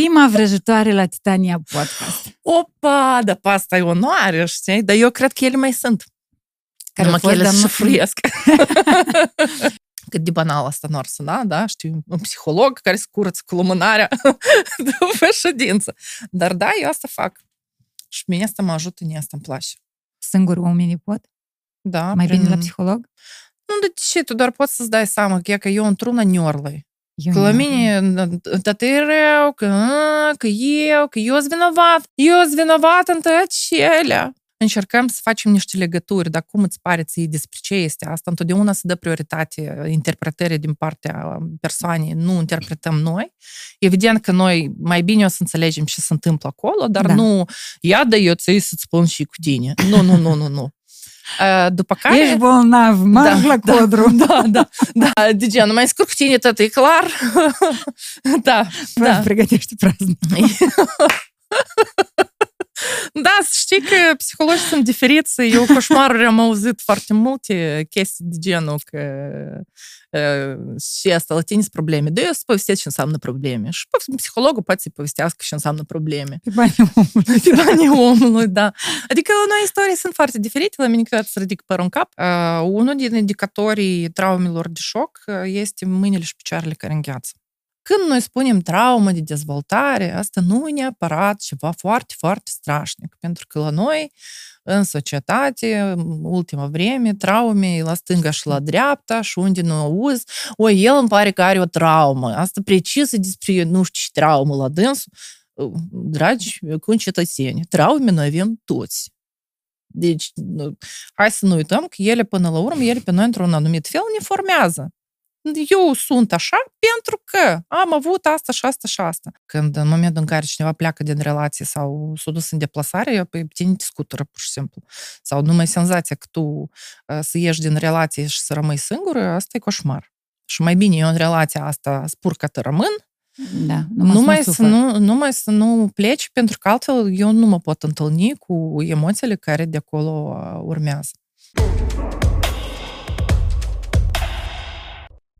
Prima vrăjitoare la Titania Podcast. Opa, dar pe asta e onoare, știi? Dar eu cred că ele mai sunt. Care Numai că fost, ele dar se nu- șifruiesc. Cât de banal asta nu ar suna, da? Știu, un psiholog care se curăță cu lumânarea după ședință. Dar da, eu asta fac. Și mie asta mă ajută, mie asta îmi place. Singur oamenii pot? Da, Mai prin... bine la psiholog? Nu, de ce? Tu doar poți să-ți dai seama că e că eu într-una niorlăi. Eu Că la nu. mine, dar te e rău, că, a, că eu, că eu sunt vinovat. Eu sunt vinovat în toate acelea. Încercăm să facem niște legături, dar cum îți pare ție despre ce este asta? Întotdeauna se dă prioritate interpretării din partea persoanei, nu interpretăm noi. Evident că noi mai bine o să înțelegem ce se întâmplă acolo, dar Da. nu, ia da eu ți să-ți spun și cu tine. Nu, nu, nu, nu, nu. Uh, După care... Ești bolnav, marș la codru. Da, da, da, de genul, mai scurt cu tine tot e clar. da, Da. da. Pregătește praznic. Da, știi că psihologii sunt diferiți. Eu coșmaruri am auzit foarte multe chestii de genul că uh, și asta la tine sunt probleme. Da, eu să povestesc ce înseamnă probleme. Și psihologul poate să-i povestească ce înseamnă probleme. Pe banii omului. Pe banii omului, da. Adică noi istorii sunt foarte diferite. La mine câteodată se ridic părul în cap. Uh, unul din indicatorii traumelor de șoc uh, este mâinile și picioarele care îngheață. Când noi spunem traumă de dezvoltare, asta nu e neapărat ceva foarte, foarte strașnic, pentru că la noi, în societate, în ultima vreme, traume e la stânga și la dreapta și unde nu auzi, oi, el îmi pare că are o traumă, asta precisă despre nu știu ce traumă la dânsul. Dragi concetățeni, traume noi avem toți. Deci, nu, hai să nu uităm că ele, până la urmă, ele pe noi, într-un anumit fel, ne formează. Eu sunt așa pentru că am avut asta și asta și asta. Când în momentul în care cineva pleacă din relație sau s-a dus în deplasare, eu pe tine te scutură pur și simplu. Sau numai senzația că tu uh, să ieși din relație și să rămâi singur, asta e coșmar. Și mai bine eu în relația asta spur că te rămân, Da, numai, să nu, numai să nu pleci, pentru că altfel eu nu mă pot întâlni cu emoțiile care de acolo uh, urmează.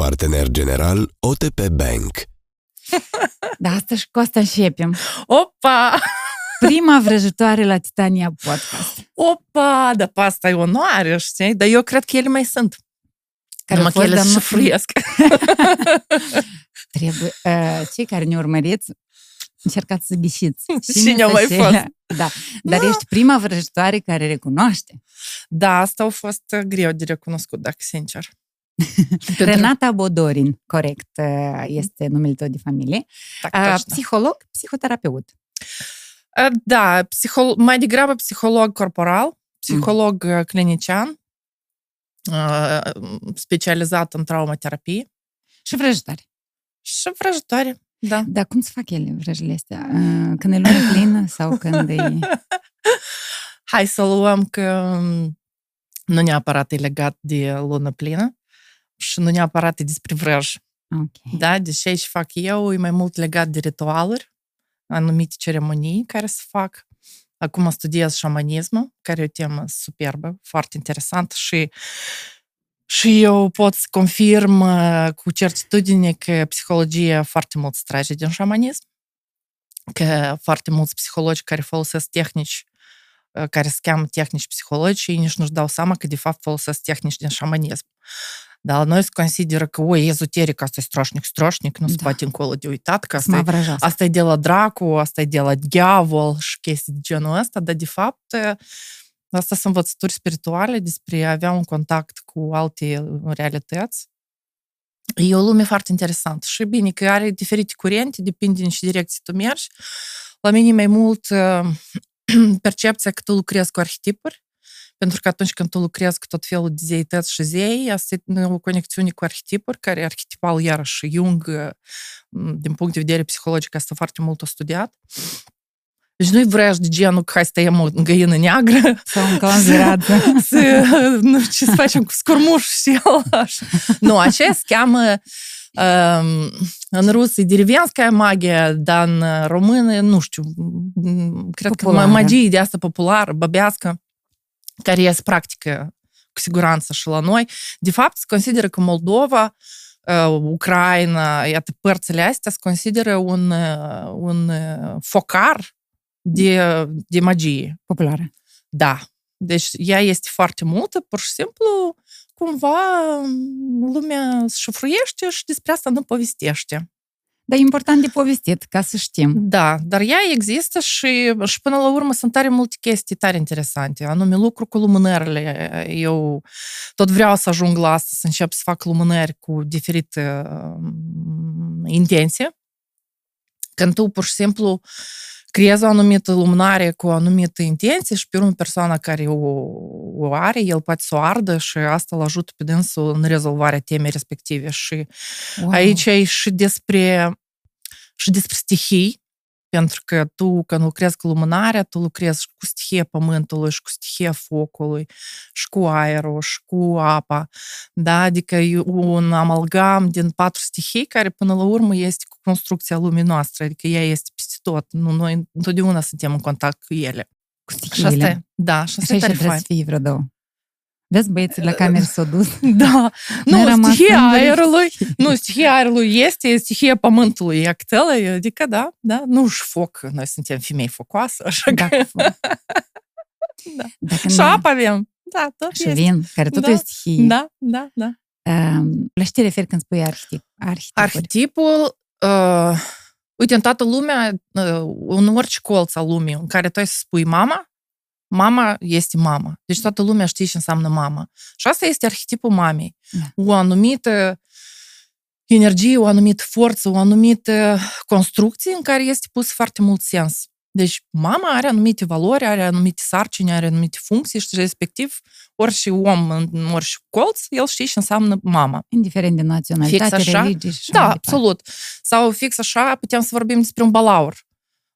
Partener general OTP Bank. Da, asta și cu asta începem. Opa! Prima vrăjitoare la Titania Podcast. Opa! Dar pe asta e onoare, știi? Dar eu cred că ele mai sunt. Care Numai că fost, ele dar se nu- șifruiesc. Trebuie, uh, cei care ne urmăriți, încercați să ghișiți. Cine a sunt mai acelea- fost? Da, dar Nu. ești prima vrăjitoare care recunoaște. Da, asta a fost uh, greu de recunoscut, dacă sincer. Renata Bodorin, corect, uh, este numele tău de familie. Tak, uh, da. Psiholog, psihoterapeut. Uh, da, psiholo- mai degrabă psiholog corporal, psiholog mm. clinician, specializat în traumaterapie. Și vrăjitoare. Și vrăjitoare, da. Dar cum se fac ele, vrăjile astea? Când e lună plină sau când e... Hai să luăm că um, nu neapărat e legat de lună plină și nu neapărat e despre vrăj. Ok. Da, deși ce fac eu e mai mult legat de ritualuri, anumite ceremonii care se fac. Acum studiez șamanismul, care e o temă superbă, foarte interesantă și și eu pot să confirm uh, cu certitudine că psihologia foarte mult se trage din șamanism, că foarte mulți psihologi care folosesc tehnici uh, care se cheamă tehnici psihologice, ei nici nu-și dau seama că de fapt folosesc tehnici din șamanism. Dar la noi se consideră că, oi, ezoteric, asta e strașnic, strașnic, nu se Da. poate încolo de uitat, că Să asta mă e, vrăjească. asta e de la dracu, asta e de la diavol și chestii de genul ăsta, dar de fapt asta sunt învățături spirituale despre a avea un contact cu alte realități. E o lume foarte interesantă și bine că are diferite curente, depinde în ce direcție tu mergi. La mine e mai mult uh, percepția că tu lucrezi cu arhetipuri, pentru că atunci când tu lucrezi cu tot felul de zeități și zei, asta e o conexiune cu arhetipuri, care arhetipal, iarăși, Jung, uh, din punct de vedere psihologic, asta foarte mult a studiat. Deci nu-i vrăj de genul că hai să tăiem o găină neagră, Sau un clan viradă. să, nu știu ce să facem cu scurmuș și el așa. Nu, aceea se cheamă um, în rusă e derivianskая magia, dar în română, nu știu, m, cred Populară. că magie de asta populară, băbească, care este practică cu siguranță și la noi. De fapt, se consideră că Moldova uh, Ucraina, iată, părțile astea se consideră un, uh, un uh, focar de, de magie. Populară. Da. Deci ea este foarte multă, pur și simplu, cumva lumea șufruiește și despre asta nu povestește. Dar e important de povestit, ca să știm. Da, dar ea există și, și până la urmă sunt tare multe chestii tare interesante, anume lucru cu lumânările. Eu tot vreau să ajung la asta, să încep să fac lumânări cu diferite uh, intenții. Când tu pur și simplu creezi o anumită lumânare cu o anumită intenție și pe urmă persoana care o, o are, el poate să o ardă și asta îl ajută pe dânsul în rezolvarea temei respective. Și wow. aici e și despre, și despre stihii, pentru că tu, când lucrezi cu lumânarea, tu lucrezi cu stihia pământului și cu stihia focului și cu aerul și cu apa. Da? Adică e un amalgam din patru stihii care până la urmă este cu construcția lumii noastre, adică ea este peste tot. Nu, noi întotdeauna suntem în contact cu ele. Cu stihiile. Și asta, da, și asta Așa e și tare trebuie fain. să fie vreo două. Vezi, băieții la cameră s-au dus. Da, Ne-a nu, rămas stihia singuri. aerului, nu, stihia aerului este, stihia pământului e actelă, adică da, da, nu și foc, noi suntem femei focoase, așa Da, că, cu foc. Da. Dacă și nu- apă avem, da, tot Și este. vin, care tot Da, e o stihie. Da, da, da. Um, La ce te referi când spui arhetip? Arhetipuri. Arhetipul, uh, uite, în toată lumea, uh, în orice colț al lumii în care tu ai să spui mama, mama este mama. Deci toată lumea știe ce înseamnă mama. Și asta este arhetipul mamei. Da. O anumită energie, o anumită forță, o anumită construcție în care este pus foarte mult sens. Deci mama are anumite valori, are anumite sarcini, are anumite funcții și respectiv orice om în orice colț, el știe ce înseamnă mama. Indiferent de naționalitate, Fix așa. religie și așa Da, mai departe. absolut. Sau fix așa putem să vorbim despre un balaur.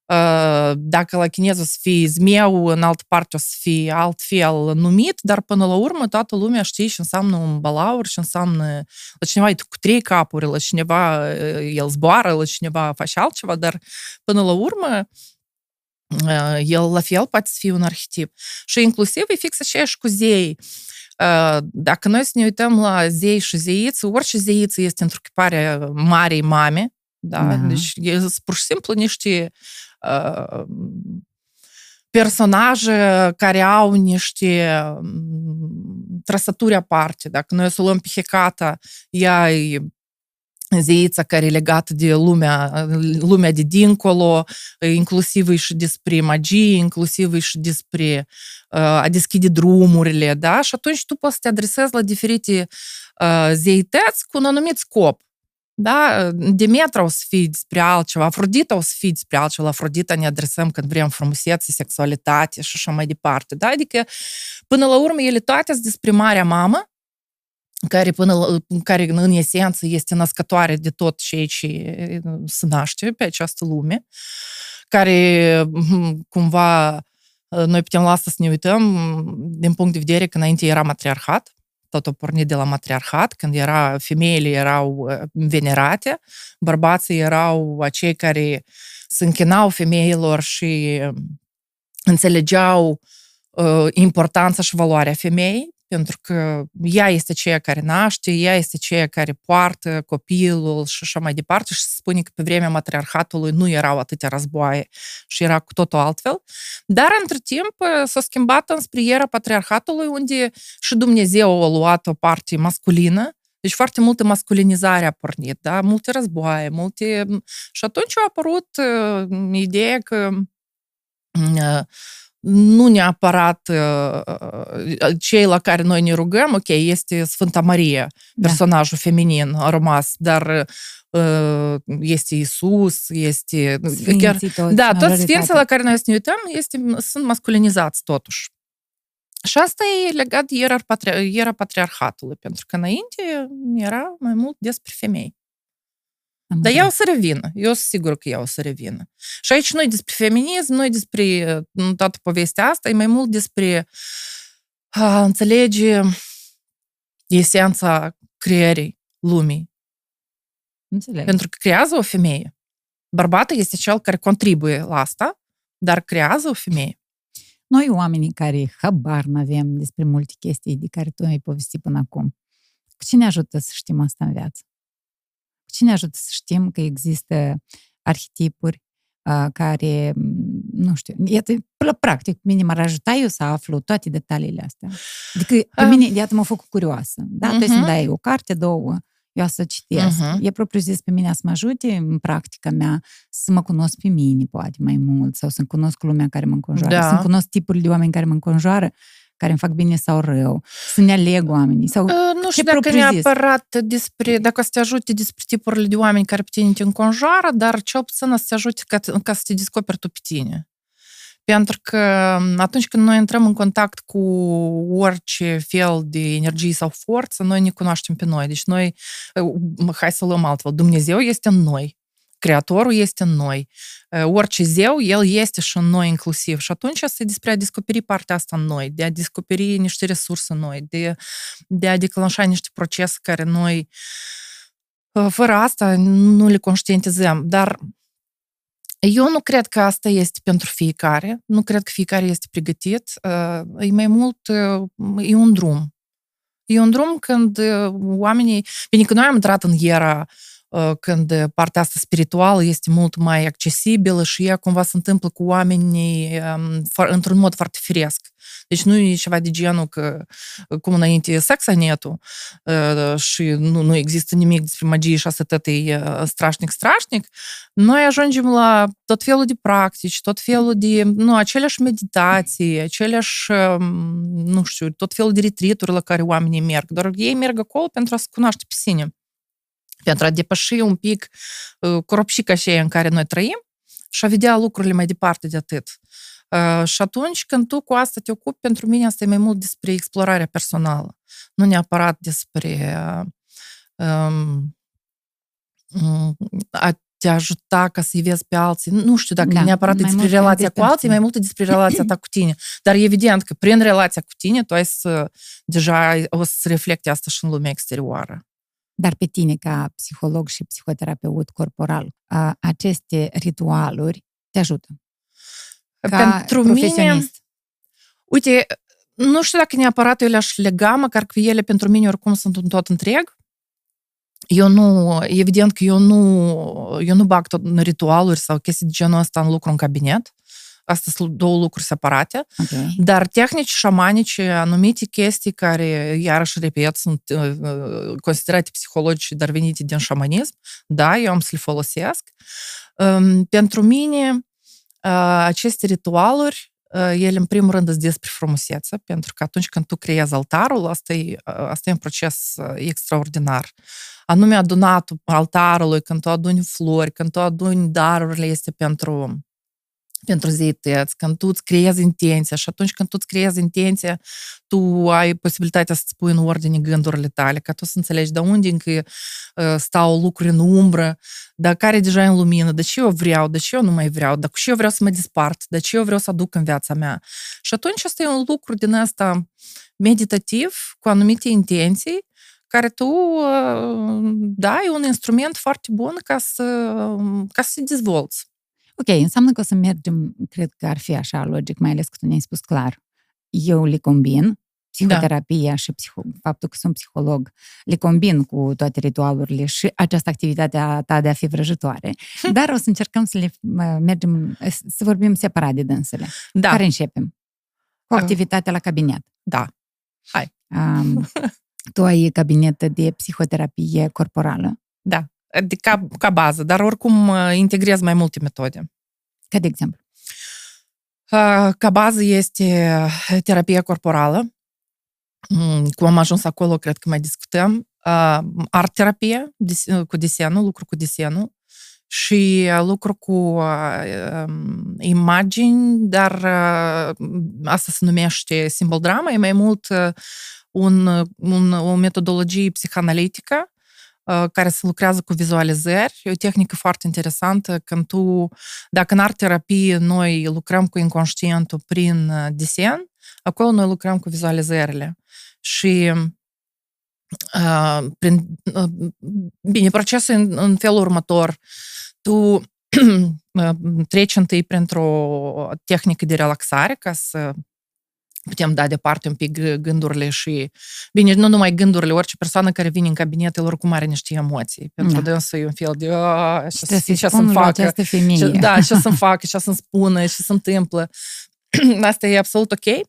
Uh, Dacă la chineză o să fie zmeu, în altă parte o să fie altfel numit, dar până la urmă toată lumea știe ce înseamnă un balaur, ce înseamnă la cineva e cu trei capuri, la cineva uh, el zboară, la cineva face altceva, dar până la urmă uh, el la fel poate să fie un arhetip. Și inclusiv e fix aceeași cu zei. Uh, Dacă noi să ne uităm la zei și zeiță, orice zeiță este întruchiparea Marei Mame, da? Da. Deci e sunt pur și simplu niște uh, personaje care au niște mm, trăsături aparte. Dacă noi o să o luăm pe Hecata, ea e zeița care e legată de lumea, lumea de dincolo, inclusiv e și despre magie, inclusiv e și despre uh, a deschide drumurile, da? Și atunci tu poți să te adresezi la diferite uh, zeități cu un anumit scop. Da? Demetra o să fie despre altceva, Afrodita o să fie despre altceva, la Afrodita ne adresăm când vrem frumusețe, sexualitate și așa mai departe. Da? Adică, până la urmă, ele toate sunt despre Marea Mamă, care, până la, care în esență este născătoare de tot ceea ce se naște pe această lume, care cumva noi putem la asta să ne uităm din punct de vedere că înainte era matriarhat, tot a pornit de la matriarhat, când era, femeile erau venerate, bărbații erau acei care se închinau femeilor și înțelegeau uh, importanța și valoarea femeii, pentru că ea este ceea care naște, ea este ceea care poartă copilul și așa mai departe și se spune că pe vremea matriarhatului nu erau atâtea războaie și era cu totul altfel. Dar între timp s-a schimbat înspre era patriarhatului unde și Dumnezeu a luat o parte masculină deci foarte multă masculinizare a pornit, da? multe războaie, multe... Și atunci a apărut uh, ideea că uh, nu neapărat uh, cei la care noi ne rugăm, ok, este Sfânta Maria, personajul da. feminin a rămas, dar uh, este Isus, este... Chiar, toți, da, toți sfinții la care noi ne uităm este, sunt masculinizați totuși. Și asta e legat de era, patri- era patriarhatului, pentru că înainte era mai mult despre femei. Am Dar ea o să revină. Eu sunt sigur că ea o să revină. Și aici nu e despre feminism, nu e despre toată povestea asta, e mai mult despre a înțelege esența creării lumii. Înțeleg. Pentru că creează o femeie. Bărbatul este cel care contribuie la asta, dar creează o femeie. Noi, oamenii care habar n-avem despre multe chestii de care tu ai povestit până acum, cu cine ajută să știm asta în viață? Ce ne ajută să știm că există arhetipuri uh, care, nu știu, iată, practic, mine m-ar ajuta eu să aflu toate detaliile astea. Adică, pe Ah. mine, iată, mă fac curioasă. Da? Tu să-mi Mhm. dai o carte, două, eu să citesc. Mhm. E propriu zis pe mine să mă ajute în practica mea să mă cunosc pe mine, poate, mai mult, sau să cunosc lumea care mă înconjoară, Da. să cunosc tipurile de oameni care mă înconjoară, care îmi fac bine sau rău, să ne aleg oamenii. Sau, Uh, Nu știu Ce dacă propriu-zis? neapărat despre, dacă o să te ajute despre tipurile de oameni care pe tine te înconjoară, dar cel puțin o să te ajute ca, ca să te descoperi tu pe tine. Pentru că atunci când noi intrăm în contact cu orice fel de energie sau forță, noi ne cunoaștem pe noi. Deci noi, uh, hai să luăm altfel, Dumnezeu este în noi. Creatorul este în noi. Uh, Orice zeu, el este și în noi inclusiv. Și atunci este despre a descoperi partea asta în noi, de a descoperi niște resurse noi, de, de a declanșa niște procese care noi, uh, fără asta, nu le conștientizăm. Dar eu nu cred că asta este pentru fiecare. Nu cred că fiecare este pregătit. Uh, E mai mult, uh, e un drum. E un drum când uh, oamenii... Bine, că noi am intrat în era uh, când partea asta spirituală este mult mai accesibilă și ea cumva se întâmplă cu oamenii um, fo- într-un mod foarte firesc. Deci nu e ceva de genul că, cum înainte e sex netul uh, și nu, nu există nimic despre magie și asta tot e uh, strașnic-strașnic, noi ajungem la tot felul de practici, tot felul de, nu, aceleași meditații, aceleași, um, nu știu, tot felul de retreat la care oamenii merg, doar ei merg acolo pentru a se cunoaște pe sine pentru a depăși un pic uh, coropșica aceea în care noi trăim și a vedea lucrurile mai departe de atât. Uh, și atunci când tu cu asta te ocupi, pentru mine asta e mai mult despre explorarea personală, nu neapărat despre uh, um, um, a te ajuta ca să-i vezi pe alții. Nu știu dacă Da, e neapărat mai despre mult relația despre cu alții, tine. mai mult e despre relația ta cu tine. Dar evident că prin relația cu tine tu ai să, deja ai- o să se reflecte asta și în lumea exterioară. Dar pe tine, ca psiholog și psihoterapeut corporal, a, aceste ritualuri te ajută. Ca Pentru mine, profesionist. uite, nu știu dacă neapărat eu le-aș lega, măcar că ele pentru mine oricum sunt un tot întreg. Eu nu, evident că eu nu, eu nu bag tot în ritualuri sau chestii de genul ăsta în lucru în cabinet. Asta sunt două lucruri separate. Ok. Dar tehnici șamanice, anumite chestii care, iarăși repet, sunt uh, uh, considerate psihologice, dar venite din șamanism, da, eu am să le folosesc. Um, pentru mine, uh, aceste ritualuri, uh, ele în primul rând sunt despre frumusețe, pentru că atunci când tu creezi altarul, asta e, uh, asta e un proces uh, extraordinar. Anume adunatul altarului, când tu aduni flori, când tu aduni darurile, este pentru pentru zeități, când tu îți creezi intenția și atunci când tu îți creezi intenția, tu ai posibilitatea să-ți pui în ordine gândurile tale, ca tu să înțelegi de unde încă uh, stau lucruri în umbră, dar care deja e în lumină, de ce eu vreau, de ce eu nu mai vreau, de ce eu vreau să mă despart, de ce eu vreau să aduc în viața mea. Și atunci asta e un lucru din asta meditativ, cu anumite intenții, care tu, uh, da, e un instrument foarte bun ca să, ca să te dezvolți. Ok, înseamnă că o să mergem, cred că ar fi așa logic, mai ales că tu ne-ai spus clar. Eu le combin, psihoterapia da. și psiho- faptul că sunt psiholog, le combin cu toate ritualurile și această activitate a ta de a fi vrăjitoare. Dar o să încercăm să le mă, mergem, să vorbim separat de dânsele. Da, Care începem? Cu Ah. activitatea la cabinet. da. Um, tu ai cabinet de psihoterapie corporală. Da, de ca, ca bază, dar oricum uh, integrez mai multe metode. Ca de exemplu. Uh, Ca bază este uh, terapia corporală. Mm, Cum am ajuns acolo, cred că mai discutăm. Uh, Art-terapie des- uh, cu desenul, lucru cu desenul și uh, lucru cu uh, um, imagini, dar uh, asta se numește simbol drama, e mai mult uh, un, un, o metodologie psihanalitică uh, care se lucrează cu vizualizări. E o tehnică foarte interesantă când tu, dacă în art-terapie noi lucrăm cu inconștientul prin uh, desen, acolo noi lucrăm cu vizualizările. Și uh, prin, uh, bine, procesul în, în felul următor. Tu uh, treci întâi printr-o tehnică de relaxare ca să putem da departe un pic gândurile și, bine, nu numai gândurile, orice persoană care vine în cabinet, el oricum are niște emoții. Pentru da. dânsul e un fel de, ce, ce, ce să-mi facă, ce, da, ce să-mi facă, ce să-mi spună, ce se întâmplă. Asta e absolut ok.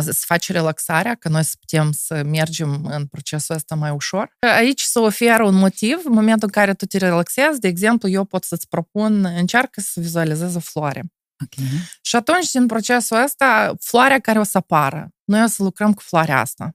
Să faci relaxarea, că noi să putem să mergem în procesul ăsta mai ușor. Aici să oferă un motiv, în momentul în care tu te relaxezi, de exemplu, eu pot să-ți propun, încearcă să vizualizezi o floare. Okay. Și atunci, din procesul ăsta, floarea care o să apară, noi o să lucrăm cu floarea asta.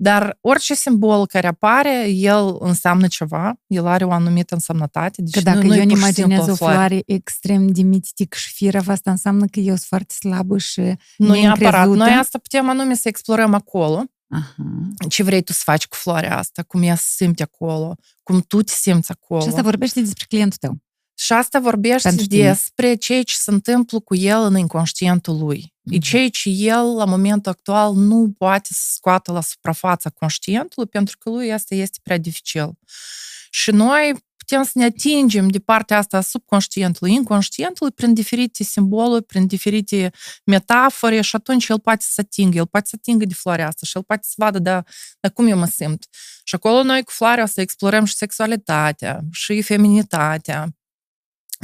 Dar orice simbol care apare, el înseamnă ceva, el are o anumită însemnătate. Deci că dacă nu, eu îmi imaginez o floare extrem de mitic și firă, asta înseamnă că eu sunt foarte slabă și Nu neapărat. Noi asta putem anume să explorăm acolo. Aha. Ce vrei tu să faci cu floarea asta, cum ea se simte acolo, cum tu te simți acolo. Și asta vorbește despre clientul tău. Și asta vorbește despre ceea ce se întâmplă cu el în inconștientul lui. Mm-hmm. E ceea ce el, la momentul actual, nu poate să scoată la suprafața conștientului, pentru că lui asta este prea dificil. Și noi putem să ne atingem de partea asta a subconștientului, inconștientului, prin diferite simboluri, prin diferite metafore și atunci el poate să atingă, el poate să atingă de floarea asta și el poate să vadă de, de cum eu mă simt. Și acolo noi cu floarea o să explorăm și sexualitatea, și feminitatea,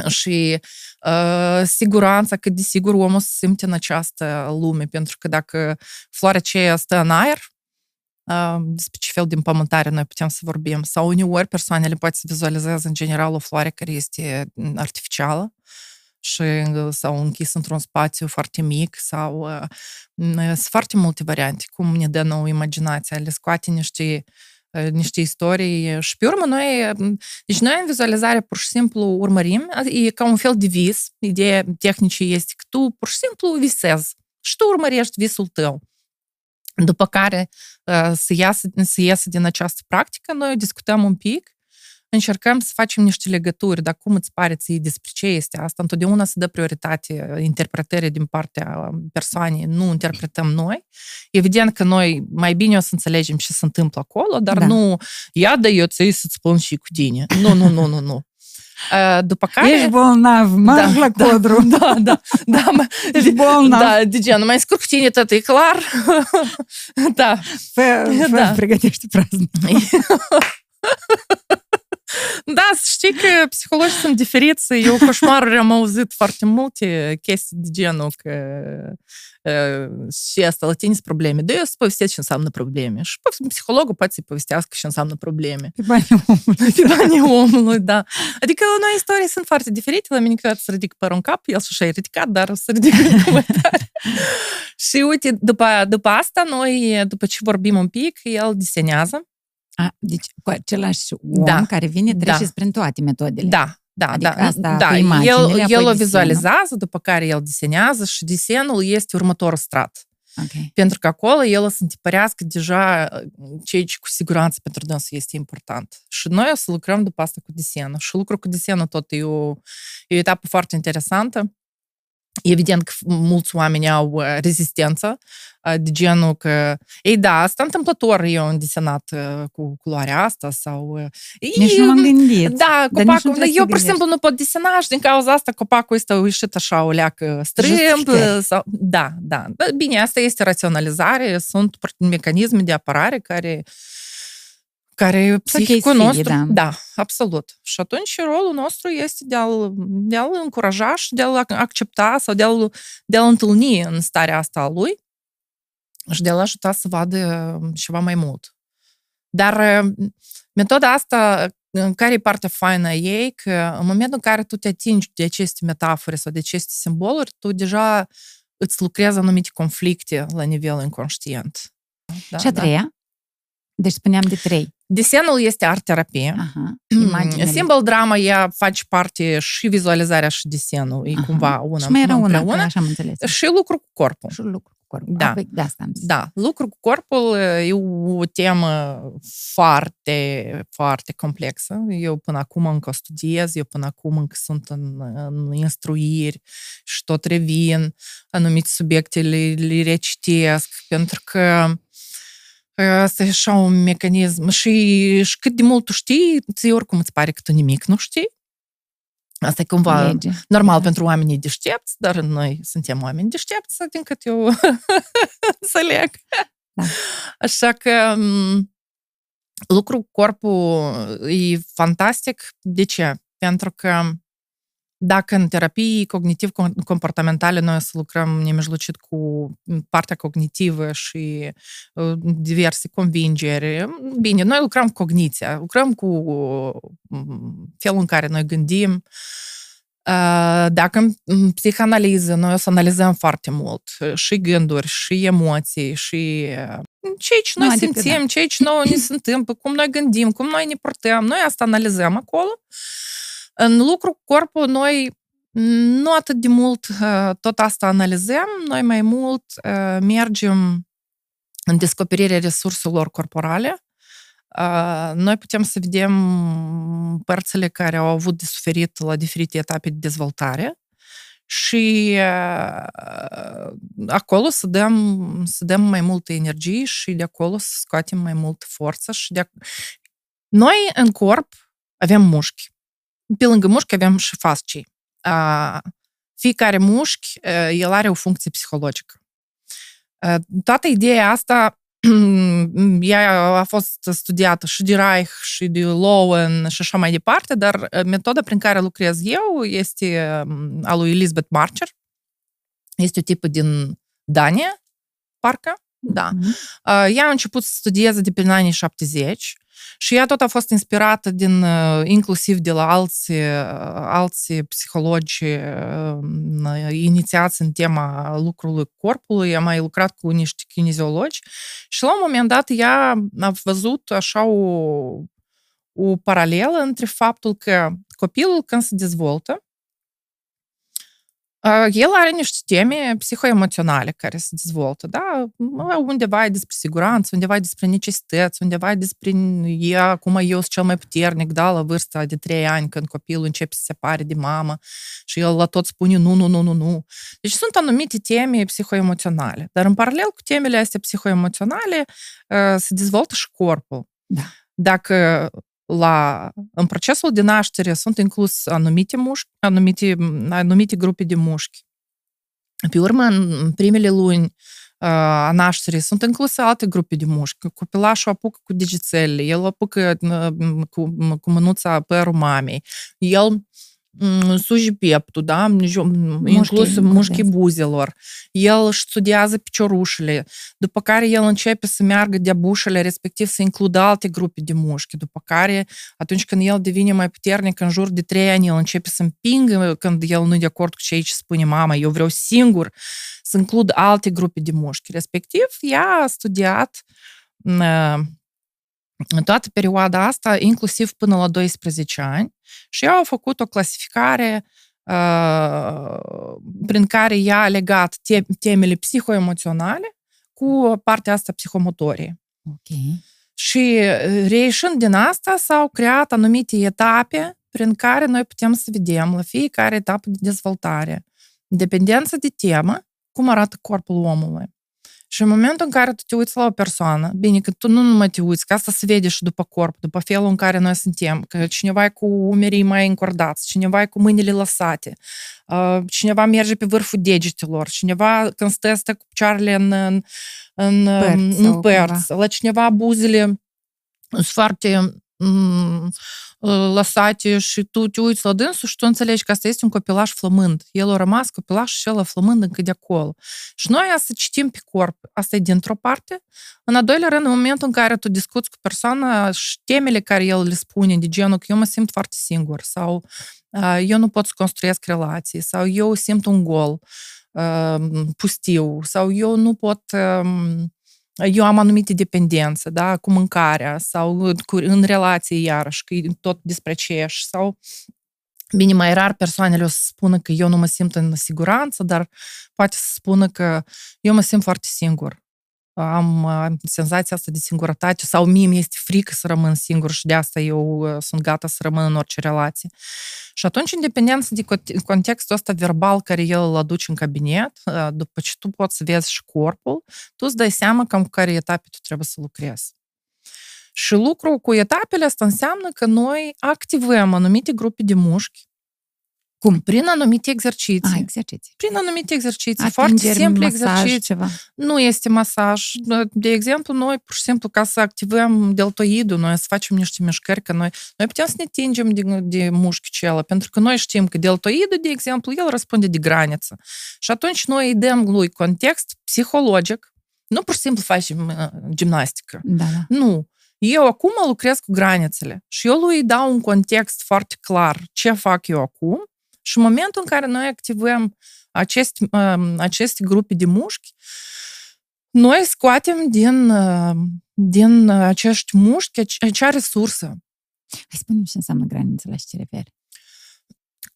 și uh, siguranța că, desigur, omul se simte în această lume, pentru că dacă floarea aceea stă în aer, uh, despre ce fel de împământare noi putem să vorbim, sau uneori persoanele poate să vizualizeze în general o floare care este artificială, și sau închis într-un spațiu foarte mic sau uh, sunt foarte multe variante, cum ne dă nouă imaginația, le scoate niște uh, niște istorii și pe urmă noi, deci noi în vizualizare pur și simplu urmărim, e ca un fel de vis, ideea tehnicii este că tu pur și simplu visezi și tu urmărești visul tău. După care să iasă, să iasă din această practică, noi discutăm un pic încercăm să facem niște legături, dar cum îți pare ție despre ce este asta? Întotdeauna se dă prioritate interpretării din partea persoanei, nu interpretăm noi. Evident că noi mai bine o să înțelegem ce se întâmplă acolo, dar da. nu, ia da eu ți să-ți spun și cu tine. Nu, nu, nu, nu, nu. După care... Ești bolnav, marș da, la codru. Da, da, da. da Ești bolnav. Da, de genul, mai scurc cu tine, tot e clar. da. Fă, fă da. pregătește praznic. Da, să știi că psihologii sunt diferiți. Eu coșmaruri am auzit foarte multe chestii de genul că și asta la tine sunt probleme. Da, eu să povestesc ce înseamnă probleme. Și psihologul poate să-i povestească ce înseamnă probleme. Pe banii omului. Pe banii omului, da. Adică la noi istorii sunt foarte diferite. La mine câteodată să ridic părul în cap, el și-a ridicat, dar să ridic în comentarii. și uite, după, după asta, noi, după ce vorbim un pic, el desenează a, deci cu același om da. care vine trece da. prin toate metodele. Da, da, adică da. Asta da. el, el o vizualizează, desenul. după care el desenează și desenul este următorul strat. Okay. Pentru că acolo el o să întipărească deja ceea ce cu siguranță pentru dânsul este important. Și noi o să lucrăm după asta cu desenul. Și lucrul cu desenul tot e o, e o etapă foarte interesantă. Evident că mulți oameni au rezistență de genul că, ei da, asta întâmplător eu am desenat cu culoarea asta sau... Nici nu m-am gândit. Da, copacul, dar eu pur și simplu nu pot desena și din cauza asta copacul este ieșit așa o leacă strâmb. Sau, da, da. Bine, asta este raționalizare, sunt mecanisme de apărare care care psihicul nostru... Da. da, absolut. Și atunci rolul nostru este de a-l, de a-l încuraja și de a-l accepta sau de a-l, de a-l întâlni în starea asta a lui și de a-l ajuta să vadă ceva mai mult. Dar metoda asta, care e partea faină a ei, că în momentul în care tu te atingi de aceste metafore sau de aceste simboluri, tu deja îți lucrezi anumite conflicte la nivel inconștient. Da, și a treia? Da? Deci spuneam de trei. Desenul este art-terapie. Aha, Simbol drama, ea face parte și vizualizarea și desenul. E Aha. cumva una și mai era una, așa am înțeles. Și lucru cu corpul. Și lucru cu corpul. Da. Apoi, de asta am zis. Da, lucru cu corpul e o temă foarte, foarte complexă. Eu până acum încă studiez, eu până acum încă sunt în, în instruiri și tot revin. Anumite subiecte le, le recitesc, pentru că Asta e așa un mecanism. Și, și cât de mult tu știi, ți oricum îți pare că tu nimic nu știi. Asta e cumva lege. normal Da. pentru oamenii deștepți, dar noi suntem oameni deștepți, din cât eu înțeleg. Da. Așa că m, lucru cu corpul e fantastic. De ce? Pentru că dacă în terapii cognitiv-comportamentale noi o să lucrăm nemijlocit cu partea cognitivă și uh, diverse convingeri, bine, noi lucrăm cu cogniția, lucrăm cu mm, felul în care noi gândim, Uh, Dacă în psihanaliză noi o să analizăm foarte mult uh, și gânduri, și emoții, și uh, ceea ce noi Nu, adică, simțim, ceea ce nouă ne se întâmplă, cum noi gândim, cum noi ne purtăm, noi asta analizăm acolo. În lucru cu corpul noi nu atât de mult uh, tot asta analizăm, noi mai mult uh, mergem în descoperirea resurselor corporale. Uh, Noi putem să vedem părțile care au avut de suferit la diferite etape de dezvoltare și uh, acolo să dăm, să dăm mai multă energie și de acolo să scoatem mai multă forță. Și de ac- Noi în corp avem mușchi. Pe lângă mușchi avem și fascii. Uh, Fiecare mușchi, uh, el are o funcție psihologică. Uh, Toată ideea asta ea a fost studiată și de Reich și de Lowen și așa mai departe, dar uh, metoda prin care lucrez eu este um, a lui Elizabeth Marcher. Este o tipă din Dania, parcă, da. Mhm. Uh, Ea a început să studieze de prin anii 70 și ea tot a fost inspirată din, uh, inclusiv de la alții, uh, alții psihologi uh, inițiați în tema lucrului corpului. Am mai lucrat cu niște kineziologi și la un moment dat ea a văzut așa o, o paralelă între faptul că copilul când se dezvoltă, Uh, el are niște teme psihoemoționale care se dezvoltă, da? Undeva e despre siguranță, undeva e despre necesități, undeva e despre ea, cum eu sunt cel mai puternic, da, la vârsta de 3 ani, când copilul începe să se separe de mamă și el la tot spune nu, nu, nu, nu, nu. Deci sunt anumite teme psihoemoționale, dar în paralel cu temele astea psihoemoționale uh, se dezvoltă și corpul. Da. Dacă la, în procesul de naștere sunt inclus anumite mușchi, anumite, anumite grupe de mușchi. Pe urmă, în primele luni uh, a nașterii sunt incluse alte grupe de mușchi. Copilașul apucă cu digițelele, el apucă uh, cu, cu mânuța părul mamei, el mm, suji pieptul, da? inclus mușchii buzelor. El își studiază piciorușele, după care el începe să meargă de bușele, respectiv să includă alte grupe de mușchi, după care, atunci când el devine mai puternic, în jur de trei ani, el începe să împingă când el nu e de acord cu ceea ce spune mama, eu vreau singur să includ alte grupe de mușchi. Respectiv, ea a studiat în toată perioada asta, inclusiv până la 12 ani, și ea a făcut o clasificare uh, prin care ea a legat te- temele psihoemoționale cu partea asta psihomotorie. Ok. Și reieșind din asta s-au creat anumite etape prin care noi putem să vedem la fiecare etapă de dezvoltare, dependență de temă, cum arată corpul omului. Și în momentul în care tu te uiți la o persoană, bine, că tu nu numai te uiți, că asta se vede și după corp, după felul în care noi suntem, că cineva e cu umerii mai încordați, cineva e cu mâinile lăsate, cineva merge pe vârful degetelor, cineva când stă, stă cu picioarele în, în, în Părți în sau părți, la cineva buzele sunt foarte mm, lăsate și tu te uiți la dânsul și tu înțelegi că asta este un copilaș flămând. El a rămas copilaș și el a flămând încă de acolo. Și noi asta citim pe corp. Asta e dintr-o parte. În a doilea rând, în momentul în care tu discuți cu persoana și temele care el le spune, de genul că eu mă simt foarte singur sau uh, eu nu pot să construiesc relații sau eu simt un gol uh, pustiu sau eu nu pot uh, eu am anumite dependențe, da, cu mâncarea sau cu, în relație iarăși, că e tot despre aceeași sau Bine, mai rar persoanele o să spună că eu nu mă simt în siguranță, dar poate să spună că eu mă simt foarte singur. Am uh, senzația asta de singurătate sau mie mi este frică să rămân singur și de asta eu uh, sunt gata să rămân în orice relație. Și atunci, în dependență de contextul ăsta verbal care el îl aduce în cabinet, uh, după ce tu poți să vezi și corpul, tu îți dai seama cam cu care etape tu trebuie să lucrezi. Și lucrul cu etapele asta înseamnă că noi activăm anumite grupe de mușchi Cum? Prin anumite exerciții. A, exerciții. Prin anumite exerciții, Atingeri, foarte simple masaj, exerciții. ceva. Nu este masaj. De exemplu, noi, pur și simplu, ca să activăm deltoidul, noi să facem niște mișcări, că noi, noi putem să ne tingem de, de mușchi celă, pentru că noi știm că deltoidul, de exemplu, el răspunde de graniță. Și atunci noi îi dăm lui context psihologic, nu pur și simplu facem uh, gimnastică. Da, da. Nu. Eu acum lucrez cu granițele și eu lui dau un context foarte clar ce fac eu acum și în momentul în care noi activăm aceste, aceste grupe de mușchi, noi scoatem din, din acești mușchi acea resursă. Hai spune ce înseamnă granițele, la ce te referi.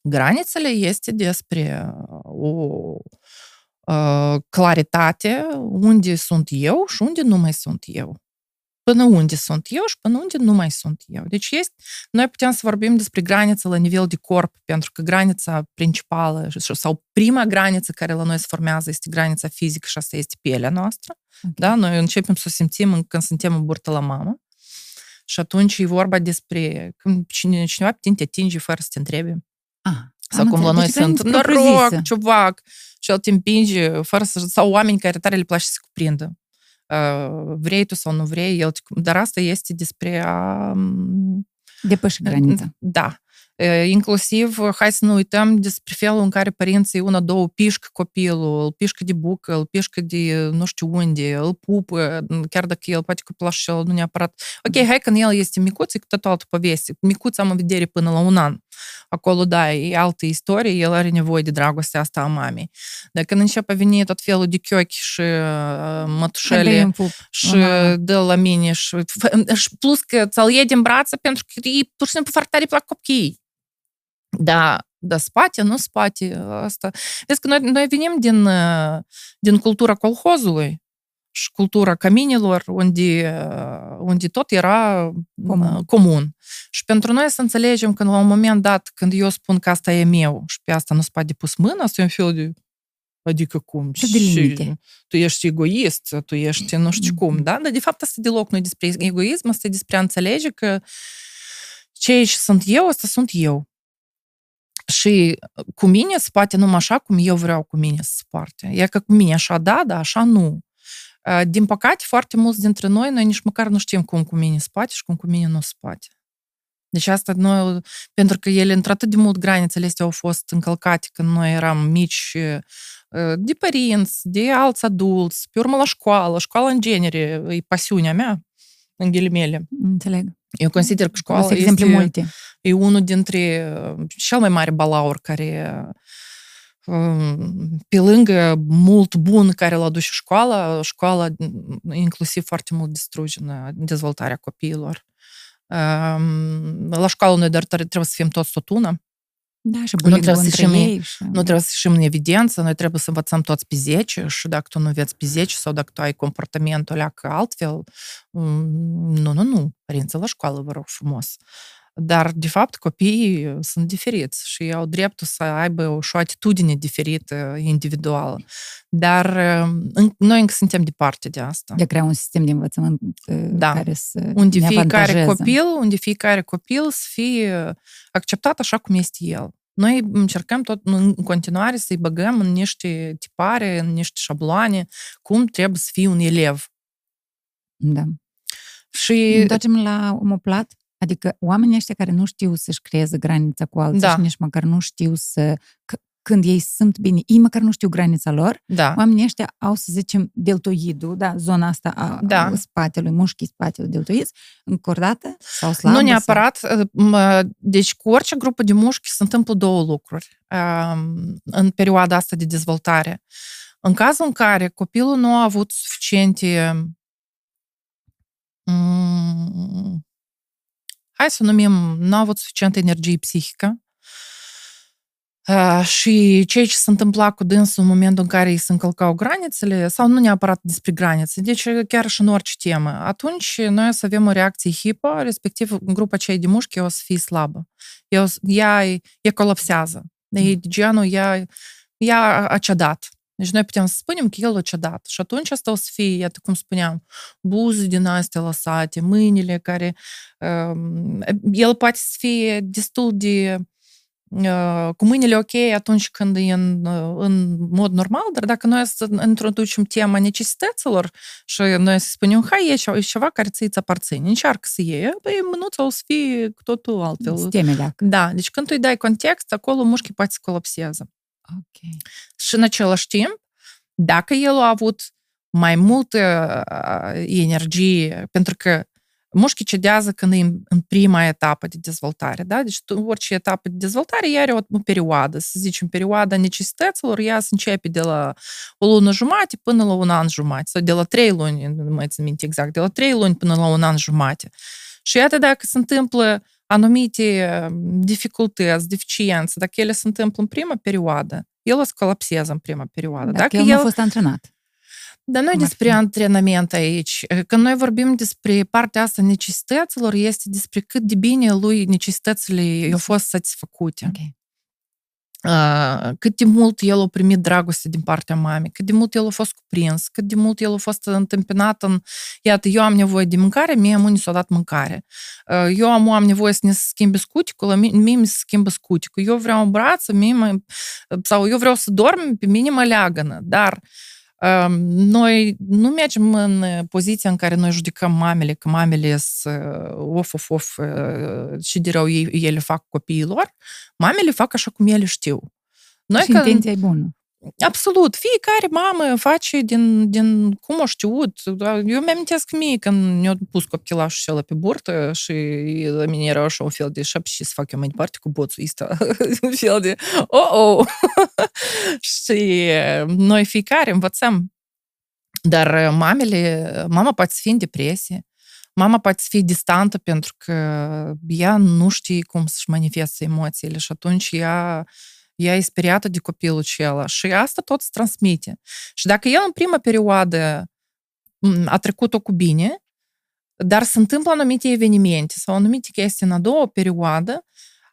Granițele este despre o claritate unde sunt eu și unde nu mai sunt eu până unde sunt eu și până unde nu mai sunt eu. Deci este, noi putem să vorbim despre graniță la nivel de corp, pentru că granița principală sau prima graniță care la noi se formează este granița fizică și asta este pielea noastră. Okay. Da? Noi începem să o simțim când suntem în burtă la mamă. Și atunci e vorba despre când cineva pe tine te atinge fără să te întrebi. Ah, sau cum la noi deci sunt, noroc, ciuvac, și el te împinge fără să... Sau oameni care tare le place să se cuprindă vrei tu sau nu vrei, el, dar asta este despre a... Depăși granița. Da. Inclusiv, hai să nu uităm despre felul în care părinții una, două pișcă copilul, îl pișcă de bucă, îl pișcă de nu știu unde, îl pupă, chiar dacă el poate copilul și el nu neapărat. Ok, hai când el este micuț, e cu totul altă poveste. Micuț am în vedere până la un an. Acolo, da, e altă istorie, el are nevoie de dragostea asta a mamei. Dar când începe a veni tot felul de chiochi și mătușele și de la mine și, și plus că ți-l iei din brață pentru că ei pur și simplu foarte tare plac copiii. Da, da spate, nu spate, asta. Vezi că noi, noi venim din, din cultura colhozului și cultura caminilor, unde, unde tot era comun. comun. Și pentru noi să înțelegem că la un moment dat, când eu spun că asta e meu și pe asta nu spate de pus mâna, asta e un fel de Adică cum? Ce de limite. Tu ești egoist, tu ești nu știu cum, da? Dar de fapt asta deloc nu e despre egoism, asta e despre a înțelege că ce sunt eu, asta sunt eu. Și cu mine se poate numai așa cum eu vreau cu mine să se poarte. E că cu mine așa da, dar așa nu. Din păcate, foarte mulți dintre noi, noi nici măcar nu știm cum cu mine se poate și cum cu mine nu se poate. Deci asta noi, pentru că ele într-atât de mult granițele astea au fost încălcate când noi eram mici de părinți, de alți adulți, pe urmă la școală, școala în genere, e pasiunea mea, în ghilimele. Înțeleg. Eu consider că școala este, multe. e unul dintre cel mai mare balaur care pe lângă mult bun care îl aduce școala, școala inclusiv foarte mult distruge în dezvoltarea copiilor. La școală noi doar trebuie să fim toți tot una. Da, și nu trebuie, să ieșim, ei și... nu trebuie să ieșim în evidență, noi trebuie să învățăm toți pe 10 și dacă tu nu înveți pe 10 sau dacă tu ai comportamentul ăla altfel, nu, nu, nu, părinții la școală, vă rog frumos. Dar, de fapt, copiii sunt diferiți și au dreptul să aibă o, și o atitudine diferită, individuală. Dar noi încă suntem departe de asta. De a crea un sistem de învățământ da. care să unde ne fiecare copil, unde fiecare copil să fie acceptat așa cum este el. Noi încercăm tot în continuare să-i băgăm în niște tipare, în niște șabloane, cum trebuie să fie un elev. Da. Și... Întoarcem la omoplat? Adică oamenii ăștia care nu știu să-și creeze granița cu alții da. și nici măcar nu știu să... când ei sunt bine, ei măcar nu știu granița lor, da. oamenii ăștia au, să zicem, deltoidul, da, zona asta a, da. a spatelui, mușchii spatelui deltoizi, încordată sau slabă? Nu neapărat. Sau... Deci cu orice grupă de mușchi se întâmplă două lucruri în perioada asta de dezvoltare. În cazul în care copilul nu a avut suficiente hai să numim, nu a avut suficientă energie psihică uh, și ceea ce se întâmpla cu dânsul în momentul în care îi se încălcau granițele, sau nu neapărat despre granițe, deci chiar și în orice temă, atunci noi o să avem o reacție hipo, respectiv grupa cei de mușchi o să fie slabă. Ea, ea, ea colapsează. E de genul, ea, ea a cedat. Deci noi putem să spunem că el a cedat. Și atunci asta o să fie, iată cum spuneam, buze din astea lăsate, mâinile care... Uh, el poate să fie destul de uh, cu mâinile ok atunci când e în, uh, în mod normal, dar dacă noi să introducem tema necesităților și noi să spunem, hai, e ceva care ți îți aparține, încearcă să iei, păi mânuța o să fie cu totul altfel. Stemeleac. Da, deci când tu îi dai context, acolo mușchii poate să colapseze. Ok. Și în același timp, dacă el a avut mai multă energie, pentru că mușchii cedează când e în prima etapă de dezvoltare, da? Deci orice etapă de dezvoltare ea are o, o perioadă, să zicem, perioada necesităților, ea se începe de la o lună jumate până la un an jumate, sau de la trei luni, nu mai țin minte exact, de la trei luni până la un an jumate. Și iată dacă se întâmplă anumite dificultăți, deficiențe, dacă ele se întâmplă în prima perioadă, el o să colapseze în prima perioadă. Dacă, dacă el nu a fost antrenat. Dar noi despre antrenament aici. Când noi vorbim despre partea asta necesităților, este despre cât de bine lui necesitățile au fost satisfăcute. Okay. Uh, cât de mult el a primit dragoste din partea mamei, cât de mult el a fost cuprins, cât de mult el a fost întâmpinat în, iată, eu am nevoie de mâncare, mie nu s-a dat mâncare. Uh, eu am, am nevoie să ne schimbe scuticul, mie mi se schimbă scuticul. Eu vreau un braț, mie mă, sau eu vreau să dorm, pe mine mă leagănă, dar uh, noi nu mergem în poziția în care noi judecăm mamele, că mamele sunt of, of, of și de rău ele fac copiilor. Mamele fac așa cum ele știu. Noi și că, intenția e bună. Absolut. Fiecare mamă face din, din cum o știut. Eu mi-amintesc mie când ne-au pus copchilașul acela pe burtă și la mine era așa un fel de șap și să fac eu mai departe cu boțul ăsta. un fel de oh, oh. și noi fiecare învățăm. Dar mamele, mama poate să fie în depresie, mama poate să fie distantă pentru că ea nu știe cum să-și manifeste emoțiile și atunci ea ea e speriată de copilul acela și asta tot se transmite. Și dacă el în prima perioadă a trecut-o cu bine, dar se întâmplă anumite evenimente sau anumite chestii în a doua perioadă,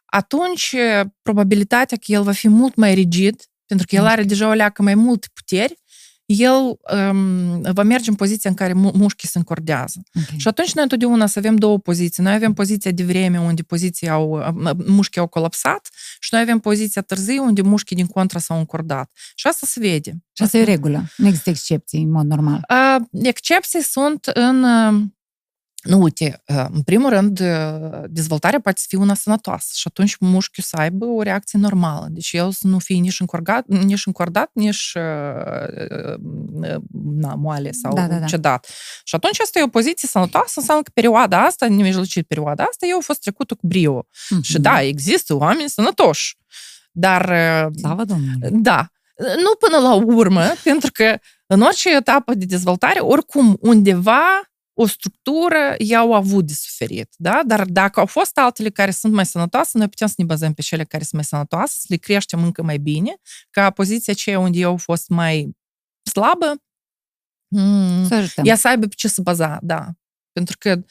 atunci probabilitatea că el va fi mult mai rigid, pentru că el are deja o leacă mai multe puteri, el um, va merge în poziția în care mușchii se încordează. Okay. Și atunci noi întotdeauna să avem două poziții. Noi avem poziția de vreme unde poziția au, mușchii au colapsat și noi avem poziția târziu unde mușchii din contra s-au încordat. Și asta se vede. Și asta e regulă. Nu există excepții în mod normal. Uh, excepții sunt în nu, uite, în primul rând, dezvoltarea poate să fie una sănătoasă și atunci mușchiul să aibă o reacție normală. Deci el să nu fie nici încordat, nici, încordat, nici na, moale sau da, da, da. cedat. Și atunci asta e o poziție sănătoasă, înseamnă că perioada asta, nemijlocit perioada asta, eu a fost trecută cu brio. Mm-hmm. Și da, există oameni sănătoși. Dar... Slavă Domnului! Da. Nu până la urmă, pentru că în orice etapă de dezvoltare, oricum, undeva o structură i-au avut de suferit, da? Dar dacă au fost altele care sunt mai sănătoase, noi putem să ne bazăm pe cele care sunt mai sănătoase, să le creștem încă mai bine, ca poziția aceea unde eu au fost mai slabă, mm, să ea să aibă pe ce să baza, da. Pentru că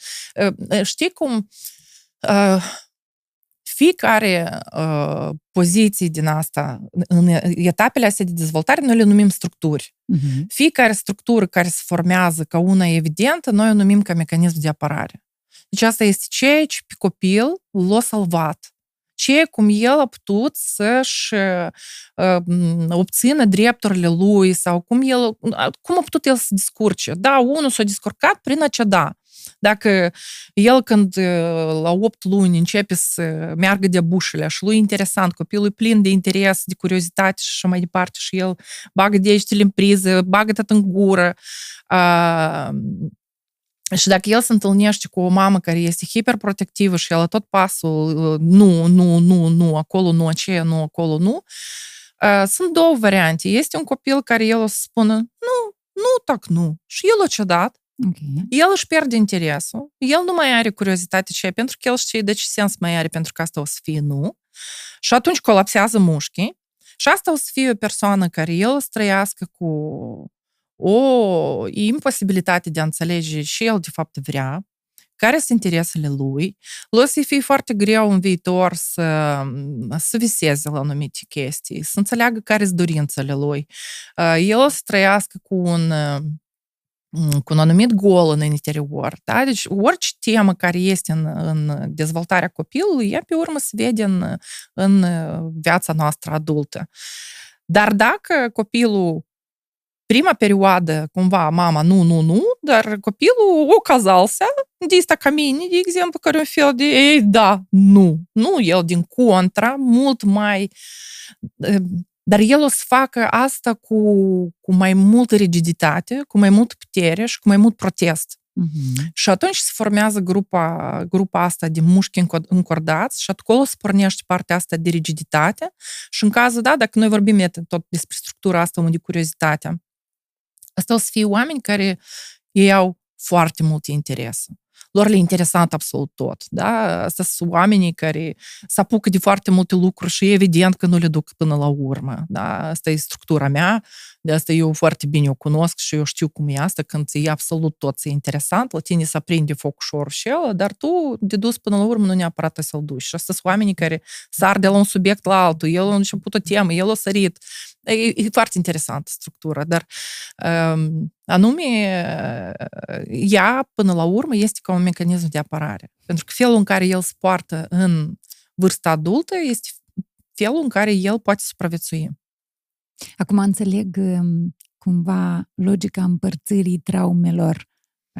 știi cum fiecare uh, poziție din asta, în etapele astea de dezvoltare, noi le numim structuri. Uh-huh. Fiecare structură care se formează ca una evidentă, noi o numim ca mecanism de apărare. Deci asta este ceea ce pe copil l-a salvat. Ce cum el a putut să-și uh, obțină drepturile lui sau cum, el, cum a putut el să descurce. Da, unul s-a descurcat prin a ceda. Dacă el când la 8 luni începe să meargă de bușele și lui interesant, copilul e plin de interes, de curiozitate și așa mai departe și el bagă degetele în priză, bagă tot în gură, uh, și dacă el se întâlnește cu o mamă care este hiperprotectivă și el la tot pasul nu, nu, nu, nu, acolo nu, aceea nu, acolo nu, sunt două variante. Este un copil care el o să spună, nu, nu, tac, nu. Și el o cedat Okay. El își pierde interesul, el nu mai are curiozitate ce pentru că el știe de ce sens mai are pentru că asta o să fie nu. Și atunci colapsează mușchii și asta o să fie o persoană care el o să trăiască cu o imposibilitate de a înțelege și el de fapt vrea, care sunt interesele lui, o să fie foarte greu în viitor să, să viseze la anumite chestii, să înțeleagă care sunt dorințele lui. El o să trăiască cu un mm, cu un anumit gol în interior. Da? Deci orice temă care este în, în dezvoltarea copilului, ea pe urmă se vede în, în viața noastră adultă. Dar dacă copilul prima perioadă, cumva, mama, nu, nu, nu, dar copilul оказался de ăsta ca mine, de exemplu, care un fel de, ei, da, nu, nu, el din contra, mult mai, dar el o să facă asta cu, cu mai multă rigiditate, cu mai mult putere și cu mai mult protest. Uh-huh. Și atunci se formează grupa, grupa asta de mușchi încordați și acolo se pornește partea asta de rigiditate și în cazul, da, dacă noi vorbim tot despre structura asta de curiozitate, asta o să fie oameni care ei au foarte mult interes lor le interesant absolut tot. Da? Asta sunt oamenii care se apucă de foarte multe lucruri și evident că nu le duc până la urmă. Da? Asta e structura mea, de asta eu foarte bine o cunosc și eu știu cum e asta, când e absolut tot e interesant, la tine se aprinde foc ușor și el, dar tu de dus până la urmă nu neapărat să-l duci. Și asta sunt oamenii care sar de la un subiect la altul, el a început o temă, el a sărit. E, e foarte interesantă structura, dar um, anume ea, până la urmă, este ca un mecanism de apărare. Pentru că felul în care el se poartă în vârsta adultă este felul în care el poate supraviețui. Acum înțeleg um, cumva logica împărțirii traumelor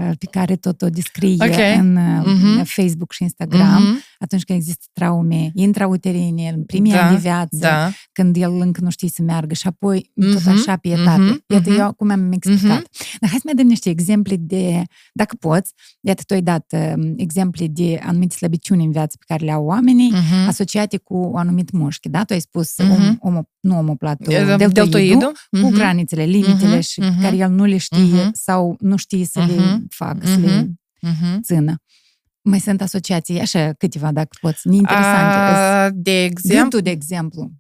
uh, pe care tot o descrie okay. în uh-huh. Facebook și Instagram, uh-huh. Atunci când există traume intrauterine, în primii da, ani de viață, da. când el încă nu știe să meargă și apoi uh-huh. tot așa pe etape. Uh-huh. Iată, uh-huh. eu cum am explicat. Uh-huh. Dar hai să mai dăm niște exemple de, dacă poți, iată, tu ai dat uh, exemple de anumite slăbiciuni în viață pe care le au oamenii, uh-huh. asociate cu un anumit mușchi, da? Tu ai spus uh-huh. om, om, nu omoplatul, deltoidul, deltoidul uh-huh. cu granițele, limitele uh-huh. și uh-huh. care el nu le știe uh-huh. sau nu știe să uh-huh. le facă, uh-huh. să le uh-huh. țină. Mai sunt asociații, așa câteva, dacă poți, interesante. Uh, de exemplu? Gâtul, de exemplu.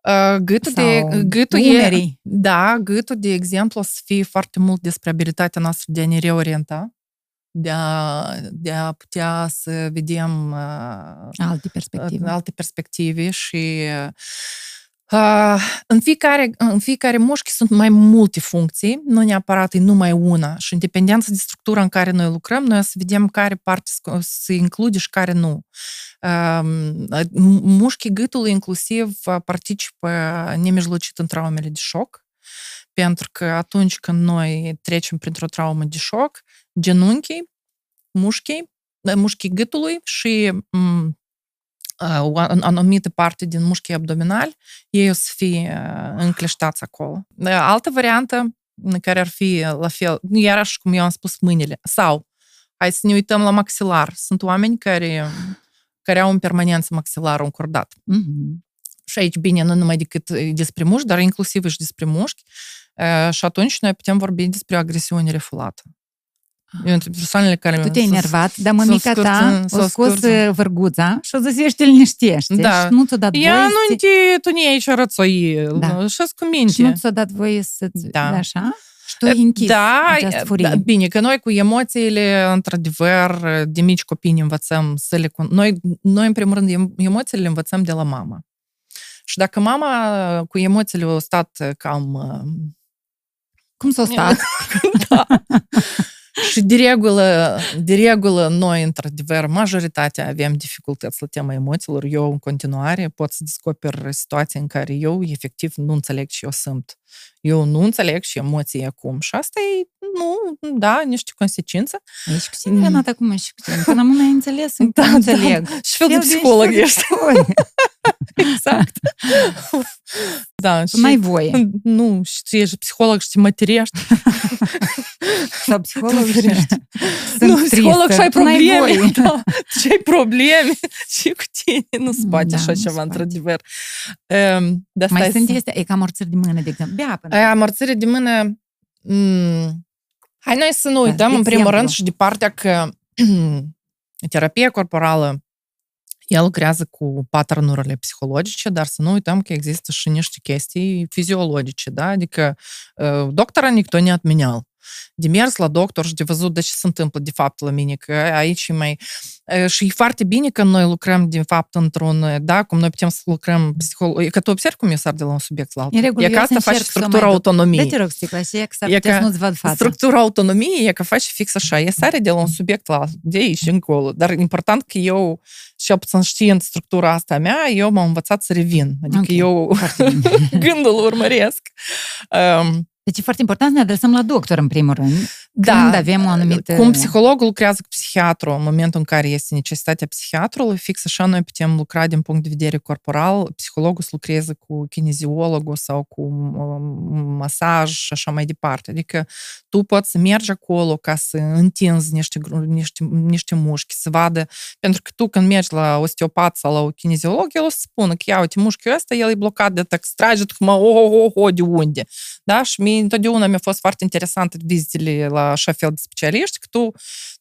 Uh, gâtul, de, gâtul e, da, gâtul, de exemplu, o să fie foarte mult despre abilitatea noastră de a ne reorienta, de a, de a putea să vedem uh, alte perspective, alte perspective și uh, Uh, în, fiecare, în fiecare mușchi sunt mai multe funcții, nu neapărat e numai una și în dependență de structura în care noi lucrăm, noi o să vedem care parte se include și care nu. Uh, mușchii gâtului inclusiv participă nemijlocit în traumele de șoc, pentru că atunci când noi trecem printr-o traumă de șoc, genunchii, mușchii, mușchii gâtului și o anumită parte din mușchii abdominali, ei o să fie încleștați acolo. Altă variantă care ar fi la fel, iarăși cum eu am spus, mâinile. Sau, hai să ne uităm la maxilar. Sunt oameni care, care au în permanență maxilarul încordat. Mm-hmm. Și aici, bine, nu numai decât despre mușchi, dar inclusiv și despre mușchi. Și atunci noi putem vorbi despre agresiune refulată. Eu între persoanele care... Tu te-ai enervat, dar mămica ta a scos vârguța și o zis, ești liniștește. Da. Și nu ți-a dat voie Ea nu te, tu nu ești rățoi. Da. Și cu minte. Și nu ți-a dat voie să-ți... Da. Așa? Și tu ai închis da, da, bine, că noi cu emoțiile, într-adevăr, de mici copii ne învățăm să le... Noi, noi, în primul rând, emoțiile le învățăm de la mama. Și dacă mama cu emoțiile a stat cam... Cum s-a stat? da. Și de regulă, de regulă, noi, într-adevăr, majoritatea avem dificultăți la tema emoțiilor. Eu, în continuare, pot să descoper situații în care eu, efectiv, nu înțeleg ce eu sunt. Eu nu înțeleg și emoții acum. Și asta e, nu, da, niște consecințe. Ești cu tine, Renata, acum ești cu tine? Până nu ai înțeles, da, nu înțeleg. Da. Și fel de psiholog ești. exact. Da, și mai voie. Nu, și tu ești psiholog și te mătirești. Sau psiholog și Nu, psiholog și ai probleme. Da, și ai probleme și cu tine. Nu se poate da, așa ceva, într-adevăr. Um, mai sunt este, e ca amorțări de mână, de exemplu. Bea până. Aia, amorțări de mână... Mm, hai noi să nu uităm, în primul rând, și de partea că terapia corporală el lucrează cu paternurile psihologice, dar să nu uităm că există și niște chestii fiziologice, da? Adică doctora nicto ne admineal. De mers la doctor și de văzut de ce se întâmplă de fapt la mine, că aici e mai... Uh, și e foarte bine că noi lucrăm de fapt într-un, da, cum noi putem să lucrăm psiholog... Că tu observi cum eu sar de la un subiect la altul. În regulă, e că asta face structura autonomiei. Da, te rog, sticla, și e că, e că nu-ți văd fața. Structura autonomiei e că face fix așa. E sare de la un subiect la altul, de aici încolo. Dar important că eu, și puțin știind structura asta mea, eu m-am învățat să revin. Adică okay. eu gândul urmăresc. Um, deci e foarte important să ne adresăm la doctor, în primul rând, da, când avem o anumită... Cum psihologul lucrează cu psihiatru în momentul în care este necesitatea psihiatrului, fix așa noi putem lucra din punct de vedere corporal, psihologul să lucreze cu kineziologul sau cu masaj și așa mai departe. Adică tu poți să mergi acolo ca să întinzi niște, niște, niște mușchi, să vadă, pentru că tu când mergi la osteopat sau la o kineziolog, el o să spună că ia uite, mușchiul ăsta, el e blocat de tak strage, cum, oh, oh, oh, de unde? Da? Și mie întotdeauna mi-a fost foarte interesant vizitele la așa fel de specialiști, că tu,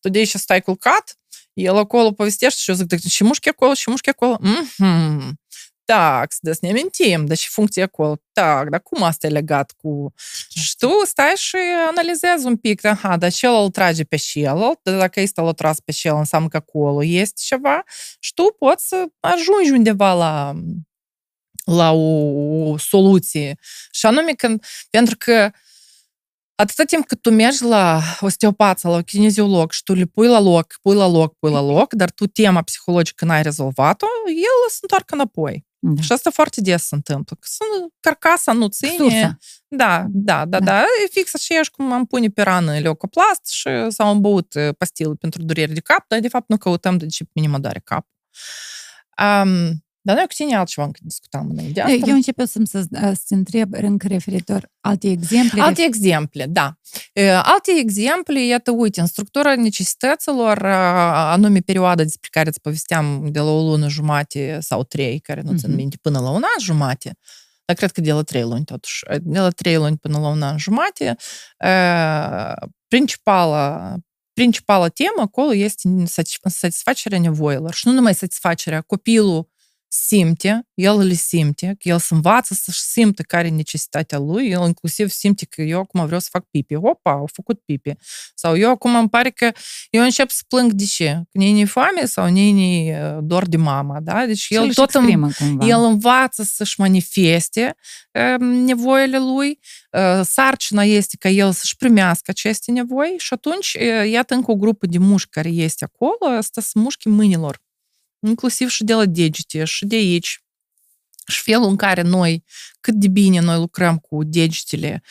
tu de aici stai culcat, el acolo povestește și eu zic, și mușchi acolo, și mușchi acolo. Mm-hmm. Так, da, să ne amintim, dar și funcția acolo. Так, dar cum asta e legat cu... Și tu stai și analizezi un pic, aha, dar celălalt trage pe celălalt, dar dacă este l tras pe celălalt, înseamnă că acolo este ceva și tu poți să ajungi undeva la, la o, o soluție. Și anume, când, pentru că Atâta timp cât tu mergi la osteopat sau la kineziolog și tu le pui la loc, pui la loc, pui la loc, dar tu tema psihologică n-ai rezolvat-o, el se întoarcă înapoi. Da. Și asta foarte des se întâmplă. Că carcasa nu ține. Sursa. Da, da, da, da, da. E fix aceeași cum am pune pe rană leucoplast și sau am băut pastile pentru durere de cap, dar de fapt nu căutăm de ce minimă doare cap. Um, dar noi cu tine altceva încă discutam înainte asta. Eu încep să să, să întreb încă referitor alte exemple. Alte exemple, da. Alte exemple, iată, uite, în structura necesităților, anume perioada despre care îți povesteam de la o lună jumate sau trei, care nu țin minte, până la un an jumate, dar cred că de la trei luni totuși, de la trei luni până la un an jumate, principala principala temă acolo este satisfacerea nevoilor. Și nu numai satisfacerea, copilul simte, el le simte, că el se învață să-și simte care e necesitatea lui, el inclusiv simte că eu acum vreau să fac pipi. Opa, au făcut pipi. Sau eu acum îmi pare că eu încep să plâng de ce? Că ne foame sau ne dor de mama, da? Deci el tot în, el învață să-și manifeste nevoile lui, sarcina este ca el să-și primească aceste nevoi și atunci, iată încă o grupă de mușchi care este acolo, asta sunt mușchi mâinilor inclusiv și de la degete, și de aici, și felul în care noi, cât de bine noi lucrăm cu degetele,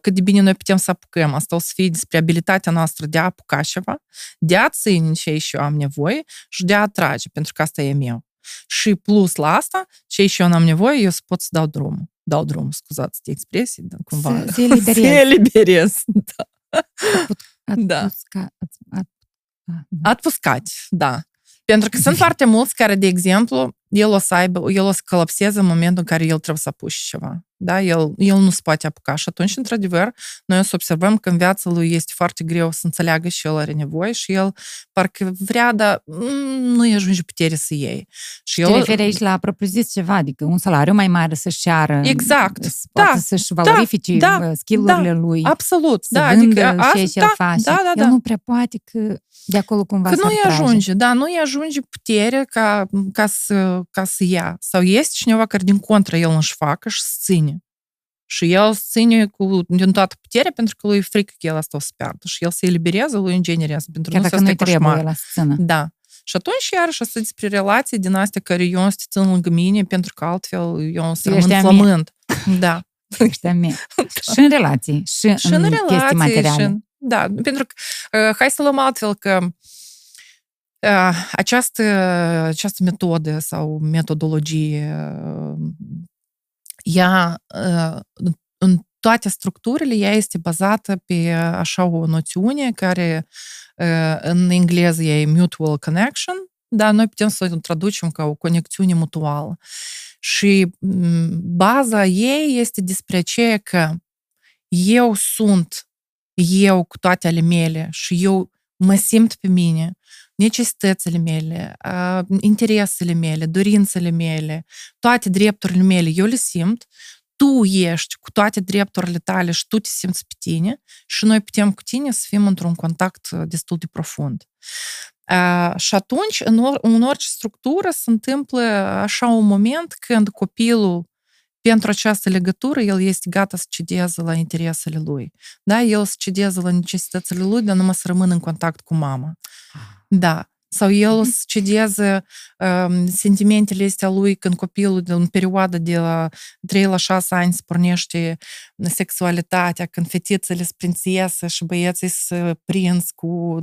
cât de bine noi putem să apucăm, asta o să fie despre abilitatea noastră de a apuca ceva, de a ține ce și eu am nevoie și de a atrage, pentru că asta e meu. Și plus la asta, ce și eu am nevoie, eu să pot să dau drumul. Dau drumul, scuzați de expresie, dar cumva... Să, să eliberez. Să eliberez, da. da. Отпускать, да. Pentru că sunt foarte mulți care, de exemplu, el o să aibă, el o să colapseze în momentul în care el trebuie să apuce ceva. Da? El, el nu se poate apuca și atunci, într-adevăr, noi o să observăm că în viața lui este foarte greu să înțeleagă și el are nevoie și el parcă vrea, dar nu-i ajunge putere să iei. Și el... Te referi aici la propriu-zis ceva, adică un salariu mai mare să-și ceară, exact. da, să-și valorifice da, da, skill-urile da, lui. Absolut, să da, adică a, ce da, el face. Da, da, da. El nu prea poate că de acolo cumva Că nu-i ajunge, da, nu-i ajunge putere ca, ca, să, ca să ia. Sau este cineva care din contră el își facă și se ține. Și el se ține cu, din toată puterea pentru că lui e frică că el asta o să piardă. Și el se eliberează, lui îngenerează. Pentru Chiar dacă nu trebuie la scenă. Da. Și atunci, iarăși, asta despre relații din astea care eu să te țin lângă mine, pentru că altfel eu să rămân flământ. Da. Ești a mea. și în relații, și, și în, în relații, chestii materiale. Și în, da, pentru că, uh, hai să luăm altfel că uh, această, această metodă sau metodologie, ea, în toate structurile, ea este bazată pe așa o noțiune care în engleză e mutual connection, dar noi putem să o traducem ca o conexiune mutuală. Și baza ei este despre aceea că eu sunt eu cu toate ale mele și eu mă simt pe mine, necesitățile mele, interesele mele, dorințele mele, toate drepturile mele, eu le simt, tu ești cu toate drepturile tale și tu te simți pe tine și noi putem cu tine să fim într-un contact destul de profund. Uh, și atunci, în, or, în orice structură se întâmplă așa un moment când copilul pentru această legătură, el este gata să cedeze la interesele lui. Da, el să cedeze la necesitățile lui, dar numai să rămână în contact cu mama. Da. Sau el o să cedeze uh, sentimentele astea lui când copilul în perioada de la 3 la 6 ani se pornește sexualitatea, când fetițele sunt prințese și băieții se prins cu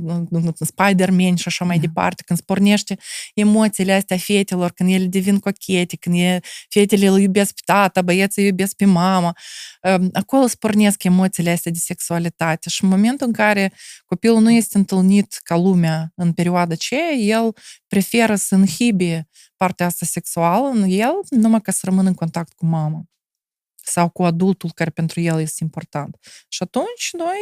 Spider-Man și așa mai departe, când se pornește emoțiile astea fetelor, când ele devin cochete, când e, fetele îl iubesc pe tata, băieții îl iubesc pe mama, uh, acolo se pornesc emoțiile astea de sexualitate și în momentul în care copilul nu este întâlnit ca lumea în perioada aceea, el preferă să înhibe partea asta sexuală în el numai ca să rămână în contact cu mama sau cu adultul care pentru el este important. Și atunci noi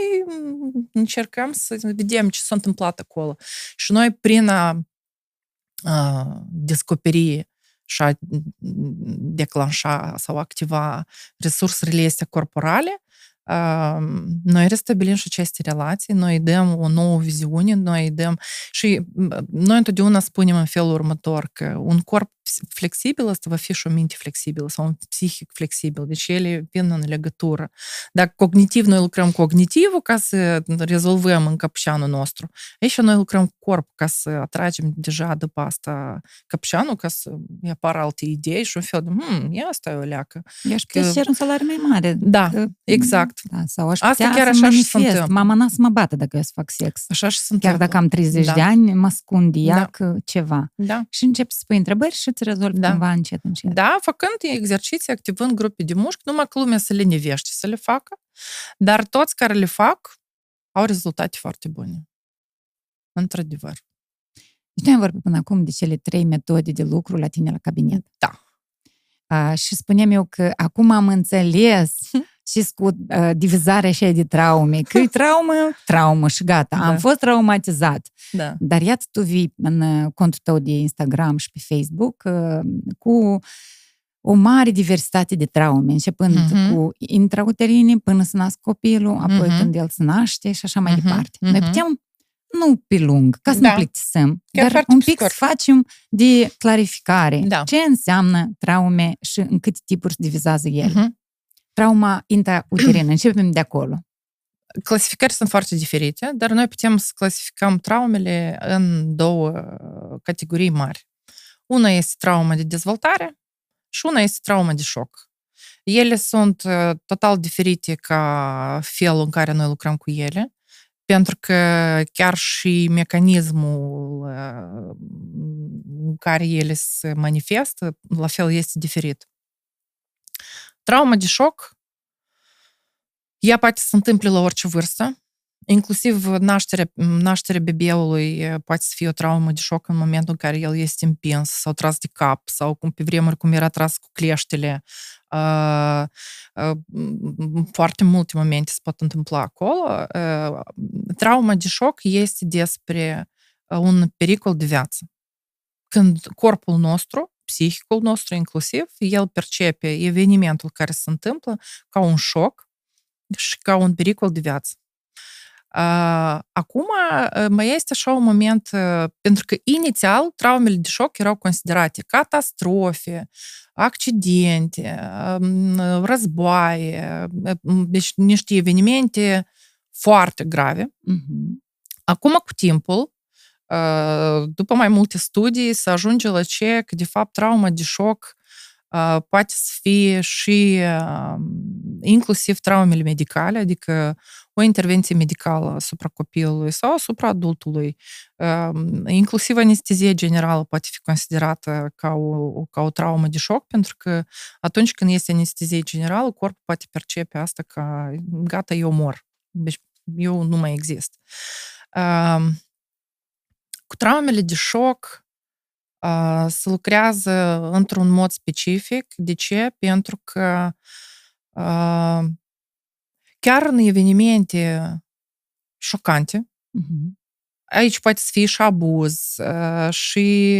încercăm să vedem ce s-a întâmplat acolo. Și noi prin a, a descoperi și a declanșa sau activa resursele astea corporale, noi restabilim și aceste relații, noi dăm o nouă viziune, noi dăm și noi întotdeauna spunem în felul următor că un corp flexibil ăsta va fi și o minte flexibilă sau un psihic flexibil, deci ele vin în legătură. Dacă cognitiv noi lucrăm cognitiv ca să rezolvăm în capșanul nostru, aici noi lucrăm cu corp ca să atragem deja după asta capșanul, ca să apară alte idei și un fel de, hmm, ia asta e o leacă. Ești că... cer un salariu mai mare. Da, că, exact. Da, sau aș asta chiar așa și se întâmplă. Mama n-a să mă bată dacă eu să fac sex. Așa și se Chiar dacă am 30 da. de ani, mă ascund iac da. ceva. Da. Și încep să pui întrebări și îți rezolvi da. cumva încet, încet. Da, făcând exerciții, activând grupe de mușchi, numai că lumea se lenivește să le facă, dar toți care le fac au rezultate foarte bune. Într-adevăr. Deci noi am vorbit până acum de cele trei metode de lucru la tine la cabinet. Da. Uh, și spuneam eu că acum am înțeles și cu uh, divizarea așa de traume, că e traumă, traumă și gata, da. am fost traumatizat. Da. Dar iată tu vii în contul tău de Instagram și pe Facebook uh, cu o mare diversitate de traume, începând uh-huh. cu intrauterine până să nasc copilul, apoi uh-huh. când el se naște și așa mai uh-huh. departe. Noi putem nu pe lung, ca să da. nu plictisim, Chiar dar un pic scurt. să facem de clarificare. Da. Ce înseamnă traume și în câte tipuri se divizează ele. Uh-huh. Trauma intrauterină, începem de acolo. Clasificări sunt foarte diferite, dar noi putem să clasificăm traumele în două categorii mari. Una este trauma de dezvoltare și una este trauma de șoc. Ele sunt total diferite ca felul în care noi lucrăm cu ele pentru că chiar și mecanismul în care ele se manifestă, la fel este diferit. Trauma de șoc, ea poate să se întâmple la orice vârstă, inclusiv nașterea, nașterea bebeului poate să fie o traumă de șoc în momentul în care el este împins sau tras de cap sau cum pe vremuri cum era tras cu cleștele foarte multe momente se pot întâmpla acolo. Trauma de șoc este despre un pericol de viață. Când corpul nostru, psihicul nostru inclusiv, el percepe evenimentul care se întâmplă ca un șoc și ca un pericol de viață. Acum mai este așa un moment, pentru că inițial traumele de șoc erau considerate catastrofe, accidente, războaie, deci niște evenimente foarte grave. Uh-huh. Acum, cu timpul, după mai multe studii, se ajunge la ce că, de fapt, trauma de șoc poate să fie și inclusiv traumele medicale, adică o intervenție medicală asupra copilului sau asupra adultului. Inclusiv anestezie generală poate fi considerată ca o, ca o traumă de șoc, pentru că atunci când este anestezie generală, corpul poate percepe asta ca gata, eu mor. Deci eu nu mai exist. Cu traumele de șoc, se lucrează într-un mod specific. De ce? Pentru că chiar în evenimente șocante, uh-huh. aici poate să fie și abuz, și,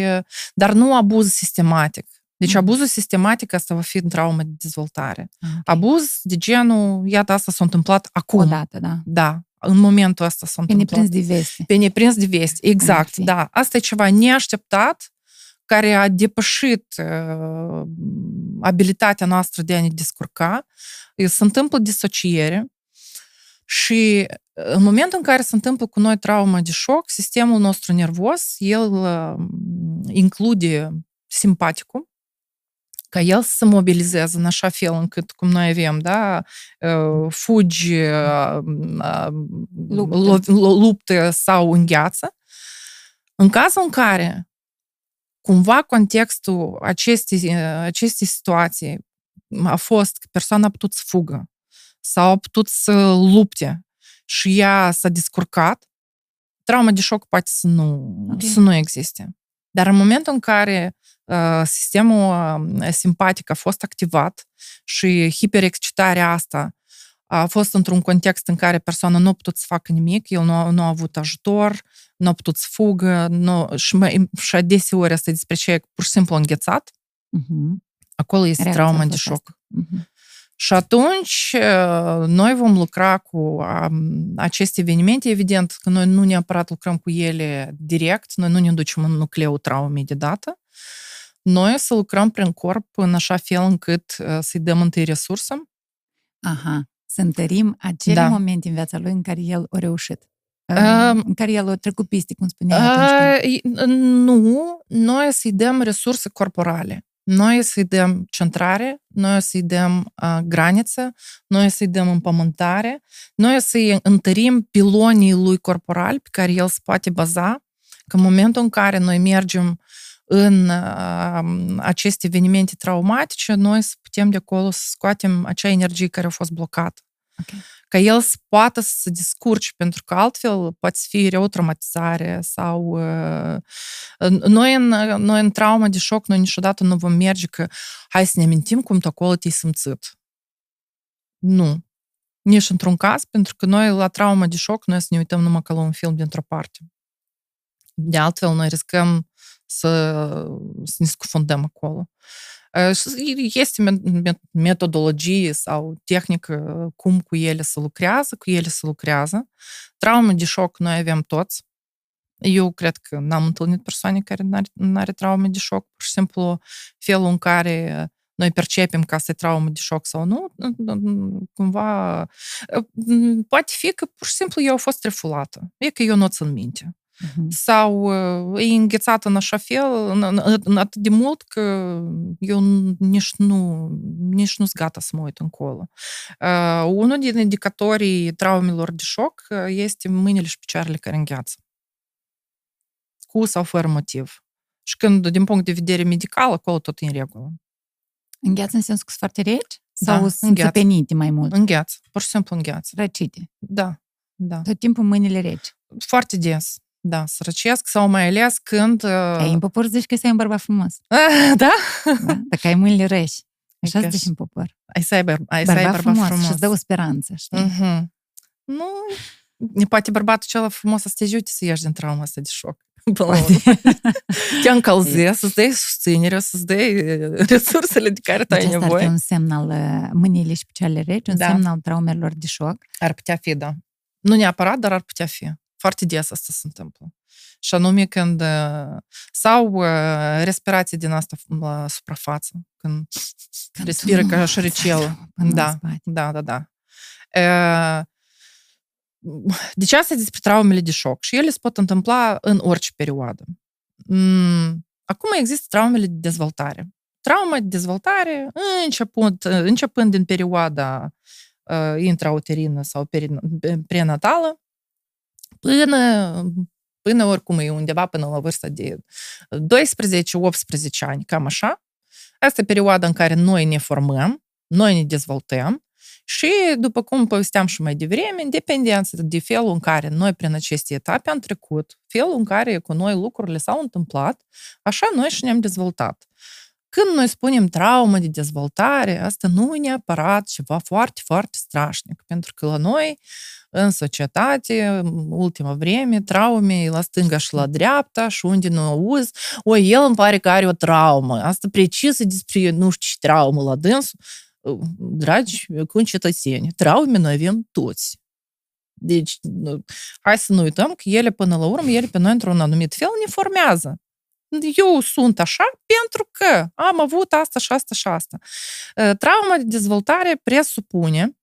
dar nu abuz sistematic. Deci Mhm. abuzul sistematic asta va fi în traumă de dezvoltare. Ok. Abuz de genul, iată, asta s-a întâmplat acum. Odată, da. Da, în momentul ăsta s-a Pe întâmplat. neprins de veste. Pe neprins de vesti, exact, fi. da. Asta e ceva neașteptat, care a depășit uh, abilitatea noastră de a ne descurca. Se întâmplă disociere și în momentul în care se întâmplă cu noi trauma de șoc, sistemul nostru nervos, el uh, include simpaticul, ca el să se mobilizeze în așa fel încât, cum noi avem, da, uh, fugi, uh, uh, Luptă. lo- lo- luptă sau îngheață. În cazul în care cumva contextul acestei, acestei situații a fost că persoana a putut să fugă sau a putut să lupte și ea s-a descurcat, trauma de șoc poate să nu, Ok. să nu existe. Dar în momentul în care uh, sistemul uh, simpatic a fost activat și hiperexcitarea asta a fost într-un context în care persoana nu a putut să facă nimic, el nu a, nu a avut ajutor, nu a putut să fugă, nu, și, mai, și adeseori asta e despre ce e pur și simplu înghețat, Mhm. acolo este Reacția a trauma de fost șoc. Mhm. Și atunci uh, noi vom lucra cu um, aceste evenimente. Evident că noi nu neapărat lucrăm cu ele direct, noi nu ne ducem în nucleul traumei de dată. Noi să lucrăm prin corp în așa fel încât uh, să-i dăm întâi resursă. Aha. Să întărim acele Da. momente în viața lui în care el a reușit. Um, în care el a trecut piste, cum spuneai atunci când... Uh, nu, noi să-i dăm resurse corporale. Noi să-i dăm centrare, noi să-i dăm uh, graniță, noi să-i dăm împământare, noi să-i întărim pilonii lui corporal pe care el se poate baza, că în momentul în care noi mergem în uh, aceste evenimente traumatice, noi să putem de acolo să scoatem acea energie care a fost blocată. Ok. Ca el să poată să se descurce, pentru că altfel poate să fie reotraumatizare sau uh, noi, în, noi în traumă de șoc, noi niciodată nu vom merge că hai să ne amintim cum tu acolo te-ai simțit. Nu. Nici într-un caz, pentru că noi la traumă de șoc, noi să ne uităm numai ca la un film dintr-o parte. De altfel, noi riscăm să, să ne scufundăm acolo. Uh, și Este me- me- metodologie sau tehnică cum cu ele să lucrează, cu ele să lucrează. Traume de șoc noi avem toți. Eu cred că n-am întâlnit persoane care nu are traume de șoc. Pur și simplu, felul în care noi percepem că asta e traumă de șoc sau nu, cumva poate fi că pur și simplu eu au fost refulată. E că eu nu țin minte Mhm. sau uh, e înghețată în așa fel, în, în, în atât de mult că eu nici nu nici nu-s gata să mă uit încolo. Uh, unul din indicatorii traumelor de șoc uh, este mâinile și picioarele care îngheață. Cu sau fără motiv. Și când, din punct de vedere medical, acolo tot e în regulă. Îngheață în sensul că sunt foarte reci? Da, Sau sunt îngheață. țăpenite mai mult? Îngheață. Pur și simplu îngheață. Răcite. Da. Da. Tot timpul mâinile reci. Foarte des. Da, să răcesc sau mai ales când... Ai în Uh... popor zici că să ai un bărbat frumos. da? Da? Dacă ai mâinile reci. Așa Ok. zici în popor. Ai să ai, băr- ai să ai Bărbat bărbat frumos, frumos. și îți dă o speranță, știi? Mhm. Nu, ne poate bărbatul cel frumos să te ajute să ieși din trauma asta de șoc. Până la urmă. Te încălzesc, să-ți dai susținere, să-ți dai resursele de care tu ai Deci asta ar fi nevoie. un semn al uh, mâinile și picioarele reci, un Da. semn al traumelor de șoc. Ar putea fi, da. Nu neapărat, dar ar putea fi. Foarte des asta se întâmplă. Și anume când... uh, Sau uh, respirație din asta la suprafață. Când Când respiră tu ca nu șoricelul. faci până în Da. spate. Da, da, da. E, Deci asta e despre traumele de șoc și ele se pot întâmpla în orice perioadă. Mm, Acum există traumele de dezvoltare. Trauma de dezvoltare, începând, începând din perioada uh, intrauterină sau peri- prenatală, până, până oricum e undeva până la vârsta de 12-18 ani, cam așa. Asta e perioada în care noi ne formăm, noi ne dezvoltăm și, după cum povesteam și mai devreme, în dependență de felul în care noi prin aceste etape am trecut, felul în care cu noi lucrurile s-au întâmplat, așa noi și ne-am dezvoltat. Când noi spunem traumă de dezvoltare, asta nu e neapărat ceva foarte, foarte strașnic, pentru că la noi, în societate, ultima vreme, traume la stânga și la dreapta și unde nu auzi, o, el îmi pare că are o traumă. Asta precisă despre nu știu ce traumă la dânsul. Dragi concetățeni, traume noi avem toți. Deci, hai să nu uităm că ele, până la urmă, ele pe noi, într-un anumit fel, ne formează. Eu sunt așa pentru că am avut asta și asta și asta. Trauma de dezvoltare presupune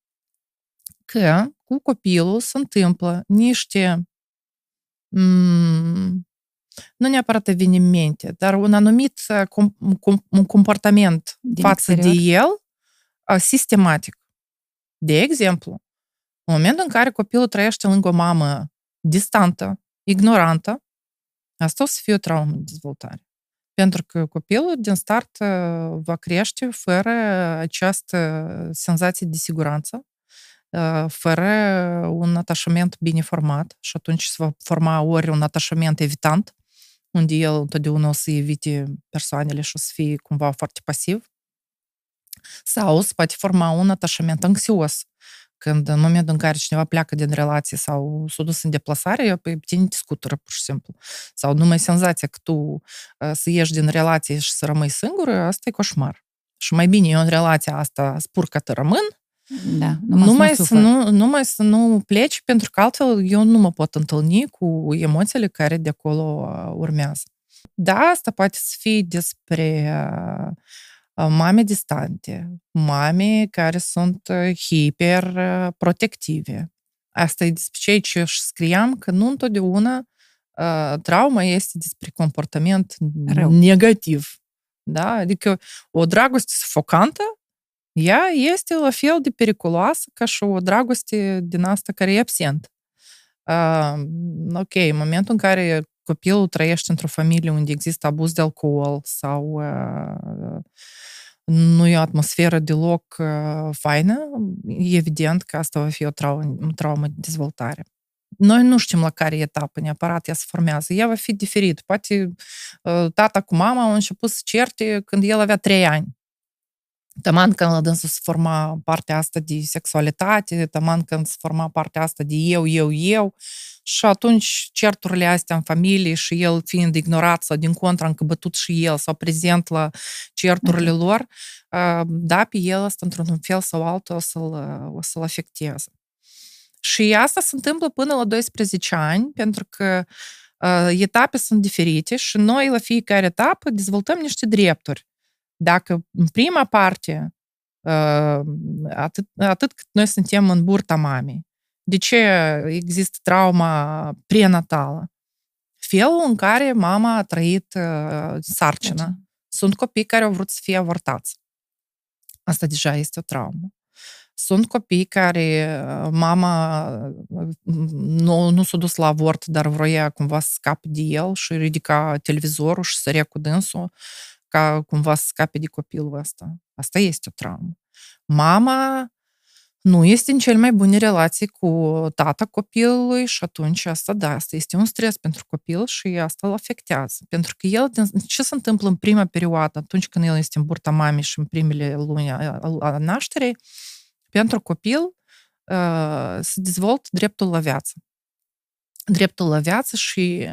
că cu copilul se întâmplă niște mm, nu neapărat evenimente, dar un anumit com, com, un comportament Din față exterior. de el sistematic. De exemplu, în momentul în care copilul trăiește lângă o mamă distantă, ignorantă, asta o să fie o traumă de dezvoltare. Pentru că copilul din start va crește fără această senzație de siguranță, fără un atașament bine format și atunci se va forma ori un atașament evitant, unde el întotdeauna o să evite persoanele și o să fie cumva foarte pasiv, sau se poate forma un atașament anxios, când în momentul în care cineva pleacă din relație sau s-a dus în deplasare, pe tine te scutură, pur și simplu. Sau numai senzația că tu să ieși din relație și să rămâi singur, asta e coșmar. Și mai bine eu în relația asta spur că te rămân, da, numai, să nu, numai să nu pleci, pentru că altfel eu nu mă pot întâlni cu emoțiile care de acolo urmează. Da, asta poate să fie despre mame distante, mame care sunt hiperprotective. Asta e despre ceea ce își scriam, că nu întotdeauna trauma este despre comportament Rău. negativ. Da? Adică o dragoste sufocantă, ea este la fel de periculoasă ca și o dragoste din asta care e absent. Uh, ok, în momentul în care copilul trăiește într-o familie unde există abuz de alcool sau uh, nu e o atmosferă deloc uh, faină, evident că asta va fi o traumă, o traumă de dezvoltare. Noi nu știm la care etapă neapărat ea se formează. Ea va fi diferit. Poate uh, tata cu mama au început să certe când el avea trei ani. Taman când la dânsul se forma partea asta de sexualitate, taman când se forma partea asta de eu, eu, eu. Și atunci certurile astea în familie și el fiind ignorat sau din contra încă bătut și el sau prezent la certurile uh-huh. lor, da, pe el asta într-un fel sau altul o să-l, o să-l afecteze. Și asta se întâmplă până la 12 ani, pentru că uh, etape sunt diferite și noi la fiecare etapă dezvoltăm niște drepturi. Dacă în prima parte, uh, atât, atât cât noi suntem în burta mamei, de ce există trauma prenatală? Felul în care mama a trăit uh, sarcina. Sunt copii care au vrut să fie avortați. Asta deja este o traumă. Sunt copii care mama nu, nu s-a dus la avort, dar vroia cumva să scape de el și ridica televizorul și sărea cu dânsul ca cumva să scape de copilul ăsta. Asta este o traumă. Mama nu este în cel mai bune relații cu tata copilului și atunci asta, da, asta este un stres pentru copil și asta îl afectează. Pentru că el, ce se întâmplă în prima perioadă, atunci când el este în burta mamei și în primele luni a nașterii, pentru copil se dezvoltă dreptul la viață. Dreptul la viață și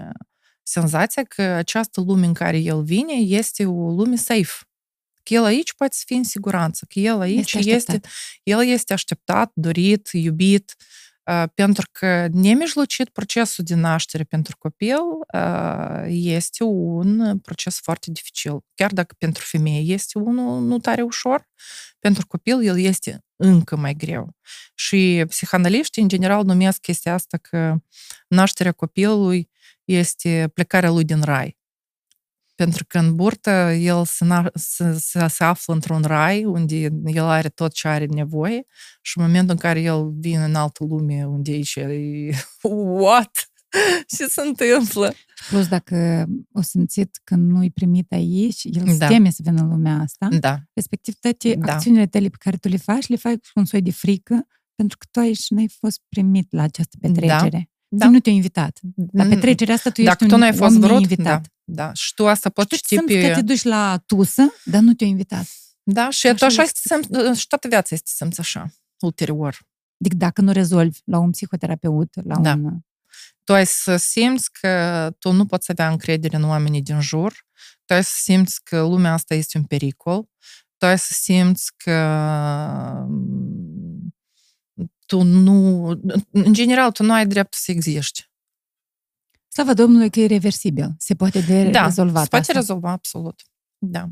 senzația că această lume în care el vine este o lume safe Că el aici poate să fie în siguranță, că el aici este, este el este așteptat, dorit, iubit, pentru că nemijlocit procesul de naștere pentru copil este un proces foarte dificil. Chiar dacă pentru femeie este unul nu tare ușor, pentru copil el este încă mai greu. Și psihanaliștii, în general, numesc chestia asta că nașterea copilului este plecarea lui din rai. Pentru că în burtă el se, se, se, se află într-un rai unde el are tot ce are nevoie și în momentul în care el vine în altă lume unde aici e what? ce se întâmplă? Plus dacă o simțit că nu-i primit aici, el da. se teme să vină în lumea asta. Da. Respectiv, toate da. acțiunile tale pe care tu le faci, le faci cu un soi de frică, pentru că tu aici n-ai fost primit la această petrecere. Da. Da. nu te-ai invitat. La petrecerea asta tu Dacă ești tu n-ai fost vrut, invitat. Da. Da. Și tu asta poți Și tu ști simți că te pe... duci la tusă, dar nu te-au invitat. Da, și tu Așa așa este. te simți, și toată viața este simți așa, ulterior. Adică dacă nu rezolvi la un psihoterapeut, la Da. un... Tu ai să simți că tu nu poți avea încredere în oamenii din jur, tu ai să simți că lumea asta este un pericol, tu ai să simți că mm, tu nu, în general, tu nu ai dreptul să existi. Slavă Domnului că e reversibil. Se poate de Da, rezolvat se poate asta. rezolva, absolut. Da.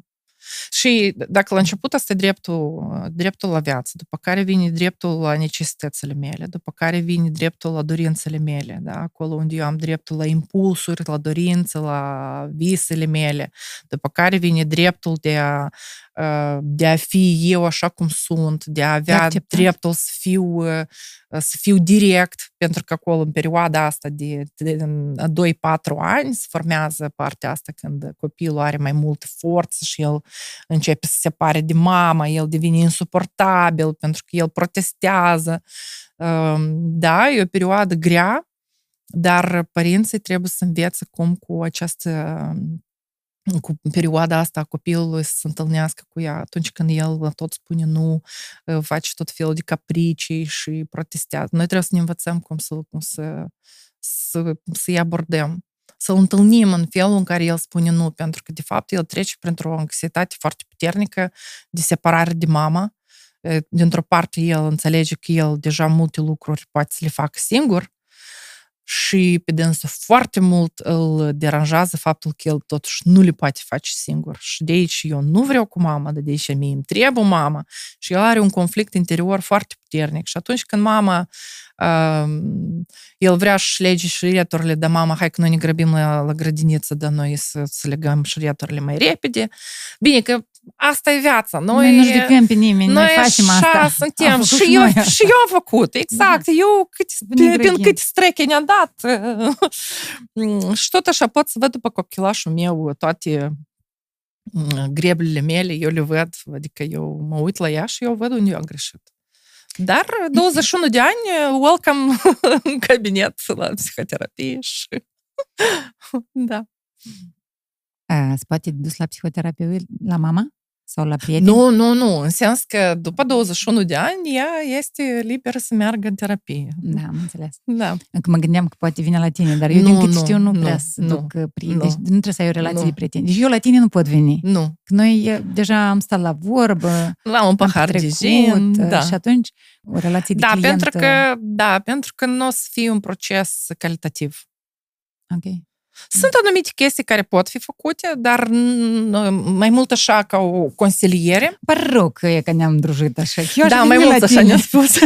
Și dacă la început asta e dreptul, dreptul la viață, după care vine dreptul la necesitățile mele, după care vine dreptul la dorințele mele, da? acolo unde eu am dreptul la impulsuri, la dorințe, la visele mele, după care vine dreptul de a, uh, de a fi eu așa cum sunt, de a avea acceptat. dreptul să fiu, uh, să fiu direct, pentru că acolo în perioada asta de, de 2-4 ani se formează partea asta când copilul are mai multă forță și el începe să se separe de mama, el devine insuportabil pentru că el protestează. Um, Da, e o perioadă grea, dar părinții trebuie să învețe cum cu această cu perioada asta a copilului să se întâlnească cu ea atunci când el tot spune nu, face tot felul de capricii și protestează. Noi trebuie să ne învățăm cum să, cum să, să, să-i abordăm să-l întâlnim în felul în care el spune nu, pentru că, de fapt, el trece printr-o anxietate foarte puternică de separare de mama. Dintr-o parte, el înțelege că el deja multe lucruri poate să le facă singur și pe dânsul foarte mult îl deranjează faptul că el totuși nu le poate face singur. Și de aici eu nu vreau cu mama, dar de aici mie îmi trebuie mama. Și el are un conflict interior foarte puternic. Și atunci când mama uh, el vrea și lege șireturile, dar mama, hai că noi ne grăbim la, la grădiniță, dar noi să, să legăm șireturile mai repede. Bine, că asta e viața. Noi, noi nu judecăm pe nimeni, noi, noi facem așa asta. suntem. Am făcut Și eu, noi asta. și eu am făcut, exact. Eu cât, Ne prin, grăbim. prin câte streche ne-a dat. și tot așa pot să văd după copilașul meu toate mm, greblele mele, eu le văd, adică eu mă uit la ea și eu văd unde eu am greșit. Dar 21 de ani, welcome în cabinet la psihoterapie și... da. A, Se poate dus la psihoterapie la mama? Sau la prieteni? Nu, nu, nu. În sens că după 21 de ani, ea este liberă să meargă în terapie. Da, am înțeles. Da. Încă mă gândeam că poate vine la tine, dar eu Nu, din cât nu, știu nu nu, prea să nu, duc uh, prieteni. nu. Deci nu trebuie să ai o relație Nu. de prieteni. Deci eu la tine nu pot veni. Nu. Că Noi e, deja am stat la vorbă, La un am pahar de petrecut, gin. uh, Da. și atunci o relație de Da, client... pentru că, da, pentru că nu o să fie un proces calitativ. Ok. Sunt anumite chestii care pot fi făcute, dar n- mai mult așa ca o consiliere. Pare rău că e că ne-am drujit așa. că Eu aș da, veni mai la mult așa tine. ne-a spus.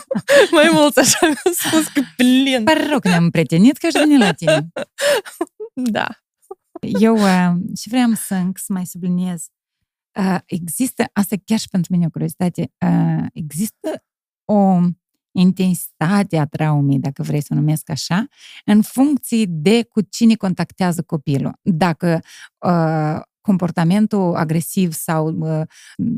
mai mult așa ne-a spus că plin. Pare rău că ne-am prietenit că aș veni la tine. Da. Eu uh, și vreau să, încă să mai subliniez. Uh, există, asta e chiar și pentru mine o curiozitate, uh, există o intensitate a traumei, dacă vrei să o numesc așa, în funcție de cu cine contactează copilul. Dacă uh, comportamentul agresiv sau uh,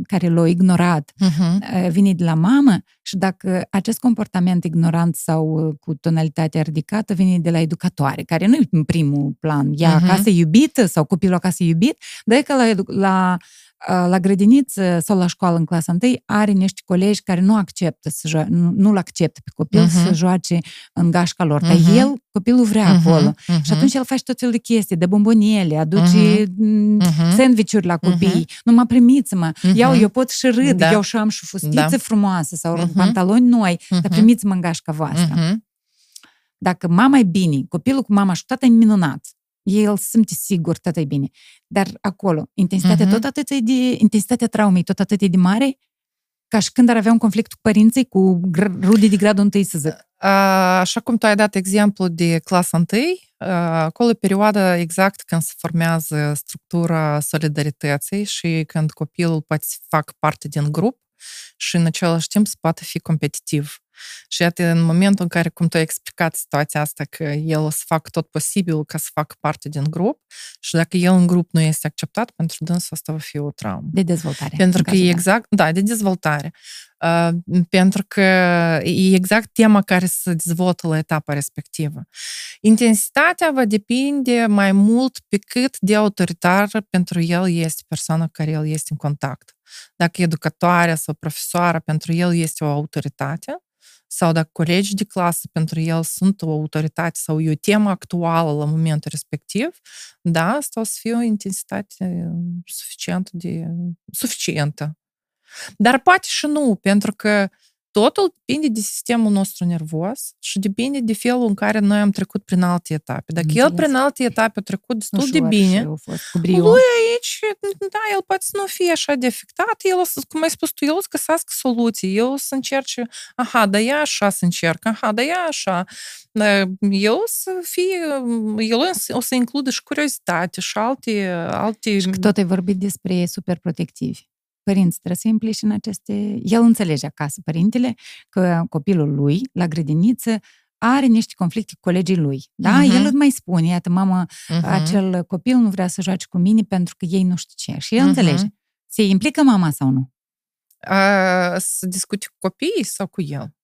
care l-a ignorat Uh-huh. uh, vine de la mamă și dacă acest comportament ignorant sau uh, cu tonalitatea ridicată vine de la educatoare, care nu e în primul plan, ea Mhm. acasă iubită sau copilul acasă iubit, dar e că la, edu- la, uh, la grădiniță sau la școală în clasa 1 are niște colegi care nu acceptă să jo- nu, nu-l acceptă pe copil Mhm. să joace în gașca lor, dar Mhm. el, copilul vrea acolo. Uh-huh. Și atunci el face tot felul de chestii, de bomboniele, aduce mm, Mhm. sandvișuri la copii, nu mă primiți-mă, iau, Mhm. eu pot și râd, Da. eu și am și fustițe Da. frumoase sau Mhm. pantaloni noi, dar Mhm. primiți-mă în gașca voastră. Uh-huh. Dacă mama e bine, copilul cu mama și tata e minunat, el se simte sigur, tata e bine. Dar acolo, intensitatea Mhm. tot atât e de, intensitatea traumei tot atât e de mare, ca și când ar avea un conflict cu părinții, cu gr- rude de gradul întâi, să zic. A, Așa cum tu ai dat exemplu de clasa 1, acolo e perioada exact când se formează structura solidarității și când copilul poate să facă parte din grup și în același timp să poată fi competitiv. Și iată, în momentul în care, cum tu ai explicat situația asta, că el o să facă tot posibil ca să facă parte din grup și dacă el în grup nu este acceptat, pentru dânsul asta va fi o traumă. De dezvoltare. Pentru că e exact, da, de dezvoltare. Uh, pentru că e exact tema care se dezvoltă la etapa respectivă. Intensitatea va depinde mai mult pe cât de autoritar pentru el este persoana cu care el este în contact. Dacă educatoarea sau profesoara pentru el este o autoritate, sau dacă colegii de clasă pentru el sunt o autoritate sau e o temă actuală la momentul respectiv, da, asta o să fie o intensitate suficientă de suficientă. Dar poate și nu, pentru că totul depinde de sistemul nostru nervos și depinde de felul în care noi am trecut prin alte etape. Dacă Înțeles. el prin alte etape a trecut destul Ușor de bine, lui aici, da, el poate să nu fie așa de afectat, el, cum ai spus tu, el o să găsească soluții, el o să încerce, aha, da ea așa să încerc, aha, da ea așa. El o să fie, el o să includă și curiozitate și alte... alte... Și că tot ai vorbit despre superprotectivi părinți trebuie să implici în aceste... El înțelege acasă, părintele, că copilul lui, la grădiniță, are niște conflicte cu colegii lui. Da? Uh-huh. El îți mai spune, iată, mama, uh-huh. acel copil nu vrea să joace cu mine pentru că ei nu știu ce. Și el uh-huh. înțelege. Se implică mama sau nu? A, să discute cu copiii sau cu el?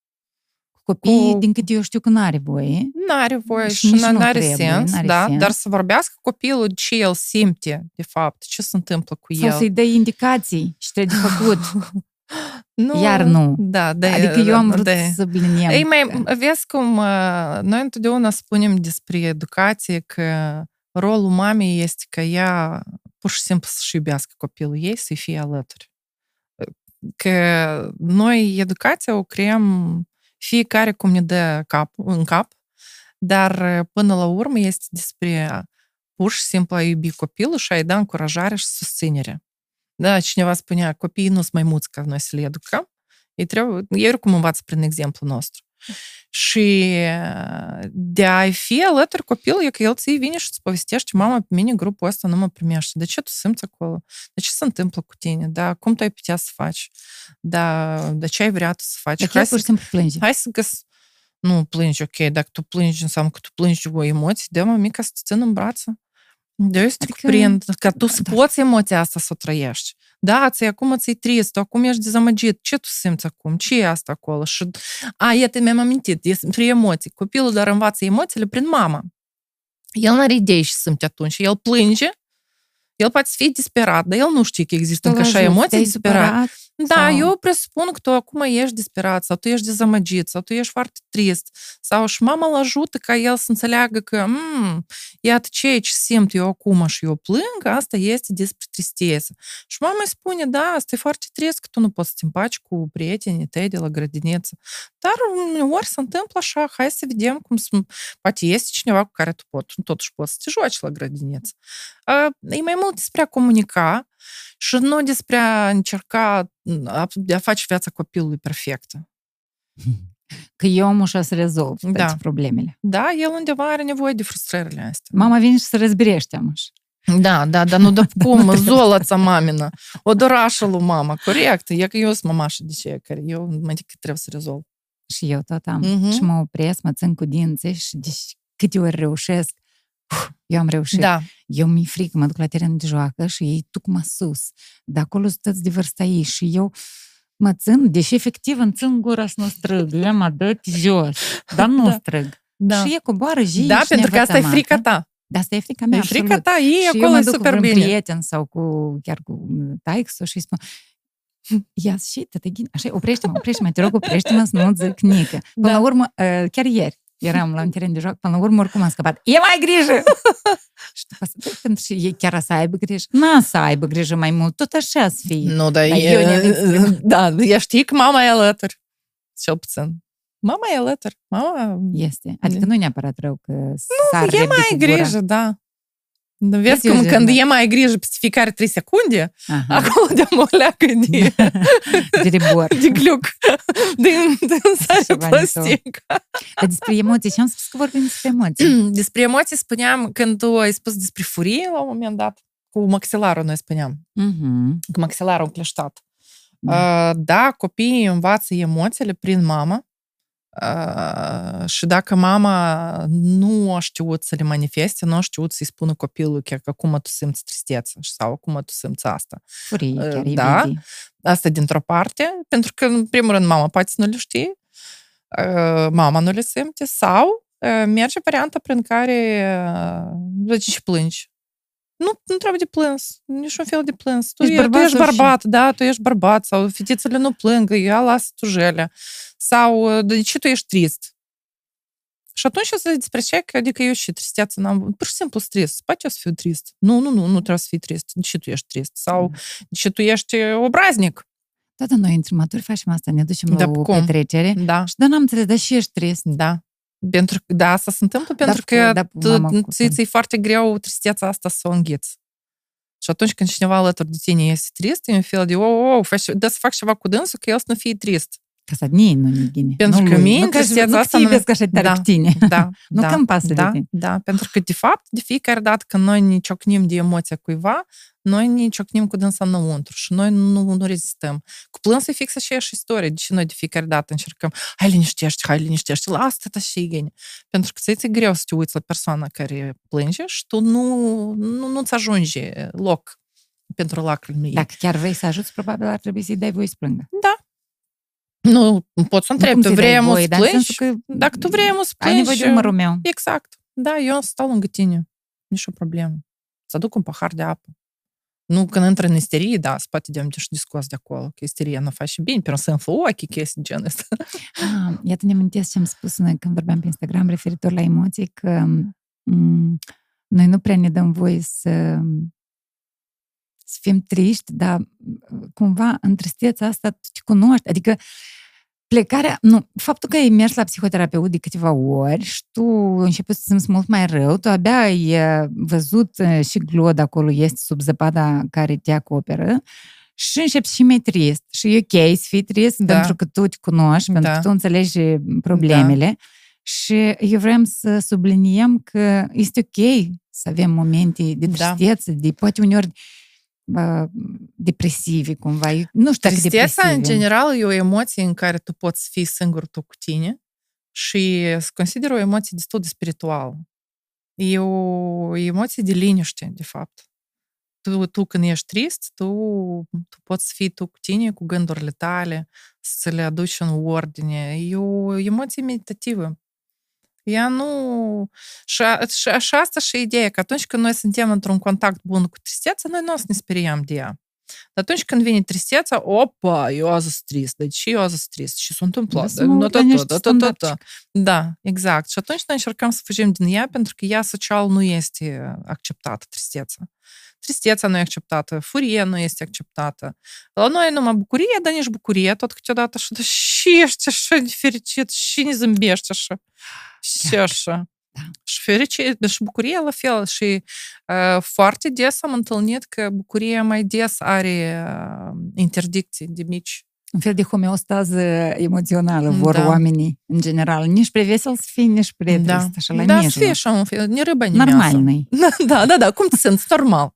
Copiii, cu... din câte eu știu, că nu are voie. Nu are voie și, și nu are sens, n-are da, sens. dar să vorbească copilul ce el simte, de fapt, ce se întâmplă cu Sau el. Sau să-i dai indicații și trebuie de făcut. nu, Iar nu. Da, da. Adică eu am vrut da. să subliniem. Ei, mai, vezi cum noi întotdeauna spunem despre educație că rolul mamei este că ea pur și simplu să-și iubească copilul ei, să-i fie alături. Că noi educația o creăm fiecare cum ne dă cap, în cap, dar până la urmă este despre pur și simplu a iubi copilul și a-i da încurajare și susținere. Da, cineva spunea, copiii nu sunt mai mulți ca noi să le educăm, ei, trebuie, ei oricum învață prin exemplu nostru. Și de a fi alături copilul e că el ți vine și îți povestește, mama, pe mine grupul ăsta nu mă primește. De ce tu simți acolo? De ce se întâmplă cu tine? Da, cum tu ai putea să faci? Da, de ce ai vrea tu să faci? De hai pur și simplu plângi. Hai să găs... Nu, plângi, ok, dacă tu plângi, înseamnă că tu plângi cu emoții, dă-mă mica să te țin în brață. De eu să te adică, prind, ca tu să da. poți emoția asta să o trăiești. Da, ți acum ți-e trist, tu acum ești dezamăgit. Ce tu simți acum? Ce e asta acolo? Și, a, iată, mi-am amintit, despre emoții. Copilul doar învață emoțiile prin mama. El n-are idei și simte atunci. El plânge, el poate să fie disperat, dar el nu știe că există încă așa emoții disperat. Da, sau... eu presupun că tu acum ești disperat sau tu ești dezamăgit sau tu ești foarte trist sau și mama îl ajută ca el să înțeleagă că mm, iată ce ce simt eu acum și eu plâng, asta este despre tristețe. Și mama îi spune, da, asta e foarte trist că tu nu poți să te împaci cu prietenii tăi de la grădiniță. Dar uneori se întâmplă așa, hai să vedem cum să... Poate este cineva cu care tu pot, totuși poți să te joci la grădiniță. E mai mult despre a comunica și nu despre a încerca de a face viața copilului perfectă. Că eu am ușa să rezolv da. toate problemele. Da, el undeva are nevoie de frustrările astea. Mama vine și să răzbirește amăș. Da, da, dar nu de cum, zolața mamina, odorașa lui mama, corect, e că eu sunt mamașa de ce, care eu mai decât trebuie să rezolv. Și eu tot am. Uh-huh. Și mă opresc, mă țin cu dinții și de câte ori reușesc, eu am reușit. Da. Eu mi-e frică, mă duc la teren de joacă și ei mă sus. De acolo sunt de vârsta ei și eu mă țin, deși efectiv îmi țin gura să nu strâng. Eu mă dă jos, dar nu da. strâng. Da. Și e coboară zi Da, pentru că asta e frica ta. Da, asta e frica mea, E frica ta, e și acolo eu mă duc super cu bine. prieten sau cu, chiar cu taixul și îi spun, Ia și te așa, oprește-mă, oprește-mă, te rog, oprește-mă să nu zic nică. Până da. la urmă, chiar ieri, eram la un teren de joc, până la urmă oricum am scăpat. E mai grijă! și după asta, pentru și ei chiar să aibă grijă. Nu să aibă grijă mai mult, tot așa să fie. Nu, dar, dar e, da, ea știi că mama e alături. Cel puțin. Mama e alături. Mama... Este. Adică nu neapărat rău că Nu, e mai grijă, da. Vezi cum când e mai grijă pe fiecare 3 secunde, Aha. acolo de mă leacă de... de rebor. De gluc. Din, din sare plastic. Dar despre emoții, ce am spus că vorbim despre emoții? Despre emoții spuneam când tu ai spus despre furie la un moment dat, cu maxilarul noi spuneam. Uh-huh. Cu maxilarul încleștat. Da. Uh, da, copiii învață emoțiile prin mama, Uh, și dacă mama nu a știut să le manifeste, nu a știut să-i spună copilului chiar că acum tu simți tristețe sau acum tu simți asta. Furie, chiar da, invidie. asta dintr-o parte, pentru că, în primul rând, mama poate să nu le știe, uh, mama nu le simte, sau uh, merge varianta prin care uh, zici și plângi. Nu, nu trebuie de plâns, niciun fel de plâns. Tu, Ești e, tu bărbat ești sau și- bărbat, da, tu ești bărbat, sau fetițele nu plâng, ea lasă tujele. Sau, de ce tu ești trist? Și atunci o să despre ce, că, adică eu și tristeață n-am... Pur și simplu trist. Poate eu să fiu trist. Nu, nu, nu, nu trebuie să fii trist. De ce tu ești trist? Sau de ce tu ești obraznic? Toată noi, între maturi, facem asta, ne ducem Da, la o cum? petrecere Da, și da, n-am înțeles, dar și ești trist. da. Pentru că, da, asta se întâmplă pentru cu- că da, cu tu- mama cu ți ți foarte greu tristeața asta să o înghiți. Și atunci când cineva alături de tine este trist, e un fel de, oh, oh, faci, da să fac ceva cu dânsul, că el să nu fie trist. Ca să nici nu ne ghine. Pentru nu că lui. mie nu, ca și- tristețea nu asta ți nu- vezi că așa tare Da. pe tine. Da, Nu da, că îmi pasă de da, tine. Da, pentru că, de fapt, de fiecare dată când noi ne ciocnim de emoția cuiva, noi ne ciocnim cu dânsa înăuntru și noi nu, nu rezistăm. Cu plânsul e fix aceeași istorie. Deci noi de fiecare dată încercăm, hai liniștește, hai liniștește, lasă te și geni. Pentru că ți-e greu să te uiți la persoana care plânge și tu nu, nu, nu-ți ajunge loc pentru lacrimile ei. Dacă chiar vrei să ajuți, probabil ar trebui să-i dai voie să plângă. Da. Nu, poți să Nu întrebi, cum tu să-i dai vrei voie, să dar în plângi? sensul că Dacă tu vrei să ai nevoie de plângi, umărul meu. Exact. Da, eu stau lângă tine. Nici o problemă. Să aduc un pahar de apă. Nu când intră în isterie, da, să poate de și discuți de acolo, că isteria nu face bine, pentru să înflă ochii, chestii de genul ăsta. Ah, iată, ne amintesc ce am spus noi când vorbeam pe Instagram referitor la emoții, că m- noi nu prea ne dăm voie să, să fim triști, dar m, cumva în tristețea asta tu te cunoști. Adică plecarea, nu, faptul că ai mers la psihoterapeut de câteva ori și tu începi să te simți mult mai rău, tu abia ai eh, văzut eh, și glod acolo este sub zăpada care te acoperă și începi și mai trist. Și e ok să fii trist Da. pentru că tu te cunoști, pentru Da. că tu înțelegi problemele. Și eu vreau să subliniem că este ok să avem momente de Da. tristețe, de poate uneori bă, depresive cumva. Eu Nu știu dacă Tristeța, în depresive. general, e o emoție în care tu poți fi singur tu cu tine și se consideră o emoție destul de spirituală. E o emoție de liniște, de fapt. Tu, tu când ești trist, tu, tu poți fi tu cu tine, cu gândurile tale, să le aduci în ordine. E o emoție meditativă. Ea nu... Și, a, și, și asta și ideea, că atunci când noi suntem într-un contact bun cu tristețea, noi nu o să ne speriem de ea. Dar atunci când vine tristețea, opa, eu azi sunt trist. De ce eu azi sunt trist? Și s-a întâmplat? Da, să mă Da, uit da, la da, niște da, da, da, da. standardcic. Da, exact. Și atunci noi încercăm să fugim din ea pentru că ea social nu este acceptată, tristețea tristețea nu e acceptată, furia nu este acceptată. La noi numai bucurie, dar nici bucurie tot câteodată și, dar și ești așa de fericit, și ne zâmbești așa. Și așa. Da. Și fericire, și bucurie la fel. Și uh, foarte des am întâlnit că bucuria mai des are uh, interdicții de mici. Un fel de homeostază emoțională vor oamenii, în general. Nici pre vesel să fii, nici pre da. așa la Da, să fii așa un fel, ne râbă Normal Da, da, da, cum te simți? Normal.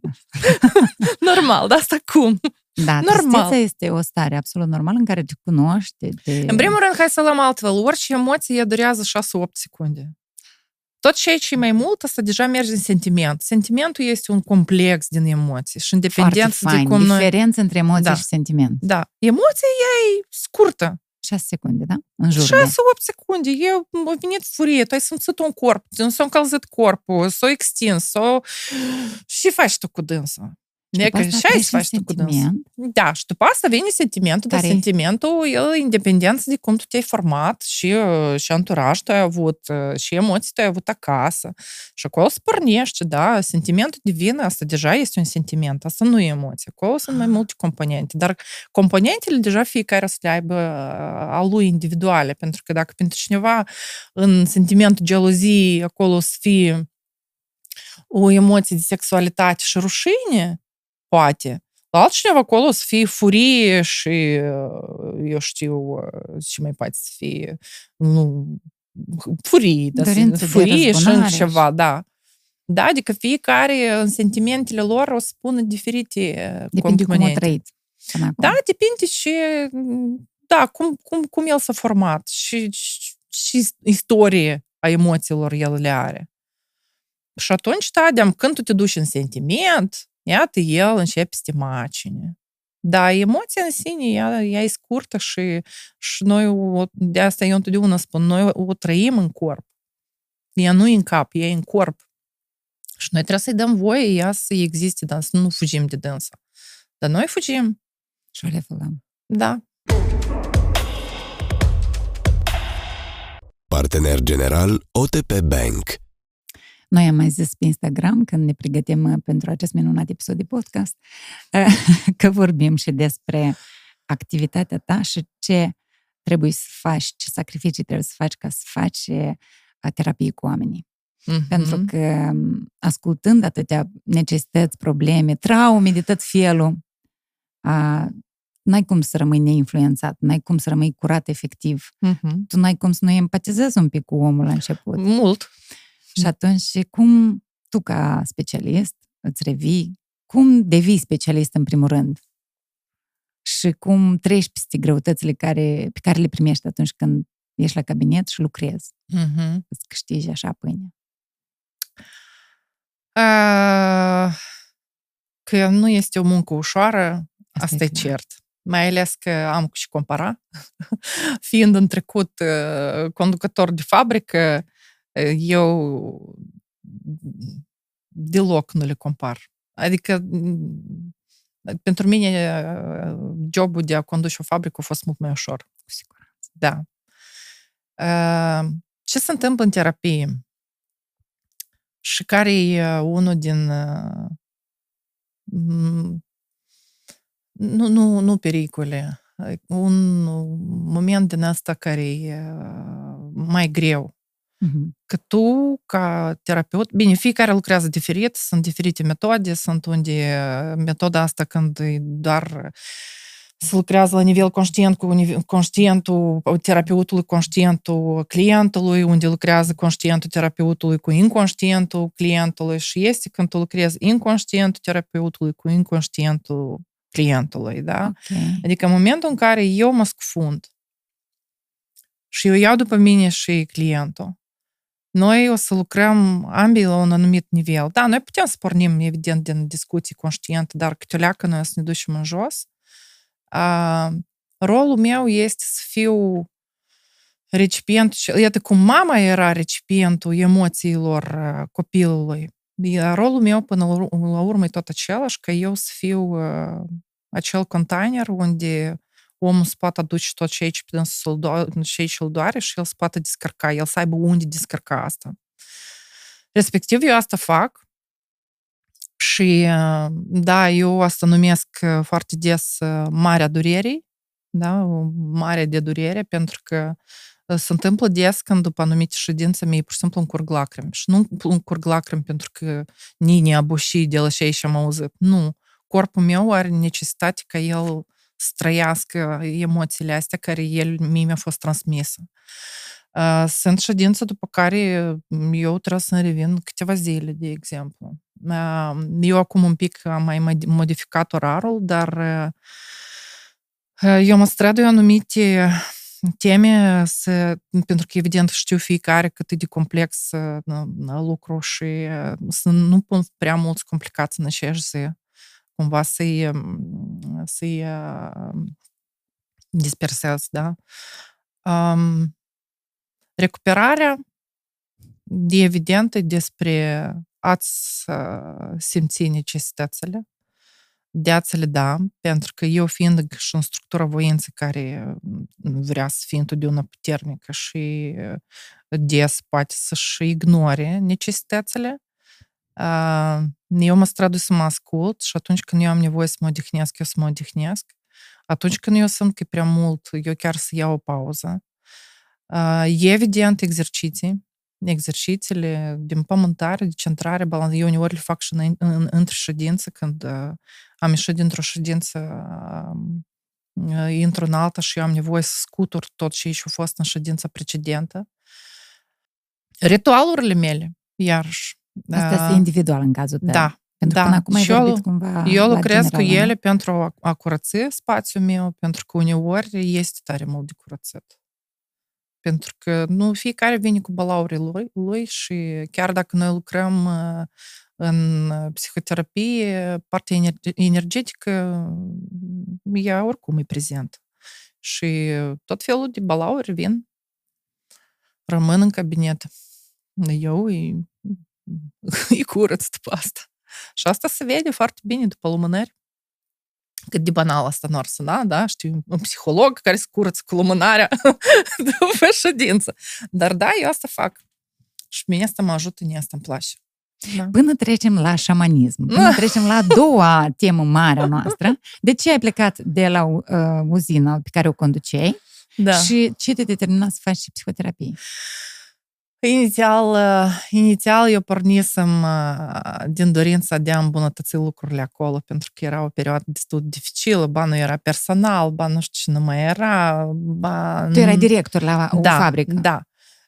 Normal, dar asta cum? Da, Normal. tristețea este o stare absolut normală în care te cunoști. Te... În primul rând, hai să luăm altfel. Orice emoție ea durează 6-8 secunde. Tot ceea ce e mai mult, asta deja merge în sentiment. Sentimentul este un complex din emoții și în Foarte dependență de fain. cum noi... Diferență între emoție Da. și sentiment. Da. Emoția ea e scurtă. 6 secunde, da? În jur 6-8 de. secunde. E a venit furie, tu ai simțit un corp, s-a încălzit corpul, s-a extins, s-a... Și faci tu cu dânsa. Și E după că asta și ai treci să în faci tu cu dânsa. sentiment. Da, și după asta vine sentimentul, dar Care- sentimentul, el, independență de cum tu te-ai format și, uh, și anturaj tu ai avut, uh, și emoții tu ai avut acasă. Și acolo se pornește, da, sentimentul de vină, asta deja este un sentiment, asta nu e emoție. Acolo sunt mai multe componente, dar componentele deja fiecare să le aibă uh, a lui individuale, pentru că dacă pentru cineva în sentimentul geloziei acolo să fie o emoție de sexualitate și rușine, poate. La altcineva acolo să fie furie și, uh, eu știu, uh, ce mai poate să fie, nu, furie, da, Dorință de furie și răzbunare în ceva, da. Da, adică fiecare în sentimentele lor o spună diferite uh, Depinde cum o componente. trăiți. până acum. Da, depinde și da, cum, cum, cum el s-a format și, și, și istorie a emoțiilor el le are. Și atunci, da, când tu te duci în sentiment, iată, el începe să te macine. Da, emoția în sine, ea, ea e scurtă și, și noi, de asta eu întotdeauna spun, noi o trăim în corp. Ea nu e în cap, ea e în corp. Și noi trebuie să-i dăm voie ea să existe, dar să nu fugim de dânsa. Dar noi fugim. Și o refulăm. Da. Partener general OTP Bank. Noi am mai zis pe Instagram, când ne pregătim pentru acest minunat episod de podcast, că vorbim și despre activitatea ta și ce trebuie să faci, ce sacrificii trebuie să faci ca să faci terapie cu oamenii. Mm-hmm. Pentru că ascultând atâtea necesități, probleme, traume de tot felul, a, n-ai cum să rămâi neinfluențat, n-ai cum să rămâi curat efectiv. Mm-hmm. Tu n-ai cum să nu empatizezi un pic cu omul la început. Mult. Și atunci, cum tu ca specialist îți revii, cum devii specialist în primul rând? Și cum treci peste greutățile care, pe care le primești atunci când ești la cabinet și lucrezi. Mm-hmm. Îți câștigi așa pâine. Uh, că nu este o muncă ușoară, asta, asta e cert. Mai ales că am și compara. Fiind în trecut uh, conducător de fabrică, eu deloc nu le compar. Adică pentru mine jobul de a conduce o fabrică a fost mult mai ușor. Cu siguranță. Da. Ce se întâmplă în terapie? Și care e unul din nu, nu, nu pericole. Un moment din asta care e mai greu Că tu, ca terapeut, bine, fiecare lucrează diferit, sunt diferite metode, sunt unde metoda asta când e doar să lucrează la nivel conștient cu conștientul terapeutului, conștientul clientului, unde lucrează conștientul terapeutului cu inconștientul clientului și este când tu lucrezi inconștientul terapeutului cu inconștientul clientului, da? Okay. Adică în momentul în care eu mă scufund și eu iau după mine și clientul, noi o să lucrăm ambii la un anumit nivel. Da, noi putem să pornim, evident, din discuții conștiente, dar câteoleacă noi să ne ducem în jos. A, rolul meu este să fiu recipient, iată cum mama era recipientul emoțiilor copilului. Rolul meu până la urmă e tot același, că eu să fiu uh, acel container unde omul se poate aduce tot ce aici ce aici îl doare și el se poate descărca, el să aibă unde descărca asta. Respectiv, eu asta fac și da, eu asta numesc foarte des marea durerii, da, o mare de durere, pentru că se întâmplă des când după anumite ședințe mie pur și simplu încurg lacrimi. Și nu încurg lacrimi pentru că nini abuși de la ce am auzit. Nu. Corpul meu are necesitate ca el să trăiască emoțiile astea care el mie mi-a fost transmisă. Sunt ședințe după care eu trebuie să revin câteva zile, de exemplu. Eu acum un pic am mai modificat orarul, dar eu mă strădui anumite teme, să, pentru că evident știu fiecare cât e de complex lucru și să nu pun prea mulți complicații în aceeași zi cumva să-i, să-i dispersez, da? Um, recuperarea e evidentă despre a-ți simți necesitățile, de a-ți le da, pentru că eu fiind și în structura voinței care vrea să fie întotdeauna puternică și des poate să-și ignore necesitățile, eu mă strădui să mă ascult și atunci când eu am nevoie să mă odihnesc, eu să mă odihnesc. Atunci când eu simt că e prea mult, eu chiar să iau o pauză. Evident, exerciții. Exercițiile de împământare, de centrare, balans. Eu uneori le fac și în, în, între ședințe, când am ieșit dintr-o ședință, intru în alta și eu am nevoie să scutur tot ce și a fost în ședința precedentă. Ritualurile mele, iarăși, Asta este individual în cazul tău. Da, Pentru Da, că până acum ai și eu- vorbit cumva Eu la lucrez cu general, nu? ele pentru a, a curăți spațiul meu, pentru că uneori este tare mult de curățat. Pentru că nu fiecare vine cu balaurii lui, lui și chiar dacă noi lucrăm uh, în psihoterapie, partea ener- energetică, ea oricum e prezent. Și tot felul de balauri vin, rămân în cabinet. Eu îi, îi curăț după asta. Și asta se vede foarte bine după lumânări. Cât de banal asta nu ar suna, da? Știu, un psiholog care se curăță cu lumânarea după ședință. Dar da, eu asta fac. Și mie asta mă ajută, mie asta îmi place. Da. Până trecem la șamanism, până trecem la a doua temă mare a noastră, de ce ai plecat de la uh, uzina pe care o conduceai da. și ce te determina să faci și psihoterapie? Inițial, uh, inițial eu pornisem uh, din dorința de a îmbunătăți lucrurile acolo, pentru că era o perioadă destul de dificilă, ba nu era personal, ba nu știu ce nu mai era, ba... Tu erai director la o da, fabrică. Da.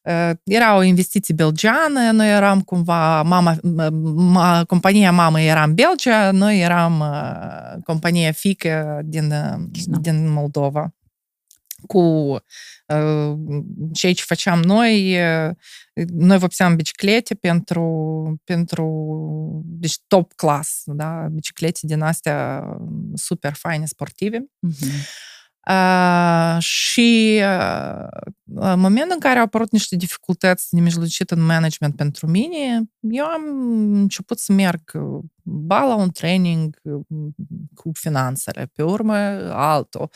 Uh, Era o investiție belgiană, noi eram cumva, mama, ma, compania mamă era în Belgia, noi eram uh, compania fică din, uh, Chișinău. din Moldova. Cu uh, ceea ce făceam noi, uh, noi vopseam biciclete pentru, pentru deci top class, da? biciclete din astea super faine, sportive. Mhm. Uh, și uh, în momentul în care au apărut niște dificultăți nemijlocite în management pentru mine, eu am început să merg ba la un training cu finanțele, pe urmă altul.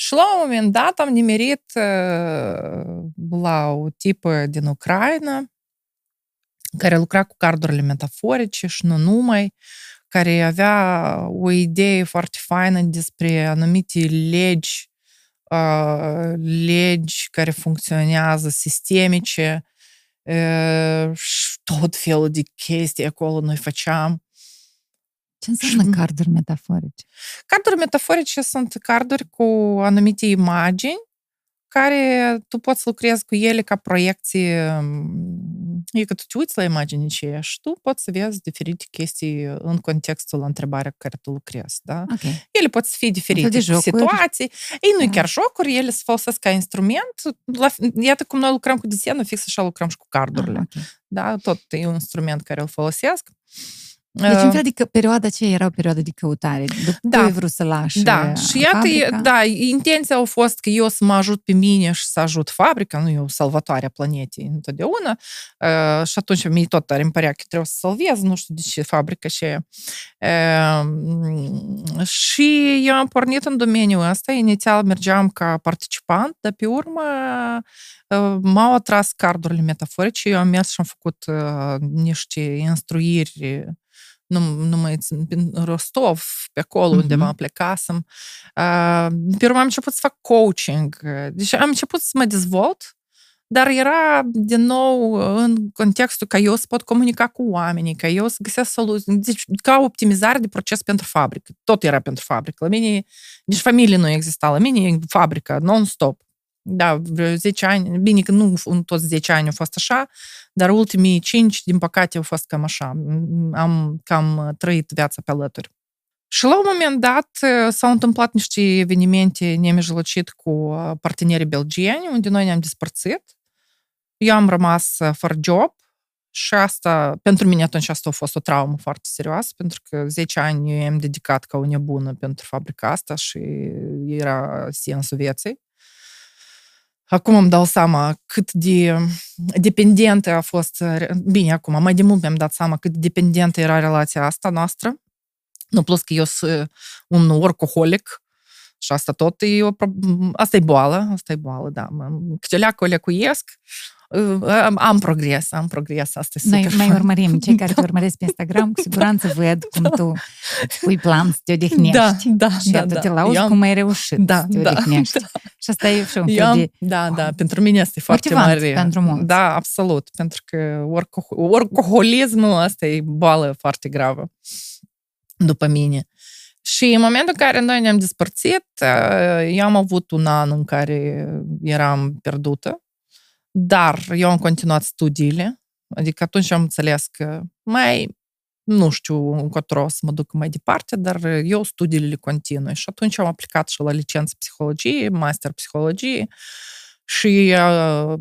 Și la un moment dat am nimerit uh, la o tipă din Ucraina care lucra cu cardurile metaforice și nu numai, care avea o idee foarte faină despre anumite legi, uh, legi care funcționează, sistemice, uh, și tot felul de chestii acolo noi făceam. Ce înseamnă carduri metaforice? Carduri metaforice sunt carduri cu anumite imagini care tu poți să lucrezi cu ele ca proiecție. E că tu te uiți la imagini și și tu poți să vezi diferite chestii în contextul la întrebarea cu care tu lucrezi. Da? Ok. Ele pot să fie diferite de jocuri. situații. Ei nu Da. chiar jocuri, ele se folosesc ca instrument. La, iată cum noi lucrăm cu desenul, fix așa lucrăm și cu cardurile. Ah, ok. Da? Tot e un instrument care îl folosesc. Deci, Uh, în fel de că perioada aceea era o perioadă de căutare. După Da. tu ai vrut să lași Da, uh, și iată, e- fabrica. da, intenția a fost că eu să mă ajut pe mine și să ajut fabrica, nu eu salvatoarea planetei întotdeauna. Uh, și atunci mie tot tare îmi părea că trebuie să salvez, nu știu de ce fabrica și uh, Și eu am pornit în domeniul ăsta, inițial mergeam ca participant, dar pe urmă uh, m-au atras cardurile metaforice, eu am mers și am făcut uh, niște instruiri nu, nu mai țin, prin Rostov, pe acolo Mhm. undeva plecasem. Uh, pe urmă am început să fac coaching. Deci am început să mă dezvolt, dar era din nou în contextul ca eu să pot comunica cu oamenii, ca eu să găsesc soluții, deci ca optimizare de proces pentru fabrică. Tot era pentru fabrică. La mine, nici familie nu exista, la mine e fabrică, non-stop. Da, vreo 10 ani, bine că nu în toți 10 ani au fost așa, dar ultimii 5, din păcate, au fost cam așa. Am cam trăit viața pe alături. Și la un moment dat s-au întâmplat niște evenimente nemijlocit cu partenerii belgieni, unde noi ne-am despărțit. Eu am rămas fără job și asta, pentru mine atunci asta a fost o traumă foarte serioasă, pentru că 10 ani eu am dedicat ca o nebună pentru fabrica asta și era sensul vieții. Acum îmi dau seama cât de dependentă a fost, bine, acum, mai de mult mi-am dat seama cât de dependentă era relația asta noastră. Nu, plus că eu sunt un workaholic și asta tot e o, asta e boală, asta e boală, da. Câte o lecuiesc, am progres, am progres, asta e Noi super mai fain. urmărim, cei care te urmăresc pe Instagram, cu siguranță văd cum tu îți pui plan să te odihnești. Da, da, Și da, iată, da. te lauzi Eu am- cum ai reușit Da, să te da, odihnești. Și asta e și un Eu fel am, de... da, da, pentru mine este foarte Motivant mare. pentru mulți. Da, absolut, pentru că worco- workoholismul asta e boală foarte gravă după mine. Și în momentul în care noi ne-am despărțit, uh, eu am avut un an în care eram pierdută, dar eu am continuat studiile, adică atunci am înțeles că mai nu știu încotro o să mă duc mai departe, dar eu studiile le continui. Și atunci am aplicat și la licență psihologie, master psihologie și uh,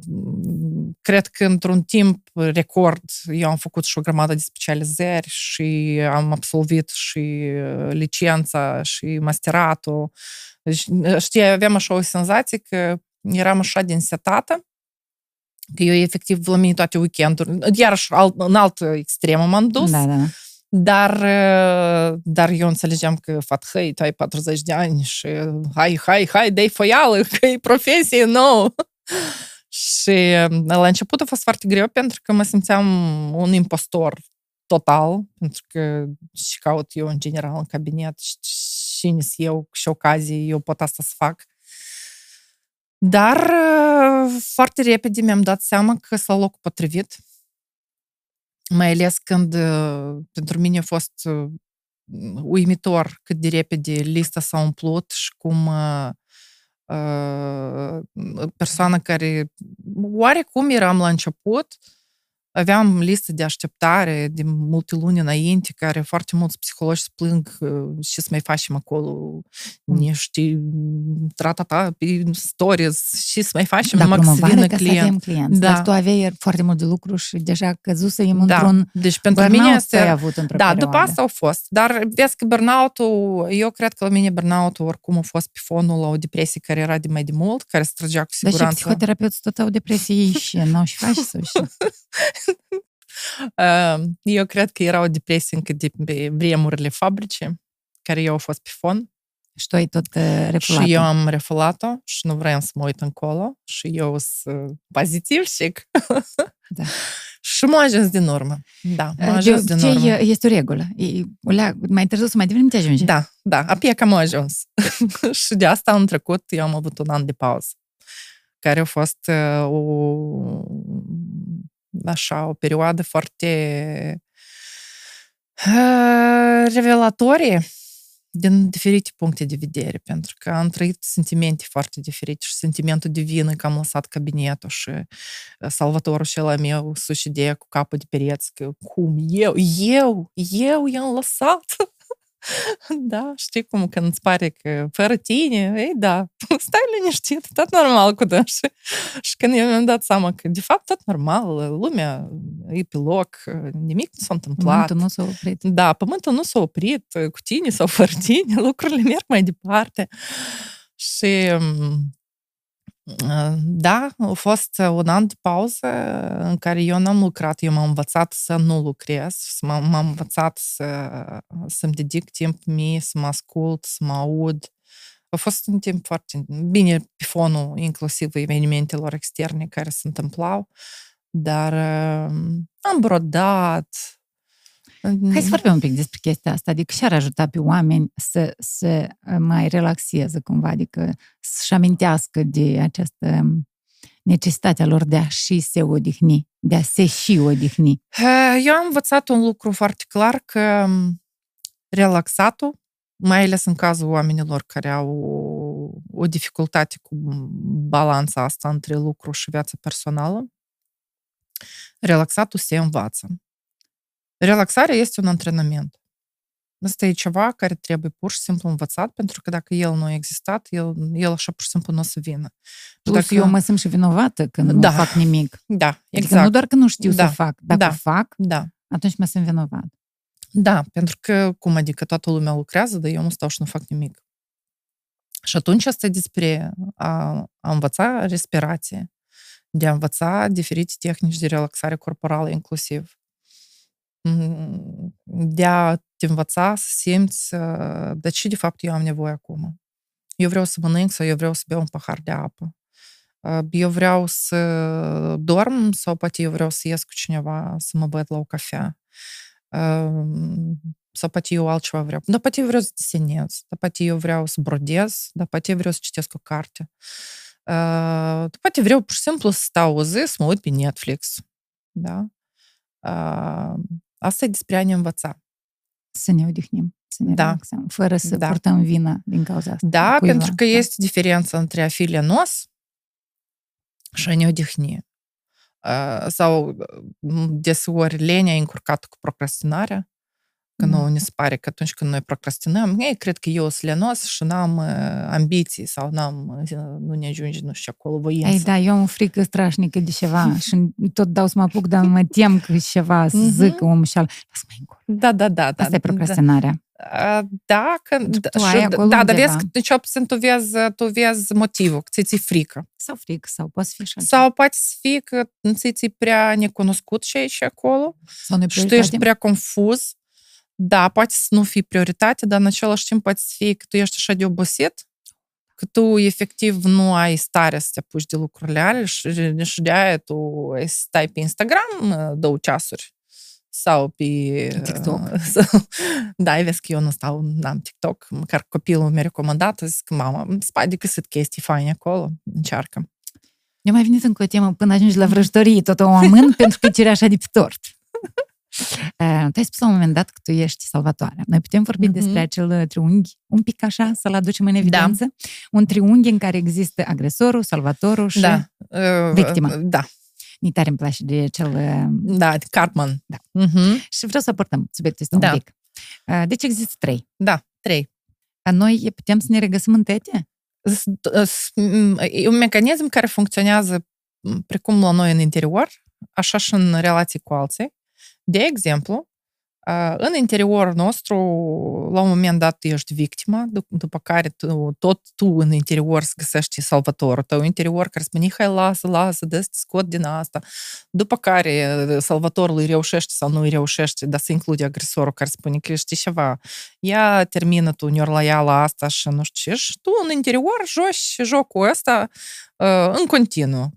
cred că într-un timp record eu am făcut și o grămadă de specializări și am absolvit și licența și masteratul. Deci, știi, aveam așa o senzație că eram așa din setată că eu efectiv la mine toate weekenduri, iarăși alt, în altă extremă m-am dus, Da, da. dar, dar eu înțelegeam că, fathăi, tu ai 40 de ani și hai, hai, hai, dai foială, că e profesie nouă. și la început a fost foarte greu pentru că mă simțeam un impostor total, pentru că și caut eu în general în cabinet și cine eu și ocazii eu pot asta să fac. Dar foarte repede mi-am dat seama că sunt la locul potrivit. Mai ales când pentru mine a fost uimitor cât de repede lista s-a umplut și cum persoana care oarecum eram la început, aveam listă de așteptare de multe luni înainte, care foarte mulți psihologi se plâng și să mai facem acolo niște tratata pe stories și să mai facem da, numai să vină ca client. Să avem clienți. Da. Dar tu aveai foarte mult de lucru și deja căzusem Da. într-un Deci pentru burnout mine este... ai este... avut într-o Da, perioadă. după asta au fost. Dar vezi că burnout-ul, eu cred că la mine burnout-ul oricum a fost pe fonul la o depresie care era de mai de mult, care se trăgea cu Dar și siguranță. psihoterapeuții tot au depresie ei și n-au și faci sau și... Uh, Eu cred că era o depresie încă de pe vremurile fabricii, care eu au fost pe fon. Și tu ai tot uh, refulat. Și eu am refulat-o și nu vreau să mă uit încolo și eu sunt pozitiv și Da. și m-a ajuns din urmă. Da, m-a De ajuns din urmă. obicei, este o regulă. E, o lea, mai târziu sau mai devreme te ajunge. Da, da, apia că m-a ajuns. și de asta în trecut eu am avut un an de pauză, care a fost uh, o, așa, o perioadă foarte uh, revelatorie din diferite puncte de vedere, pentru că am trăit sentimente foarte diferite și sentimentul de vină că am lăsat cabinetul și salvatorul și la meu sușidea cu capul de pereți că cum eu, eu, eu i-am lăsat. Da, știi cum când îți pare că fără tine, ei da, stai liniștit, tot normal cu dâns. Și, și când eu mi-am dat seama că de fapt tot normal, lumea e pe loc, nimic nu s-a întâmplat. Pământul nu s-a oprit. Da, pământul nu s-a oprit cu tine sau fără tine, lucrurile merg mai departe. Și da, a fost un an de pauză în care eu n-am lucrat, eu m-am învățat să nu lucrez, m-am, m-am învățat să, să-mi dedic timp mie, să mă ascult, să mă aud. A fost un timp foarte bine pe fonul inclusiv evenimentelor externe care se întâmplau, dar am brodat, Hai să vorbim un pic despre chestia asta, adică și-ar ajuta pe oameni să se mai relaxeze cumva, adică să-și amintească de această necesitatea lor de a și se odihni, de a se și odihni. Eu am învățat un lucru foarte clar că relaxatul, mai ales în cazul oamenilor care au o, o dificultate cu balanța asta între lucru și viața personală, relaxatul se învață. Relaxarea este un antrenament. Asta e ceva care trebuie pur și simplu învățat, pentru că dacă el nu a existat, el, el așa pur și simplu nu o să vină. Plus, dacă eu mă simt și vinovată când da. nu fac nimic. Da, exact. exact. nu doar că nu știu da. să fac. Dacă da. fac, da. atunci mă simt vinovat. Da, pentru că, cum adică, toată lumea lucrează, dar eu nu stau și nu fac nimic. Și atunci asta e despre a, a învăța respirație, de a învăța diferite tehnici de relaxare corporală inclusiv de a te învăța să simți de ce de fapt eu am nevoie acum. Eu vreau să mănânc sau eu vreau să beau un pahar de apă. Eu vreau să dorm sau poate eu vreau să ies cu cineva să mă băt la o cafea. Sau poate eu altceva vreau. Dar poate eu vreau să desenez, dar poate eu vreau să brodez, dar poate eu vreau să citesc o carte. Dar poate vreau pur și simplu să stau o zi să mă uit pe Netflix. Da? Asta e despre a ne învăța. Să ne odihnim, să ne da. relaxăm, fără să da. purtăm vina din cauza asta. Da, cuiva. pentru că este diferența între a fi lenos și a ne odihni. Sau deseori lenea e încurcată cu procrastinarea că mm. nu ne se pare că atunci când noi procrastinăm, ei cred că eu sunt lenos și n-am uh, ambiții sau n-am, uh, nu ne ajunge, nu știu, acolo voință. Ei, da, eu am o frică strașnică de ceva și tot dau să mă apuc, dar mă tem că ceva să zic mm-hmm. omul și al... Lasă mai încolo. Da, da, da. Asta da, e procrastinarea. Da, da, că, tu ai acolo da, dar vezi, deci tu vezi, tu vezi motivul, că ți-e frică. Sau frică, sau poate fi și Sau poate să fie că ți-e prea necunoscut și aici acolo. Sau și tu ești prea confuz da, poate să nu fie prioritate, dar în același timp poate să fie că tu ești așa de obosit, că tu efectiv nu ai stare să te apuci de lucrurile alea și, și de aia tu stai pe Instagram două ceasuri sau pe TikTok. Sau, da, vezi că eu nu stau, n-am TikTok, măcar copilul mi-a recomandat, zic, mama, îmi spate găsit chestii faine acolo, încearcă. Eu mai venit încă o temă până ajungi la vrăjitorie, tot o amân pentru că cireașa de pe tort. Uh, tu ai spus la un moment dat că tu ești salvatoare. Noi putem vorbi mm-hmm. despre acel triunghi, un pic așa, să-l aducem în evidență? Da. Un triunghi în care există agresorul, salvatorul și da. uh, victima. Da. Ni tare îmi place de cel... Da, Cartman. Da. Mm-hmm. Și vreau să aportăm subiectul ăsta da. un pic. Uh, deci există trei. Da, trei. Noi putem să ne regăsim în tete? E un mecanism care funcționează precum la noi în interior, așa și în relații cu alții. De exemplu, în interiorul nostru, la un moment dat, ești victima, după care tu, tot tu în interior să găsești salvatorul tău interior care spune, hai, lasă, lasă, dă să scot din asta. După care salvatorul îi reușește sau nu îi reușește, dar se include agresorul care spune că știi ceva, ia termină tu la la asta și nu știu ce, și tu în interior joci jocul ăsta în continuu.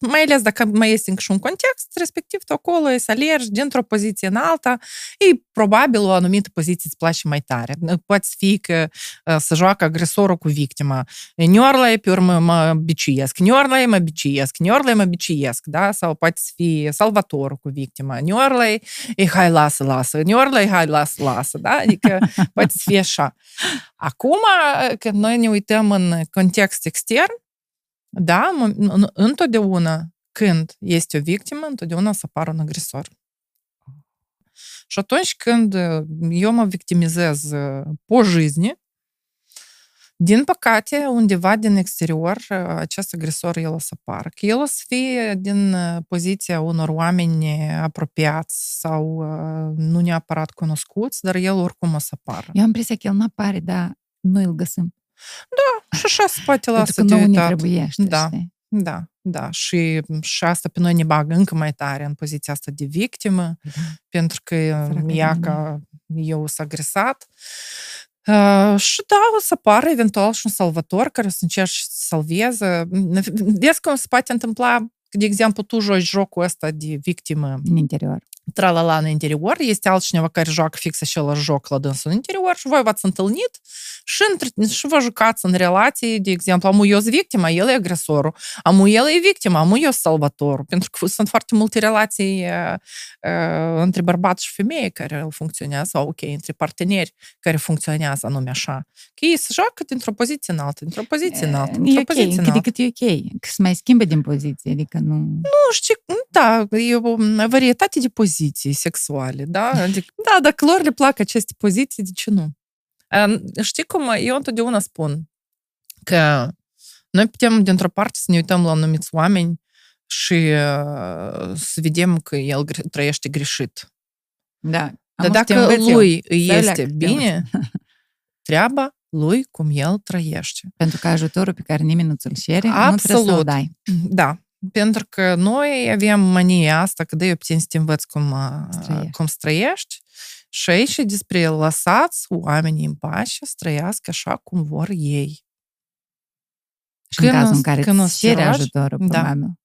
Mai ales dacă mai este încă și un context, respectiv tu acolo să alergi dintr-o poziție în alta, e probabil o anumită poziție îți place mai tare. Poate fi că să joacă agresorul cu victima. Niorla pe urmă mă biciuiesc, niorla mă biciuiesc, niorla mă biciuiesc, da? Sau poate fi salvatorul cu victima. Niorla e hai lasă, lasă, niorla e hai lasă, lasă, da? Adică poate fi așa. Acum, când noi ne uităm în context extern, da, întotdeauna când este o victimă, întotdeauna să apară un agresor. Și atunci când eu mă victimizez pe жизни, din păcate, undeva din exterior, acest agresor el o să apară. Că el o să fie din poziția unor oameni apropiați sau nu neapărat cunoscuți, dar el oricum o să apară. Eu am impresia că el nu apare, dar noi îl găsim. Da, și așa se poate lasă de uitat. trebuiește, da, știi? da, da. Și, și asta pe noi ne bagă încă mai tare în poziția asta de victimă, da. pentru că ea ca eu s-a agresat. Uh, și da, o să apară eventual și un salvator care o să încerci să salveze. Vezi cum se poate întâmpla, de exemplu, tu joci jocul ăsta de victimă în interior tralala în interior, este altcineva care joacă fix același joc la dânsul în interior și voi v-ați întâlnit și, și vă jucați în relații, de exemplu, amu eu victima, el e agresorul, amu el e victima, amu eu salvatorul, pentru că sunt foarte multe relații uh, uh, între bărbat și femeie care funcționează, sau ok, între parteneri care funcționează anume așa, că ei se joacă dintr-o poziție în alta, dintr-o poziție în alta, dintr-o e poziție okay, în alta. Cât e ok, că se mai schimbă din poziție, adică nu... Nu știu, da, e o varietate de poziții poziții sexuale, da? Adică, da, dacă lor le plac aceste poziții, de ce nu? Știi cum? Eu întotdeauna spun că noi putem, dintr-o parte, să ne uităm la anumiți oameni și să vedem că el trăiește greșit. Da. Dar dacă lui îi este bine, treaba lui cum el trăiește. Pentru că ajutorul pe care nimeni nu ți-l cere, Absolut. nu trebuie să-l dai. Da. Pentru că noi avem mania asta că de obțin să te învăț cum, străiești. cum străiești și aici e despre lăsați oamenii în pace să trăiască așa cum vor ei. Și când în cazul în care când îți cere ajutorul, da. probabil.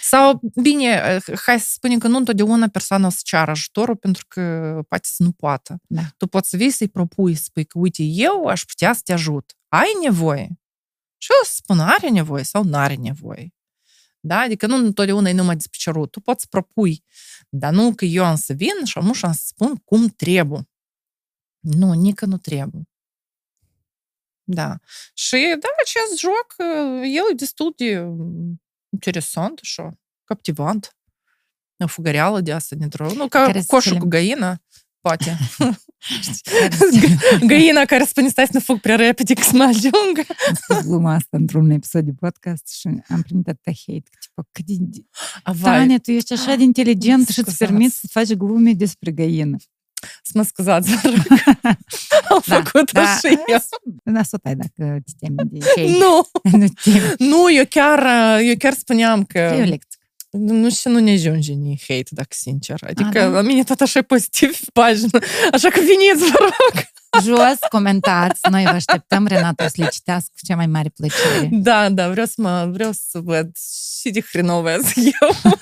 Sau, bine, hai să spunem că nu întotdeauna persoana o să ceară ajutorul pentru că poate să nu poată. Da. Tu poți să vii să-i propui, să spui că, uite, eu aș putea să te ajut. Ai nevoie? Și o să spun, are nevoie sau nu are nevoie. Da? Adică nu întotdeauna e numai despre cerut. Tu poți propui, dar nu că eu am să vin și am să spun cum trebuie. Nu, nică nu trebuie. Da. Și da, acest joc, el e destul de interesant și captivant. O fugăreală de asta dintr-o... Nu, ca coșul cu găină, poate. Găina care spune stai să ne fug prea repede că să mă ajungă. Am spus gluma asta într-un episod de podcast și am primit atâta hate. Că, tipo, cât de... Tania, tu ești așa de inteligent și îți permiți să faci glume despre găină. Să mă scuzați, vă rog. Am făcut-o da, și eu. Da, să tai dacă te temi de hate. Nu, nu te temi. nu, eu chiar, eu chiar spuneam E o că lecție. Nu știu, nu ne ajunge ni hate, dacă sincer. Adică da? la mine tot așa e pozitiv pe pagină. Așa că veniți, vă rog. Jos, comentați, noi vă așteptăm, Renata o să le citească cu cea mai mare plăcere. Da, da, vreau să mă, vreau să văd și de hrenovă eu.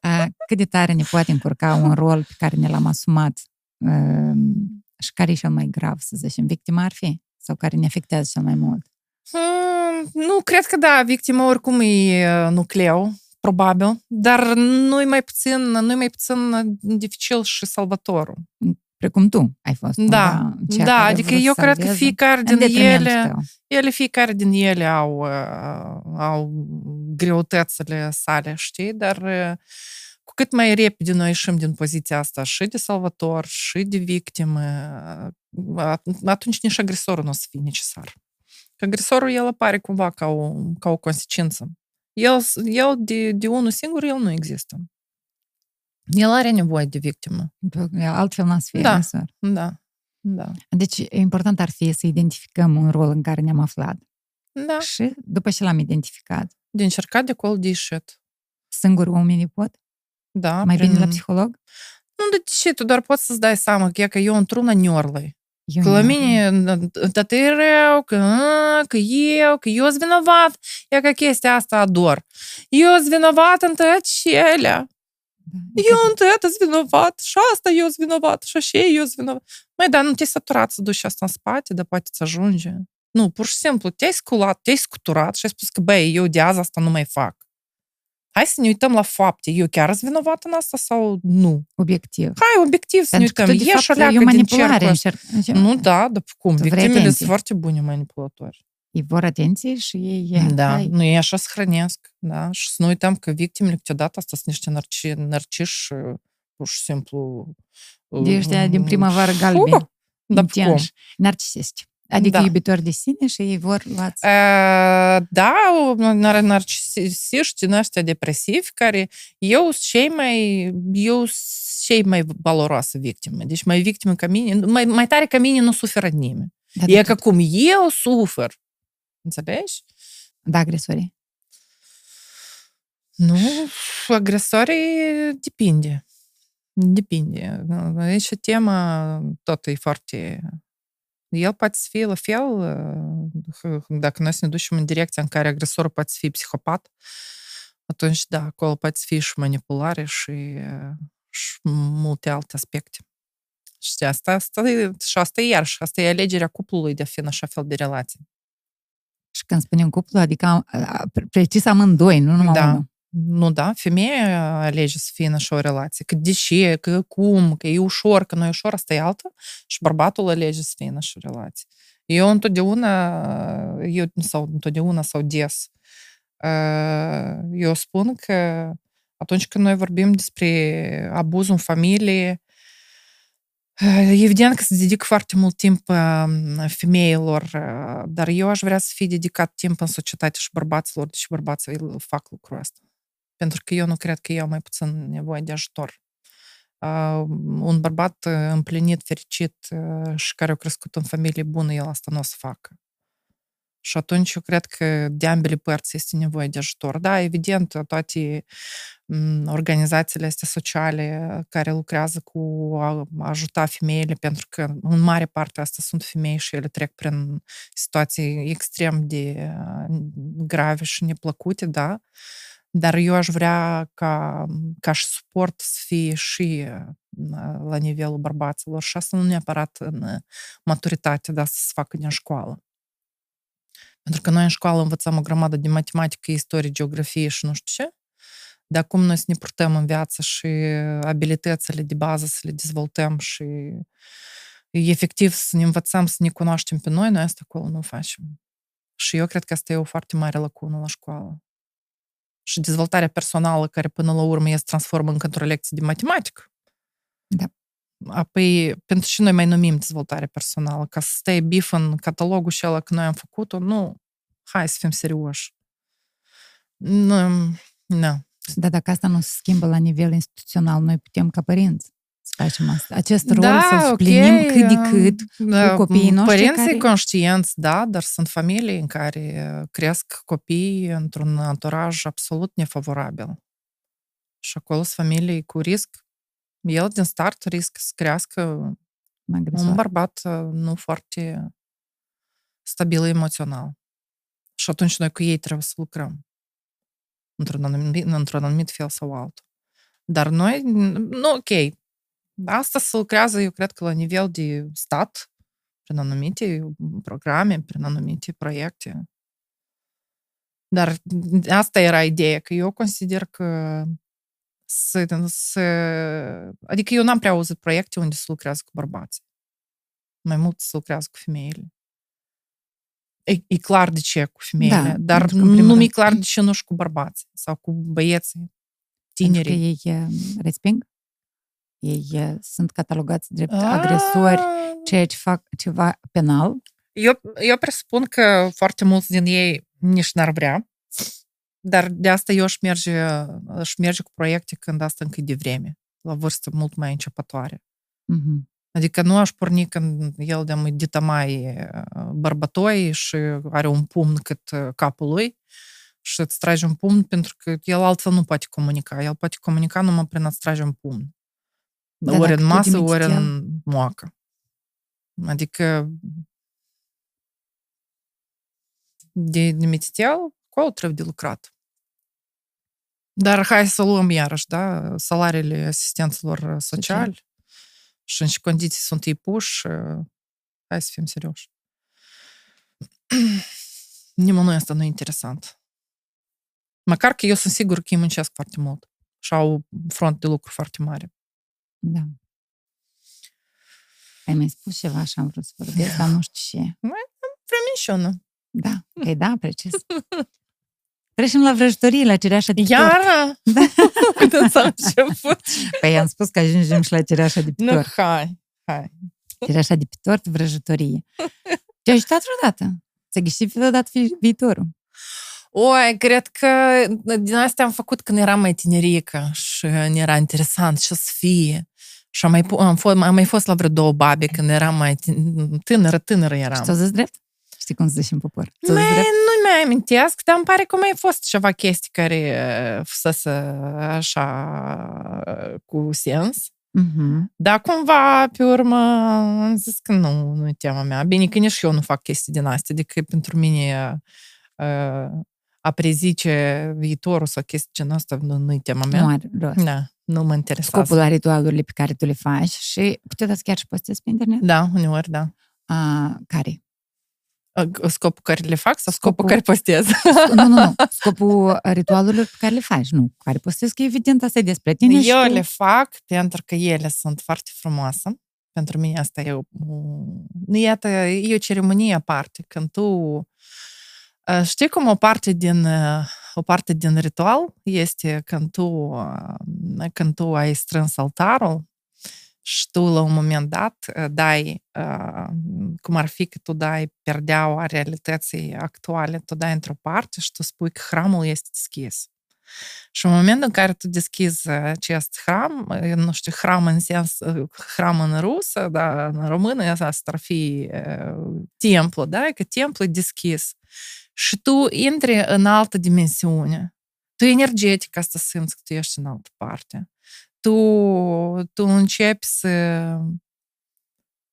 A, Cât de tare ne poate încurca un rol pe care ne l-am asumat um, și care e cel mai grav, să zicem, victima ar fi? Sau care ne afectează cel mai mult? Hmm, nu, cred că da, victima oricum e uh, nucleu, probabil, dar nu-i mai puțin, nu mai puțin uh, dificil și salvatorul. Precum tu ai fost. Da, cumva cea da, care a adică adică vrut eu să cred că salveze fiecare în din detrimentul ele, tău. ele, fiecare din ele au, uh, au greutățile sale, știi, dar uh, cu cât mai repede noi ieșim din poziția asta și de salvator, și de victimă, uh, atunci nici agresorul nu o să fie necesar. Că agresorul, el apare cumva ca o, ca o consecință. El, el de, de unul singur, el nu există. El are nevoie de victimă. Altfel n-a să fie Da. agresor. Da, da, Deci, important ar fi să identificăm un rol în care ne-am aflat. da. Și, după ce l-am identificat, De încercat de acolo de ieșit. singur oamenii pot? Da, Mai prin... bine la psiholog? Nu, de ce? Tu doar poți să-ți dai seama că, e că eu într-una niorlăi. Eu Că la nu. mine, dar e rău, că, a, că eu, că eu sunt vinovat. E că chestia asta ador. Eu sunt vinovat în tăcelea. Da, e Eu ca- în tătă sunt vinovat. Și asta eu sunt vinovat. Și așa eu sunt vinovat. Mai da, nu te-ai săturat să duci asta în spate, dar poate ți ajunge. Nu, pur și simplu, te-ai sculat, te-ai scuturat și ai spus că, băi, eu de azi asta nu mai fac. Hai să ne uităm la fapte. Eu chiar sunt vinovat în asta sau nu? Obiectiv. Hai, obiectiv să ne Pentru că tu, uităm. de Ieși fapt, o e o leacă din manipulare. cercul ăsta. Încerc... Nu, da, dar cum? Tu vrei Victimele atenție. sunt foarte buni manipulatori. Ei vor atenție și ei... Da, hai, nu ei așa se hrănesc, da? Și să nu uităm că victimele câteodată asta sunt niște narci, narciși, pur și simplu... De ăștia din mm, primăvară fu, galbeni. Dar cum? intenși, narcisiști. Adică Da. iubitori de sine și ei vor luați... Uh, da, nar- narcisiști din ăștia depresivi care eu sunt cei mai, eu sunt cei mai valoroase victime. Deci mai victime ca mine, mai, mai tare ca mine nu suferă nimeni. Da, E da, ca cum eu sufer. Înțelegi? da, agresorii. Nu, agresorii depinde. Depinde. Aici tema tot e foarte... El poate să fie la fel, uh, dacă noi să ne ducem în direcția în care agresorul poate să fie psihopat, atunci, da, acolo poate să fie și manipulare și, uh, și multe alte aspecte. Și asta, asta, e, și asta e iarăși, asta e alegerea cuplului de a fi în așa fel de relație. Și când spunem cuplu, adică a- a- precis amândoi, nu numai Da. unul. Nu da, femeia alege să fie în așa o relație. Că de ce, că cum, că e ușor, că nu e ușor, asta e altă. Și bărbatul alege să fie în așa o relație. Eu întotdeauna, eu, sau întotdeauna, sau des, uh, eu spun că atunci când noi vorbim despre abuzul în familie, uh, evident că se dedic foarte mult timp uh, femeilor, uh, dar eu aș vrea să fie dedicat timp în societate și bărbaților, deși bărbații îl fac lucrul ăsta. Pentru că eu nu cred că eu am mai puțin nevoie de ajutor. Uh, un bărbat uh, împlinit, fericit uh, și care a crescut în familie bună, el asta nu o să facă. Și atunci eu cred că de ambele părți este nevoie de ajutor. Da, evident, toate m, organizațiile astea sociale care lucrează cu a a ajuta femeile, pentru că în mare parte asta sunt femei și ele trec prin situații extrem de uh, grave și neplăcute, da, dar eu aș vrea ca, ca și suport să fie și uh, la nivelul bărbaților și asta nu neapărat în uh, maturitate, dar să se facă din școală. Pentru că noi în școală învățăm o grămadă de matematică, istorie, geografie și nu știu ce, dar acum noi să ne purtăm în viață și abilitățile de bază să le dezvoltăm și efectiv să ne învățăm să ne cunoaștem pe noi, noi asta acolo nu facem. Și eu cred că asta e o foarte mare lacună la școală. Și dezvoltarea personală care până la urmă este transformă încă într-o lecție de matematică. Da. Apoi, pentru ce noi mai numim dezvoltare personală? Ca să stai bif în catalogul și ăla că noi am făcut-o? Nu. Hai să fim serioși. Nu. nu. Dar dacă asta nu se schimbă la nivel instituțional, noi putem ca părinți să facem asta. Acest rol Da, să ok, suplinim cât de cât Da, cu copiii noștri Părinții care... conștienți, da, dar sunt familii în care cresc copii într-un anturaj absolut nefavorabil. Și acolo sunt familii cu risc. El, din start, risc să crească un agresor. bărbat uh, nu foarte stabil emoțional. Și atunci noi cu ei trebuie să lucrăm. Într-un anumit, într-un anumit fel sau altul. Dar noi, nu, ok, asta se lucrează, eu cred că la nivel de stat, prin anumite programe, prin anumite proiecte. Dar asta era ideea, că eu consider că să, să... Adică eu n-am prea auzit proiecte unde se lucrează cu bărbații. Mai mult se lucrează cu femeile. E, e clar de ce cu femeile, Da, dar pentru că, în primul nu mi-e rând- clar de ce nu și cu bărbații sau cu băieții, Pentru tinerii. că ei eh, resping. Ei eh, sunt catalogați drept agresori, Ah, ceea ce fac ceva penal. Eu, eu presupun că foarte mulți din ei nici n-ar vrea, dar de asta eu aș merge, aș merge cu proiecte când asta încă e de vreme, la vârstă mult mai începătoare. Mhm. Adică nu aș porni când el de mai dita mai bărbătoi și are un pumn cât uh, capul lui și îți trage un pumn pentru că el altfel nu poate comunica. El poate comunica numai prin a-ți trage un pumn. Da, ori dacă în tu masă, dimiți ori el- în moacă. Adică de dimititel, acolo trebuie de lucrat. Dar hai să luăm iarăși, da, salariile asistenților sociali și în ce condiții sunt ei puși, hai să fim serioși. Nimănui asta nu e interesant. Măcar că eu sunt sigur că ei muncesc foarte mult și au front de lucru foarte mare. Da. Ai mai spus ceva și am vrut să vorbesc, dar nu știu ce. Vrem minciună. Da, că da, precis. Trecem la vrăjitorie, la cireașa de pe tort. Iară? Da. Când s-a început? Păi am spus că ajungem și la cireașa de pe Nu, tort. hai, hai. Cireașa de pe tort, vrăjitorie. Te-a ajutat vreodată? Ți-a ghișit vreodată vi- viitorul? Oi, cred că din astea am făcut când eram mai tinerică și ne era interesant ce să fie. Și am mai, pu- am, fost, am mai fost la vreo două babe când eram mai tin- tânără, tânără Și eram. ți-au zis drept? Știi cum se zice în popor? Ți-au Mai, zis drept? nu mi-ai amintesc, dar îmi pare că mai fost ceva chestii care uh, fusese așa uh, cu sens. Mhm. Dar cumva, pe urmă, am zis că nu, nu e tema mea. Bine că nici eu nu fac chestii din astea, adică pentru mine uh, a prezice viitorul sau chestii genul ăsta nu, nu e tema mea. Nu are rost. Da, nu mă interesează. Scopul la ritualurile pe care tu le faci și câteodată chiar și postezi pe internet? Da, uneori, da. A, care? Uh, Scopul care le fac sau scopul, Scopul- care postez? Nu, nu, nu. Scopul ritualurilor pe care le faci, nu. Care postezi că evident asta e despre tine și Eu tu... le fac pentru că ele sunt foarte frumoase. Pentru mine asta e o... Iată, e o ceremonie aparte. Când tu... uh, Știi cum o parte din, uh, o parte din ritual este când tu, uh, când tu ai strâns altarul și tu la un moment dat uh, dai, uh, cum ar fi că tu dai perdeaua realității actuale, tu dai într-o parte și tu spui că hramul este deschis. Și în momentul în care tu deschizi acest hram, nu știu, hram în sens, hram în rusă, da, în română asta ar fi uh, templu, da, că templu e deschis. Și tu intri în altă dimensiune. Tu energetic asta simți că tu ești în altă parte. Tu, tu începi să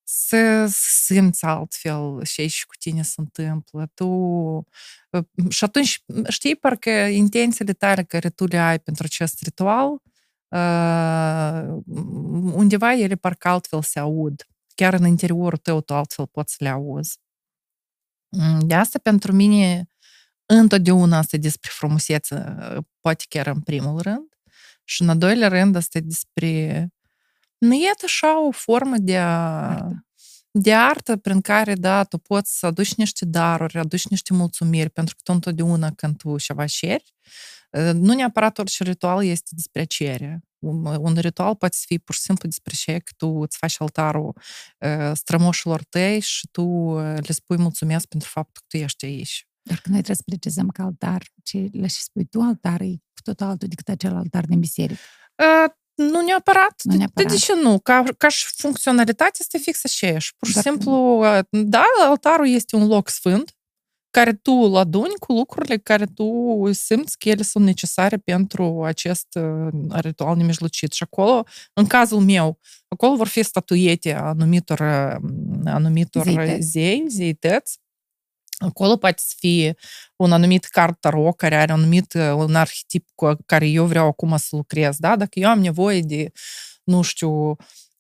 să simți altfel ce și cu tine se întâmplă. Tu... Și atunci, știi, parcă intențiile tale care tu le ai pentru acest ritual, uh, undeva ele parcă altfel se aud. Chiar în interiorul tău tu altfel poți să le auzi. De asta pentru mine întotdeauna asta e despre frumusețe, poate chiar în primul rând. Și în al doilea rând asta e despre nu e așa o formă de a, Artă. de artă prin care, da, tu poți să aduci niște daruri, aduci niște mulțumiri, pentru că tu întotdeauna când tu ceva ceri, nu neapărat orice ritual este despre cere. Un ritual poate fi pur și simplu despre ce că tu îți faci altarul strămoșilor tăi și tu le spui mulțumesc pentru faptul că tu ești aici. Dar când noi trebuie să precizăm că altar, ce le și spui tu, altar e cu totul altul decât acel altar din biserică. Uh, nu neapărat. Nu neapărat. De, de ce nu? Ca, ca și funcționalitate este fix aceeași. Pur și simplu, da, altarul este un loc sfânt, care tu îl aduni cu lucrurile care tu simți că ele sunt necesare pentru acest ritual nemijlocit. Și acolo, în cazul meu, acolo vor fi statuiete anumitor, anumitor zeități. zei, zeități, Acolo poate să fie un anumit card tarot care are un anumit un arhetip cu care eu vreau acum să lucrez, da? Dacă eu am nevoie de, nu știu,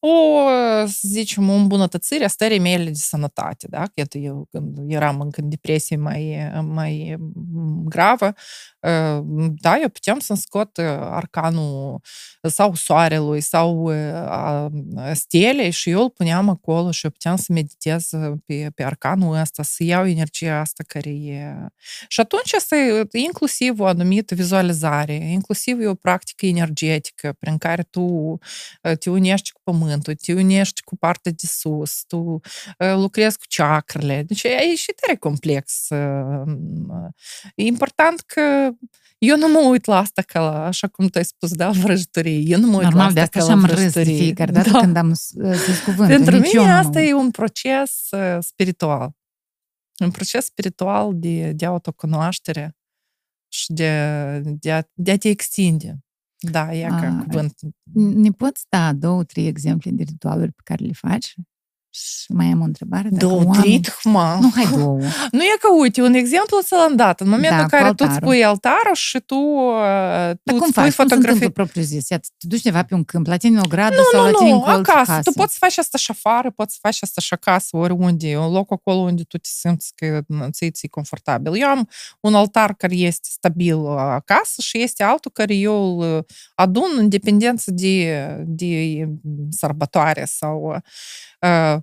o, să zicem, o îmbunătățire a stării mele de sănătate, da? Iată, eu când eram încă în depresie mai, mai gravă, da, eu puteam să-mi scot arcanul sau soarelui sau stelei și eu îl puneam acolo și eu puteam să meditez pe, pe arcanul ăsta, să iau energia asta care e. Și atunci asta e inclusiv o anumită vizualizare, inclusiv e o practică energetică prin care tu te unești cu pământul, te unești cu partea de sus, tu lucrezi cu chakrele. Deci e și tare complex. E important că eu nu mă uit la asta ca la, așa cum tu ai spus, da, vrăjitorie. Eu nu mă uit Normal, la asta de asta ca și la am râs de vrăjitorie. fiecare dată Da. când am zis cuvântul. Pentru Nici eu mine nu asta mă e un proces uh, spiritual. Un proces spiritual de, de autocunoaștere și de, de, a, de a te extinde. Da, e ca A, cuvânt. Ne poți da două, trei exemple de ritualuri pe care le faci? Și mai am o întrebare. dacă Două, oamenii- trei, tăhma. Nu, hai două. Nu e că, uite, un exemplu ți-l-am dat. În momentul Da, în cu care tu îți altarul. pui altarul și tu, uh, Dar tu cum îți pui faci? Cum se întâmplă fotografii. propriu zis? Iată, te duci undeva pe un câmp, la tine în o gradă sau Nu, la tine nu, în colț acasă. acasă? Tu poți să faci asta și afară, poți să faci asta și acasă, oriunde. E un loc acolo unde tu te simți că ți ți confortabil. Eu am un altar care este stabil uh, acasă și este altul care eu îl uh, adun în dependență de, de sărbătoare sau uh,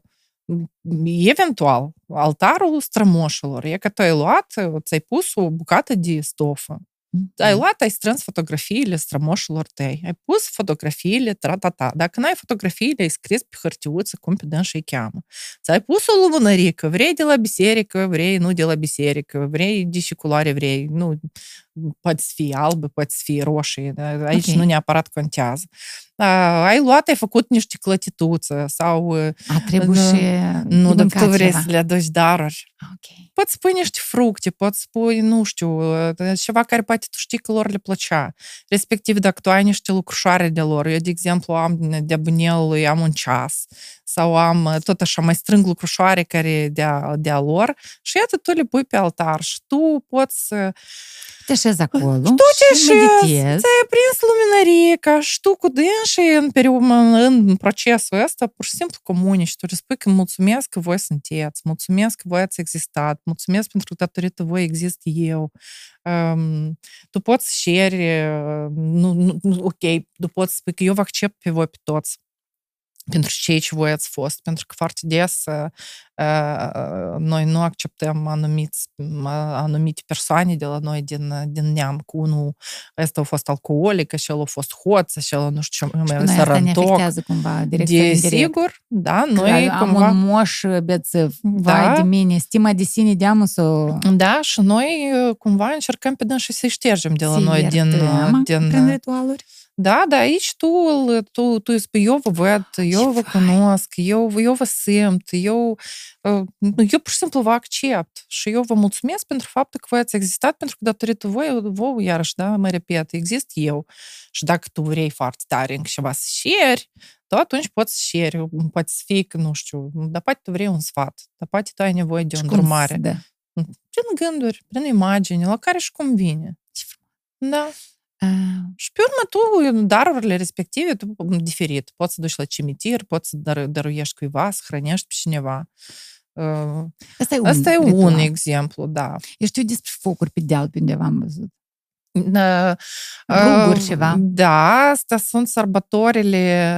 eventual altarul strămoșilor. E că tu ai luat, ți-ai pus o bucată de stofă ai luat, ai strâns fotografiile strămoșilor tăi, ai pus fotografiile, tra-ta-ta. Dacă n-ai fotografiile, ai scris pe hârtiuță cum pe dânsa îi cheamă. Ți-ai pus o lumânărică, vrei de la biserică, vrei nu de la biserică, vrei de ce culoare vrei, nu, poate să fie albă, poate să fie roșie, da, aici Ok. nu neapărat contează. A, ai luat, ai făcut niște clătituță sau A, trebuie Nu, și nu, de dar mâncat tu vrei ceva. să le aduci daruri. Ok. Poți spui niște fructe, poți spui, nu știu, ceva care poate tu știi că lor le plăcea. Respectiv, dacă tu ai niște lucrușoare de lor, eu, de exemplu, am de bunelului, am un ceas sau am tot așa, mai strâng lucrușoare care de-a, de-a lor și iată, tu le pui pe altar și tu poți să Te așezi acolo tu te și așezi, meditezi. ți-ai prins luminărica și tu cu dânsii în, periu- în procesul ăsta pur și simplu comunici și tu le spui că mulțumesc că voi sunteți, mulțumesc că voi ați existat, mulțumesc pentru că datorită voi exist eu. Um, tu poți share, uh, nu, nu, nu, ok, tu poți spui că eu vă accept pe voi pe toți pentru cei ce voi ați fost, pentru că foarte des uh, uh, noi nu acceptăm anumiți, uh, anumite persoane de la noi din, din neam, cu unul ăsta a fost alcoolic, și el a fost hoț, și el nu știu ce Și mai pe noi asta ne sărăntoc. afectează cumva direct sau indirect. Desigur, da, Că noi am cumva... un moș bețiv. Da. Vai de mine, stima de sine deamă să Da, și noi uh, cumva încercăm pe dânsi să-i ștergem de la să noi din... uh, iertăm din prin ritualuri. Da, da, aici tu, îl- tu, tu îi spui, eu vă văd, eu vă fain. cunosc, eu, eu vă simt, eu, uh, eu pur și simplu vă accept și eu vă mulțumesc pentru faptul că voi ați existat, pentru că datorită voi, vouă, iarăși, da, mă repet, exist eu. Și dacă tu vrei foarte tare încă ceva să share, tu atunci poți share, poate să fie că, nu știu, dar poate tu vrei un sfat, dar poate tu ai nevoie de o Și cum îndrumare. să- Da. Prin gânduri, prin imagini, la care și convine. Ce Da. Ah, Și pe urmă tu, darurile respective, tu diferit. Poți să duci la cimitir, poți să dar, dăruiești cuiva, să hrănești pe cineva. Uh, Asta e un Asta e un ritual. exemplu, da. Eu știu despre focuri pe deal pe undeva am văzut. Uh, Ruguri uh, ceva. Da, astea sunt sărbătorile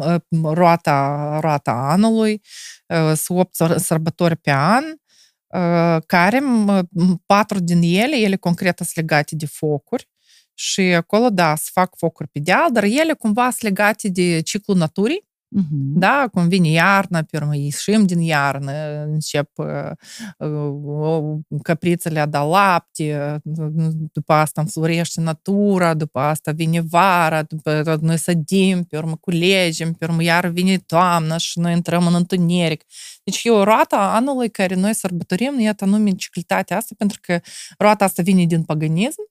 uh, roata, roata anului, uh, sunt opt săr- sărbători pe an, uh, care, m- patru din ele, ele concret sunt legate de focuri Și acolo, da, se fac focuri pe deal, dar ele cumva sunt legate de ciclul naturii. Mhm. Da, cum vine iarna, pe urmă ieșim din iarnă, încep uh, uh, căprițele a da lapte, după asta înflorește natura, după asta vine vara, după tot noi sădim, pe urmă culegem, pe urmă iar vine toamna și noi intrăm în întuneric. Deci e o roată a anului care noi sărbătorim, iată anume ciclitatea asta, pentru că roata asta vine din paganism,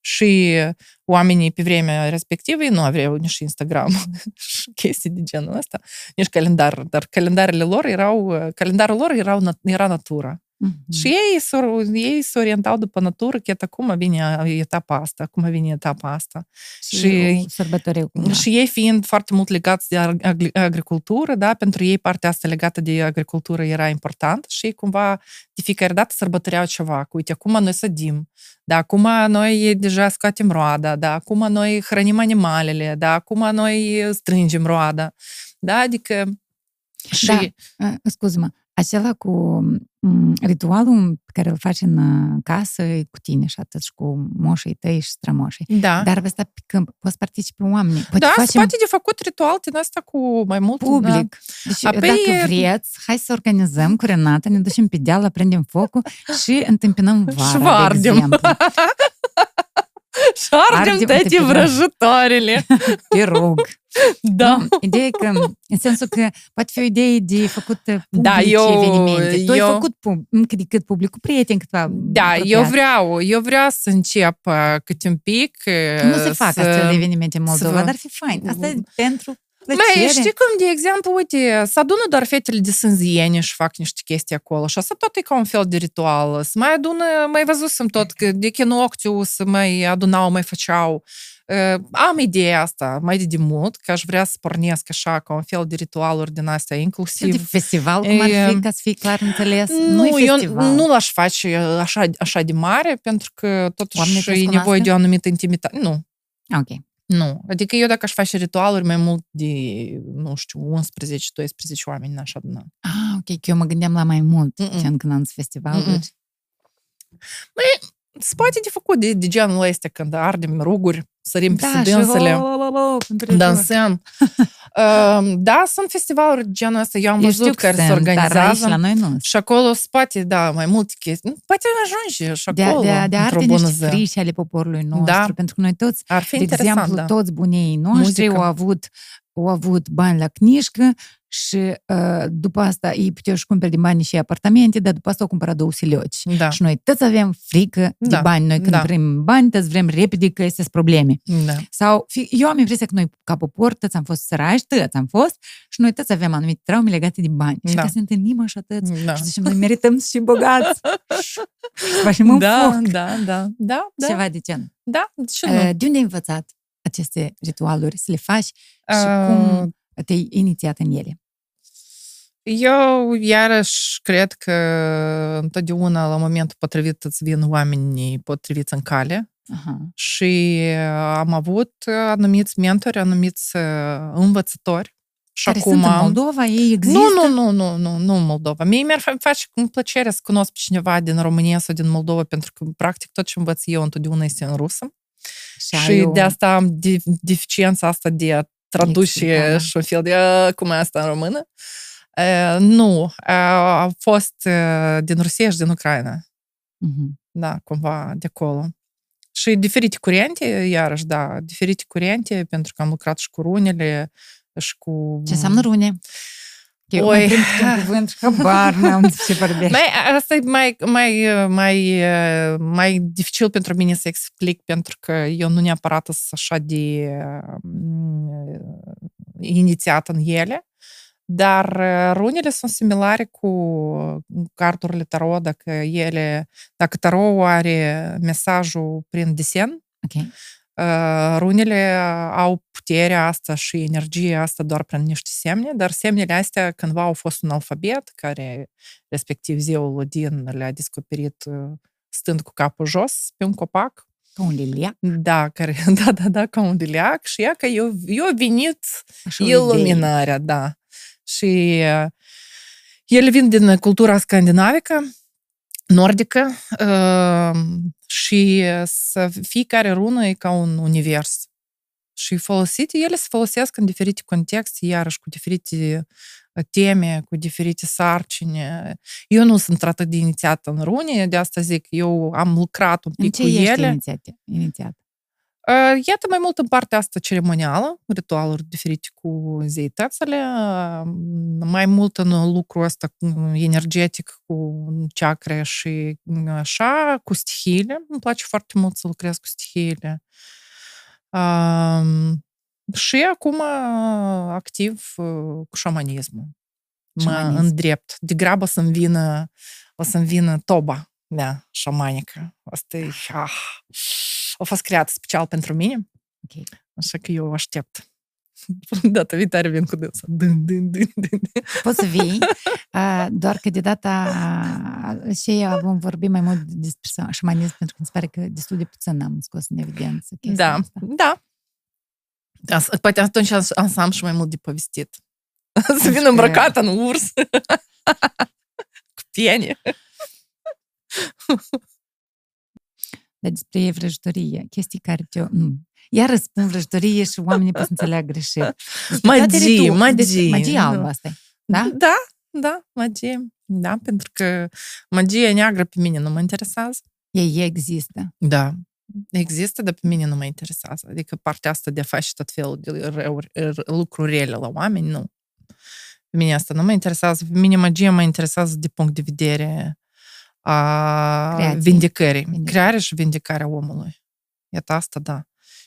și oamenii pe vremea respectivă nu aveau nici Instagram și chestii de genul ăsta, nici calendar, dar calendarele lor erau, calendarul lor erau, era natura. Mhm. Și ei, s- ei se orientau după natură, că iată acum vine etapa asta, acum vine etapa asta. Și, Și- o sărbătoare cumva. Și ei fiind foarte mult legați de ag- agricultură, da, pentru ei partea asta legată de agricultură era importantă și ei cumva de fiecare dată sărbătoreau ceva. Cu, uite, acum noi sădim, da, acum noi deja scoatem roada, da, acum noi hrănim animalele, da, acum noi strângem roada. Da, adică și Da. Uh, Scuze-mă, acela cu m, ritualul pe care îl faci în uh, casă e cu tine și atât, și cu moșii tăi și strămoșii. da. Dar vă sta pe câmp, poți participe oamenii. Poate da, se facem poate de făcut ritual din asta cu mai mult Da. public. Deci, Apoi dacă e- vreți, hai să organizăm cu Renata, ne ducem pe deal, aprindem focul și întâmpinăm vara, Și vă ardem. de exemplu. Și ardem Ardem toate toate vrăjitoarele. Pirog. Da. Nu, Ideea e că, în sensul că poate fi o idee de făcut publice Da, eu- evenimente. Tu ai eu- făcut pub, încă de cât public, cu prieteni câteva Da, eu apropiați. vreau, eu vreau să încep uh, câte un pic. uh, Nu se fac să... astfel de evenimente în Moldova, vă- dar fi fain. Asta e pentru Mai, plăcere. știi cum, de exemplu, uite, să adună doar fetele de sânziene și fac niște chestii acolo și asta tot e ca un fel de ritual. Să mai adună, mai văzusem tot, că de chinocțiu să mai adunau, mai făceau. Uh, am ideea asta mai de demult, că aș vrea să pornesc așa ca un fel de ritualuri din astea, de inclusiv festival, cum ar E, fi, ca să fie clar înțeles. Nu, Nu e eu festival. nu l-aș face așa, așa de mare, pentru că Oamenii totuși trebuie e să nevoie cunoască? de o anumită intimitate. Nu, Ok. Nu. Adică eu dacă aș face ritualuri mai mult de, nu știu, 11-12 oameni n-aș aduna. Ah, ok, că eu mă gândeam la mai mult, Mm-mm. gen când am festivaluri. Mm-mm. Se poate de făcut de, de genul ăsta, când ardem ruguri, sărim Da, peste și dânsele, ho, ho, ho, ho, pentru dansăm. Uh, da, sunt festivaluri de genul ăsta, eu am Eu știu văzut că care se sunt, Dar aici organizează. la noi nu. Și acolo spate, da, mai multe chestii. Nu, Poate ajunge și De, acolo, de, de într-o arde bună niște zi. frici ale poporului nostru, Da. pentru că noi toți, Ar fi de interesant, exemplu, da. toți bunii noștri Muzică. au avut, au avut bani la knișcă și uh, după asta ei puteau și cumpere din bani și apartamente, dar după asta au cumpărat două silioci. Da, Și noi toți avem frică de Da, bani. Noi când da. vrem bani, toți vrem repede că este probleme. da. Sau fi, eu am impresia că noi, ca popor, toți am fost sărași, toți am fost și noi toți avem anumite traume legate de bani. Și Da. ca să ne întâlnim așa toți da. și zicem, noi merităm să fim bogați. să facem un Da, foc. da, da, da, da, Ceva de gen. da, de ce Uh, nu? De unde ai învățat aceste ritualuri să le faci și Uh, cum te-ai inițiat în ele? Eu, iarăși, cred că întotdeauna, la momentul potrivit, îți vin oamenii potriviți în cale Aha. și am avut anumiți mentori, anumiți uh, învățători. Și Care acum... sunt în Moldova, ei există? Nu, nu, nu, nu, nu, nu în Moldova. Mie mi-ar fa- face cu plăcere să cunosc pe cineva din România sau din Moldova, pentru că, practic, tot ce învăț eu întotdeauna este în rusă. Și, Și ai o- de asta am de- deficiența asta de a traduce Explica, da. și un fel de "A, cum e asta în română. Uh, nu, uh, a fost uh, din Rusia și din Ucraina. Mhm. Da, cumva de acolo. Și diferite curente, iarăși, da, diferite curente, pentru că am lucrat și cu runele și cu... Ce înseamnă rune? Eu Oi. mai prind câte un cuvânt și habar n-am de ce vorbești. Mai, asta e mai, mai, mai, mai dificil pentru mine să explic, pentru că eu nu neapărat sunt așa de mm, inițiat în ele, dar uh, runele sunt similare cu cardurile tarot, dacă ele, dacă tarot are mesajul prin desen, Ok. Uh, runele au puterea asta și energia asta doar prin niște semne, dar semnele astea cândva au fost un alfabet care, respectiv zeul Odin le-a descoperit uh, stând cu capul jos pe un copac. Ca un liliac. Da, care, da, da, da, ca un diliac și ea că eu, eu venit Așa o idee. iluminarea, da. Și uh, ele vin din cultura scandinavică nordică uh, și să fiecare rună e ca un univers. Și folosite, ele se folosesc în diferite contexte, iarăși cu diferite teme, cu diferite sarcine. Eu nu sunt atât de inițiată în rune, de asta zic, eu am lucrat un pic În ce cu ești ele. inițiat? inițiat? Uh, Iată mai mult în partea asta ceremonială, ritualuri diferite cu zeitățile, uh, mai mult în lucrul ăsta uh, energetic cu chakre și uh, așa, cu stihiile. Îmi place foarte mult să lucrez cu stihiile. Um, și acum uh, activ uh, cu șamanismul. Mă Șamanism. îndrept. Degrabă să-mi vină, o să-mi vină toba mea șamanică. Asta e... Ah, a fost creat special pentru mine, Ok. așa că eu o aștept. Data viitoare vin cu dânsa. Dân, dân, dân, dân. Poți să vii, uh, doar că de data și vom vorbi mai mult despre șamanism, pentru că mi se pare că destul de puțin am scos în evidență chestia Da, asta. da. Da, s- poate atunci am, am să am și mai mult de povestit. Să Așa vin că- îmbrăcată în urs. cu piene. Dar despre vrăjitorie, chestii care te Nu. Iar spun vrăjitorie și oamenii pot să înțeleagă greșit. Despre toate Magie, ritu- magie. despre- Magie albă asta e. Da? Da, da, magie. Da, pentru că magia neagră pe mine nu mă interesează. Ei există. Da. Există, dar pe mine nu mă interesează. Adică partea asta de a face tot felul de răuri, r- lucruri rele la oameni, nu. Pe mine asta nu mă interesează. Pe mine magia mă interesează de punct de vedere a Creație. vindicării. Vindicare. Crearea și vindicarea omului. Iată asta, da.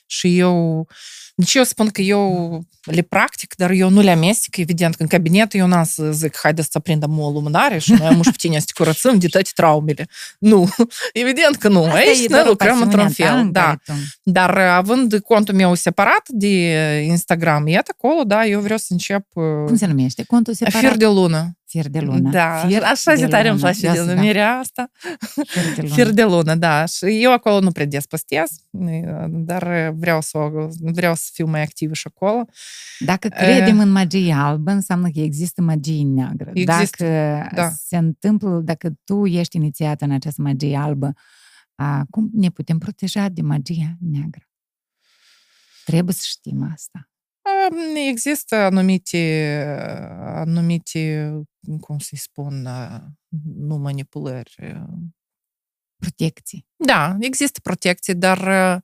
Și eu, deci eu spun că eu le practic, dar eu nu le amestec. Evident că în cabinet eu n-am să zic, haideți să prindem o lumânare și noi am pe tine să te curățăm de toate traumele. Nu, evident că nu. Asta Aici e noi doar o lucrăm într-un pasiunea ta fel. în Da. care tu- Dar având contul meu separat de Instagram, iată acolo, da, eu vreau să încep Cum uh, se numește? Contul separat? Fir de lună. Fir de lună. Da, Fir așa de zi tare îmi lună. place Ia de să- da. numirea asta. Fir de lună. Fir de lună, da. Și eu acolo nu prea des postez, dar vreau să, o- vreau să fiu mai activă și acolo. Dacă credem în magie albă, înseamnă că există magie neagră. Există, Dacă da. se întâmplă, dacă tu ești inițiată în această magie albă, a, cum ne putem proteja de magia neagră? Trebuie să știm asta. Um, Există anumite, anumite, cum să-i spun, uh, nu manipulări. uh, Protecții. Da, există protecție, dar uh,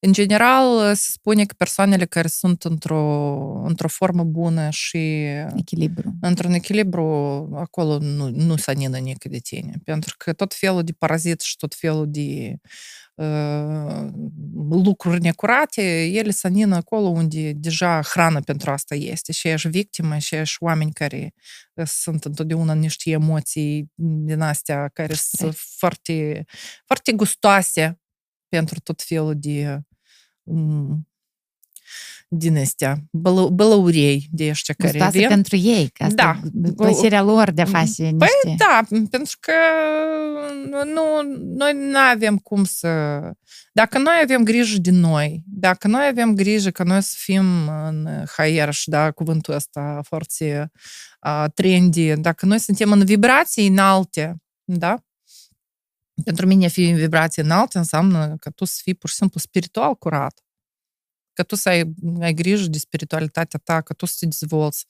în general se spune că persoanele care sunt într-o, într-o formă bună și Echilibru. într-un echilibru, acolo nu, nu se anină nică de tine. Pentru că tot felul de paraziți și tot felul de uh, lucruri necurate, ele se anină acolo unde deja hrana pentru asta este. Și ești victimă, și ești oameni care uh, sunt întotdeauna niște emoții din astea care sunt foarte, foarte gustoase pentru tot felul de um, din astea, bălă, bălăurei de ăștia care Gustoase vin. pentru ei, că asta Da. e plăcerea lor de a face Păi niște... da, pentru că nu, noi nu avem cum să... Dacă noi avem grijă de noi, dacă noi avem grijă că noi să fim în haier și da, cuvântul ăsta foarte uh, trendy, dacă noi suntem în vibrații înalte, da? Pentru mine fi în vibrații înalte înseamnă că tu să fii pur și simplu spiritual curat. Că tu să ai, ai grijă de spiritualitatea ta, că tu să te dezvolți.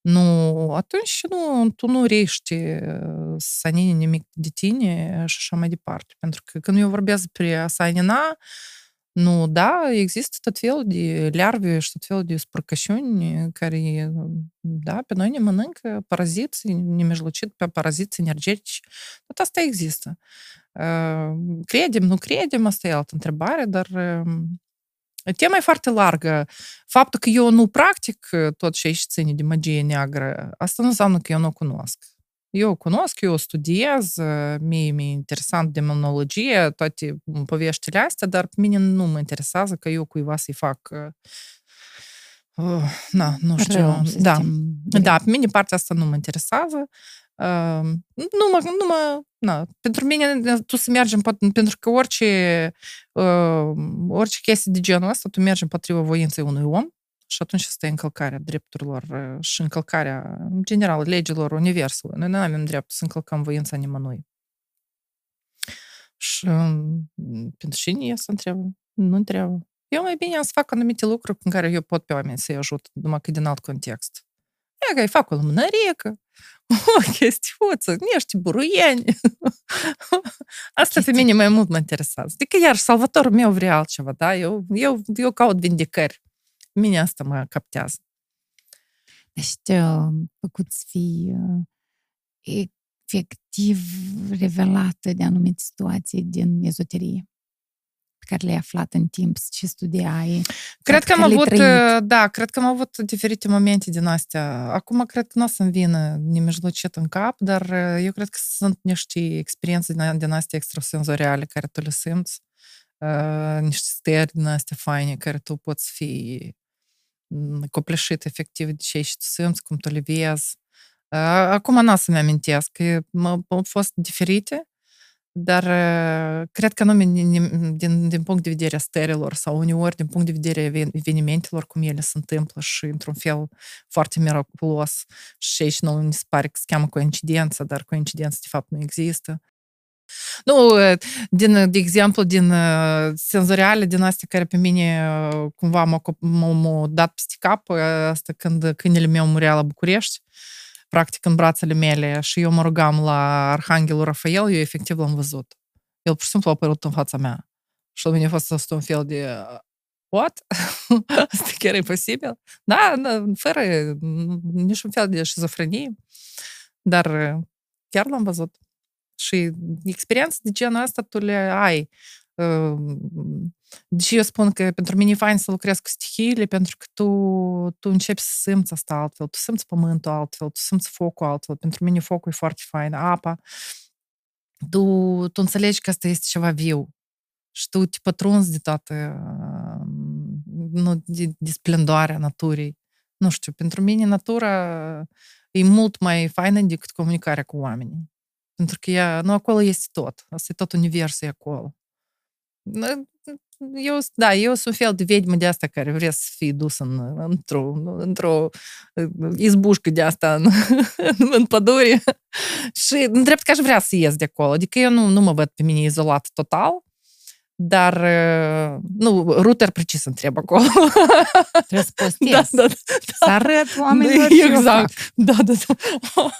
Nu, atunci nu, tu nu rești uh, să anini nimic de tine și așa mai departe. Pentru că când eu vorbesc despre a să anina, nu, da, există tot felul de larve și tot felul de spărcășuni care, da, pe noi ne mănâncă paraziți, ne mijlocit pe paraziți energetici. Tot asta există. Uh, Credem, nu credem, asta e altă întrebare, dar uh, tema e foarte largă. Faptul că eu nu practic uh, tot ce aici ține de magie neagră, asta nu înseamnă că eu nu o cunosc. Eu o cunosc, eu o studiez, uh, mie mi-e interesant demonologie, toate poveștile astea, dar pe mine nu mă interesează că eu cuiva să-i fac uh, uh, na, nu știu. Rău, să da. zicem, Da, pe mine partea asta nu mă interesează. Uh, nu mă, nu mă, na, pentru mine tu să mergi împot- pentru că orice, uh, orice chestie de genul ăsta, tu mergi împotriva voinței unui om și atunci este încălcarea drepturilor uh, și încălcarea, în general, legilor Universului. Noi nu avem dreptul să încălcăm voința nimănui. Și um, pentru cine e să întreabă? Nu întreabă. Eu mai bine am să fac anumite lucruri în care eu pot pe oameni să-i ajut, numai că din alt context. E că îi fac o lumânărică, o chestiuță, niște buruieni. Asta pe mine mai mult mă interesează. Adică iar salvatorul meu vrea altceva, da? Eu, eu, eu caut vindicări. Mine asta mă captează. Deci te-a făcut să fii efectiv revelată de anumite situații din ezoterie pe care le-ai aflat în timp și studiai? Cred că am avut, trăit. da, cred că am avut diferite momente din astea. Acum cred că nu o să-mi vină nemijlocit în cap, dar eu cred că sunt niște experiențe din, din astea extrasenzoriale care tu le simți, uh, niște stări din astea faine care tu poți fi copleșit efectiv de ce și tu simți, cum tu le vezi. Acum nu o să-mi amintesc, că au fost diferite, dar cred că nu din, din, din punct de vedere a stărilor sau uneori din punct de vedere evenimentelor, cum ele se întâmplă și într-un fel foarte miraculos și aici nu mi se pare că se cheamă coincidență, dar coincidență de fapt nu există. Nu, din, de exemplu, din senzoriale, din astea care pe mine cumva m-au dat peste cap, asta când câinele meu murea la București, practic în brațele mele și eu mă rugam la Arhanghelul Rafael, eu efectiv l-am văzut. El pur și simplu a apărut în fața mea. Și la mine a fost asta un fel de what? Asta chiar e posibil? Da, da, fără niciun fel de șizofrenie. Dar chiar l-am văzut. Și experiențe de genul ăsta tu le ai. Deci eu spun că pentru mine e fain să lucrez cu stihiile, pentru că tu, tu începi să simți asta altfel, tu simți pământul altfel, tu simți focul altfel. Pentru mine focul e foarte fain, apa. Tu, tu înțelegi că asta este ceva viu și tu te pătrunzi de toată nu, de, de splendoarea naturii. Nu știu, pentru mine natura e mult mai faină decât comunicarea cu oamenii. Pentru că ea, nu acolo este tot. Asta e tot universul e acolo eu, da, eu sunt un fel de vedmă de asta care vrea să fie dus în, într-o, într-o izbușcă de asta în, în pădure și în drept că aș vrea să ies de acolo. Adică eu nu, nu mă văd pe mine izolat total, dar, nu, router precis întreb acolo. Trebuie să postezi. Da, da, da. Să arăt oamenilor Exact. Da, da, da.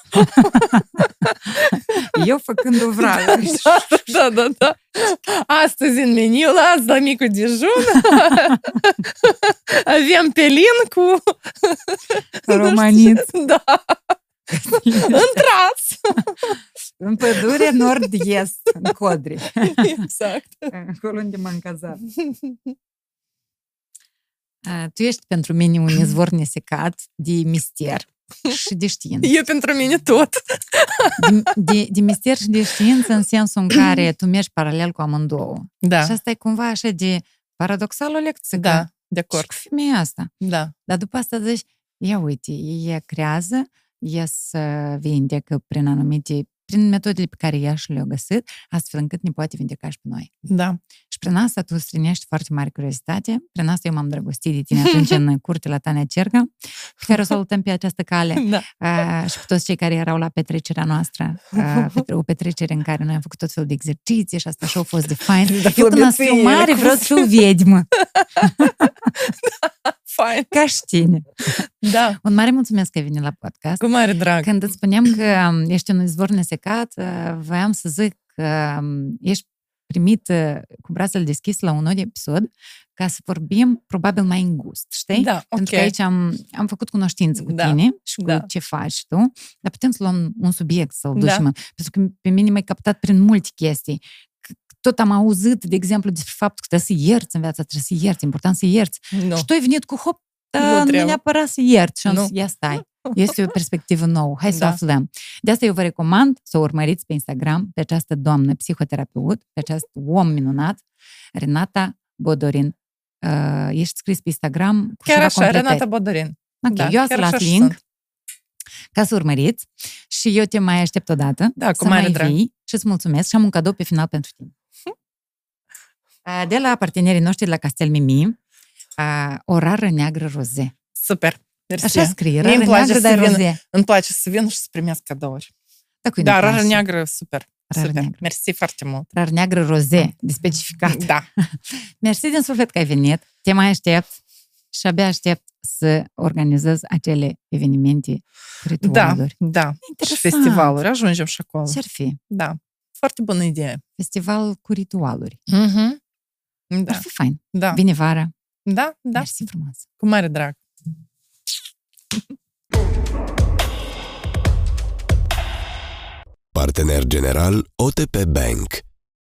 Eu făcând o vrare. Da, da, da, da. Astăzi în meniu, azi la micul dejun, avem pelin cu... Romaniț. Da. Întrați! În pădure nord-est, în Codri. Exact. Acolo unde m-am cazat. Tu ești pentru mine un izvor nesecat de mister și de știință. Eu pentru mine tot. De, de, de mister și de știință în sensul în care tu mergi paralel cu amândouă. Da. Și asta e cumva așa de paradoxal o lecție. Da, de acord. Și cu femeia asta. Da. Dar după asta zici, ia uite, ea creează, ea să vindecă prin anumite prin metodele pe care ea și le-a găsit, astfel încât ne poate vindeca și pe noi. Da. Și prin asta tu strânești foarte mare curiozitate. Prin asta eu m-am drăgostit de tine atunci în curte la Tania Cerga, pe care o salutăm pe această cale. Da. Uh, și pe toți cei care erau la petrecerea noastră. Uh, o petrecere în care noi am făcut tot felul de exerciții și asta și a fost de fain. Eu când să fiu mare vreau să fiu vedmă. Fain. Ca și tine. Da. Un mare mulțumesc că ai venit la podcast. Cu mare drag. Când îți spuneam că ești un izvor nesecat, voiam să zic că ești primit cu brațele deschis la un nou episod ca să vorbim probabil mai îngust, știi? Da, okay. Pentru că aici am, am făcut cunoștință cu da, tine și cu da. ce faci tu, dar putem să luăm un subiect, să-l ducem. Da. Pentru că pe mine m-ai captat prin multe chestii tot am auzit, de exemplu, despre faptul că trebuie să ierți în viața, trebuie să ierți, important să ierți. Nu. Și tu ai venit cu hop, dar nu, nu neapărat să ierți. Și am zis, ia stai, este o perspectivă nouă, hai să Da. aflăm. De asta eu vă recomand să o urmăriți pe Instagram pe această doamnă psihoterapeut, pe acest om minunat, Renata Bodorin. Uh, ești scris pe Instagram cu Chiar ceva așa, completări. Renata Bodorin. Ok, Da, eu am să chiar las așa și link sunt. ca să urmăriți și eu te mai aștept odată Da, cu să mare mai drag. vii și îți mulțumesc și am un cadou pe final pentru tine. Uh, De la partenerii noștri de la Castel Mimi, uh, o rară neagră roze. Super. Mersi. Așa scrie, Mie rară îmi place neagră, să dar vin- roze. Îmi place să vin și să primesc cadouri. Da, cui Da, nu rară place? neagră, super. Rar Super. negru. Mersi foarte mult. Rar neagră roze, de specificat. Da. Mersi din suflet că ai venit. Te mai aștept și abia aștept să organizez acele evenimente, Da, ritualuri. da. Și Interesant. festivaluri, ajungem și acolo. Ce-ar fi? Da. Foarte bună idee. Festival cu ritualuri. Mhm. Ar Da, fi fain. da, Vine vara. da, da, Mersi frumos. cu mare drag. Partener general OTP Bank.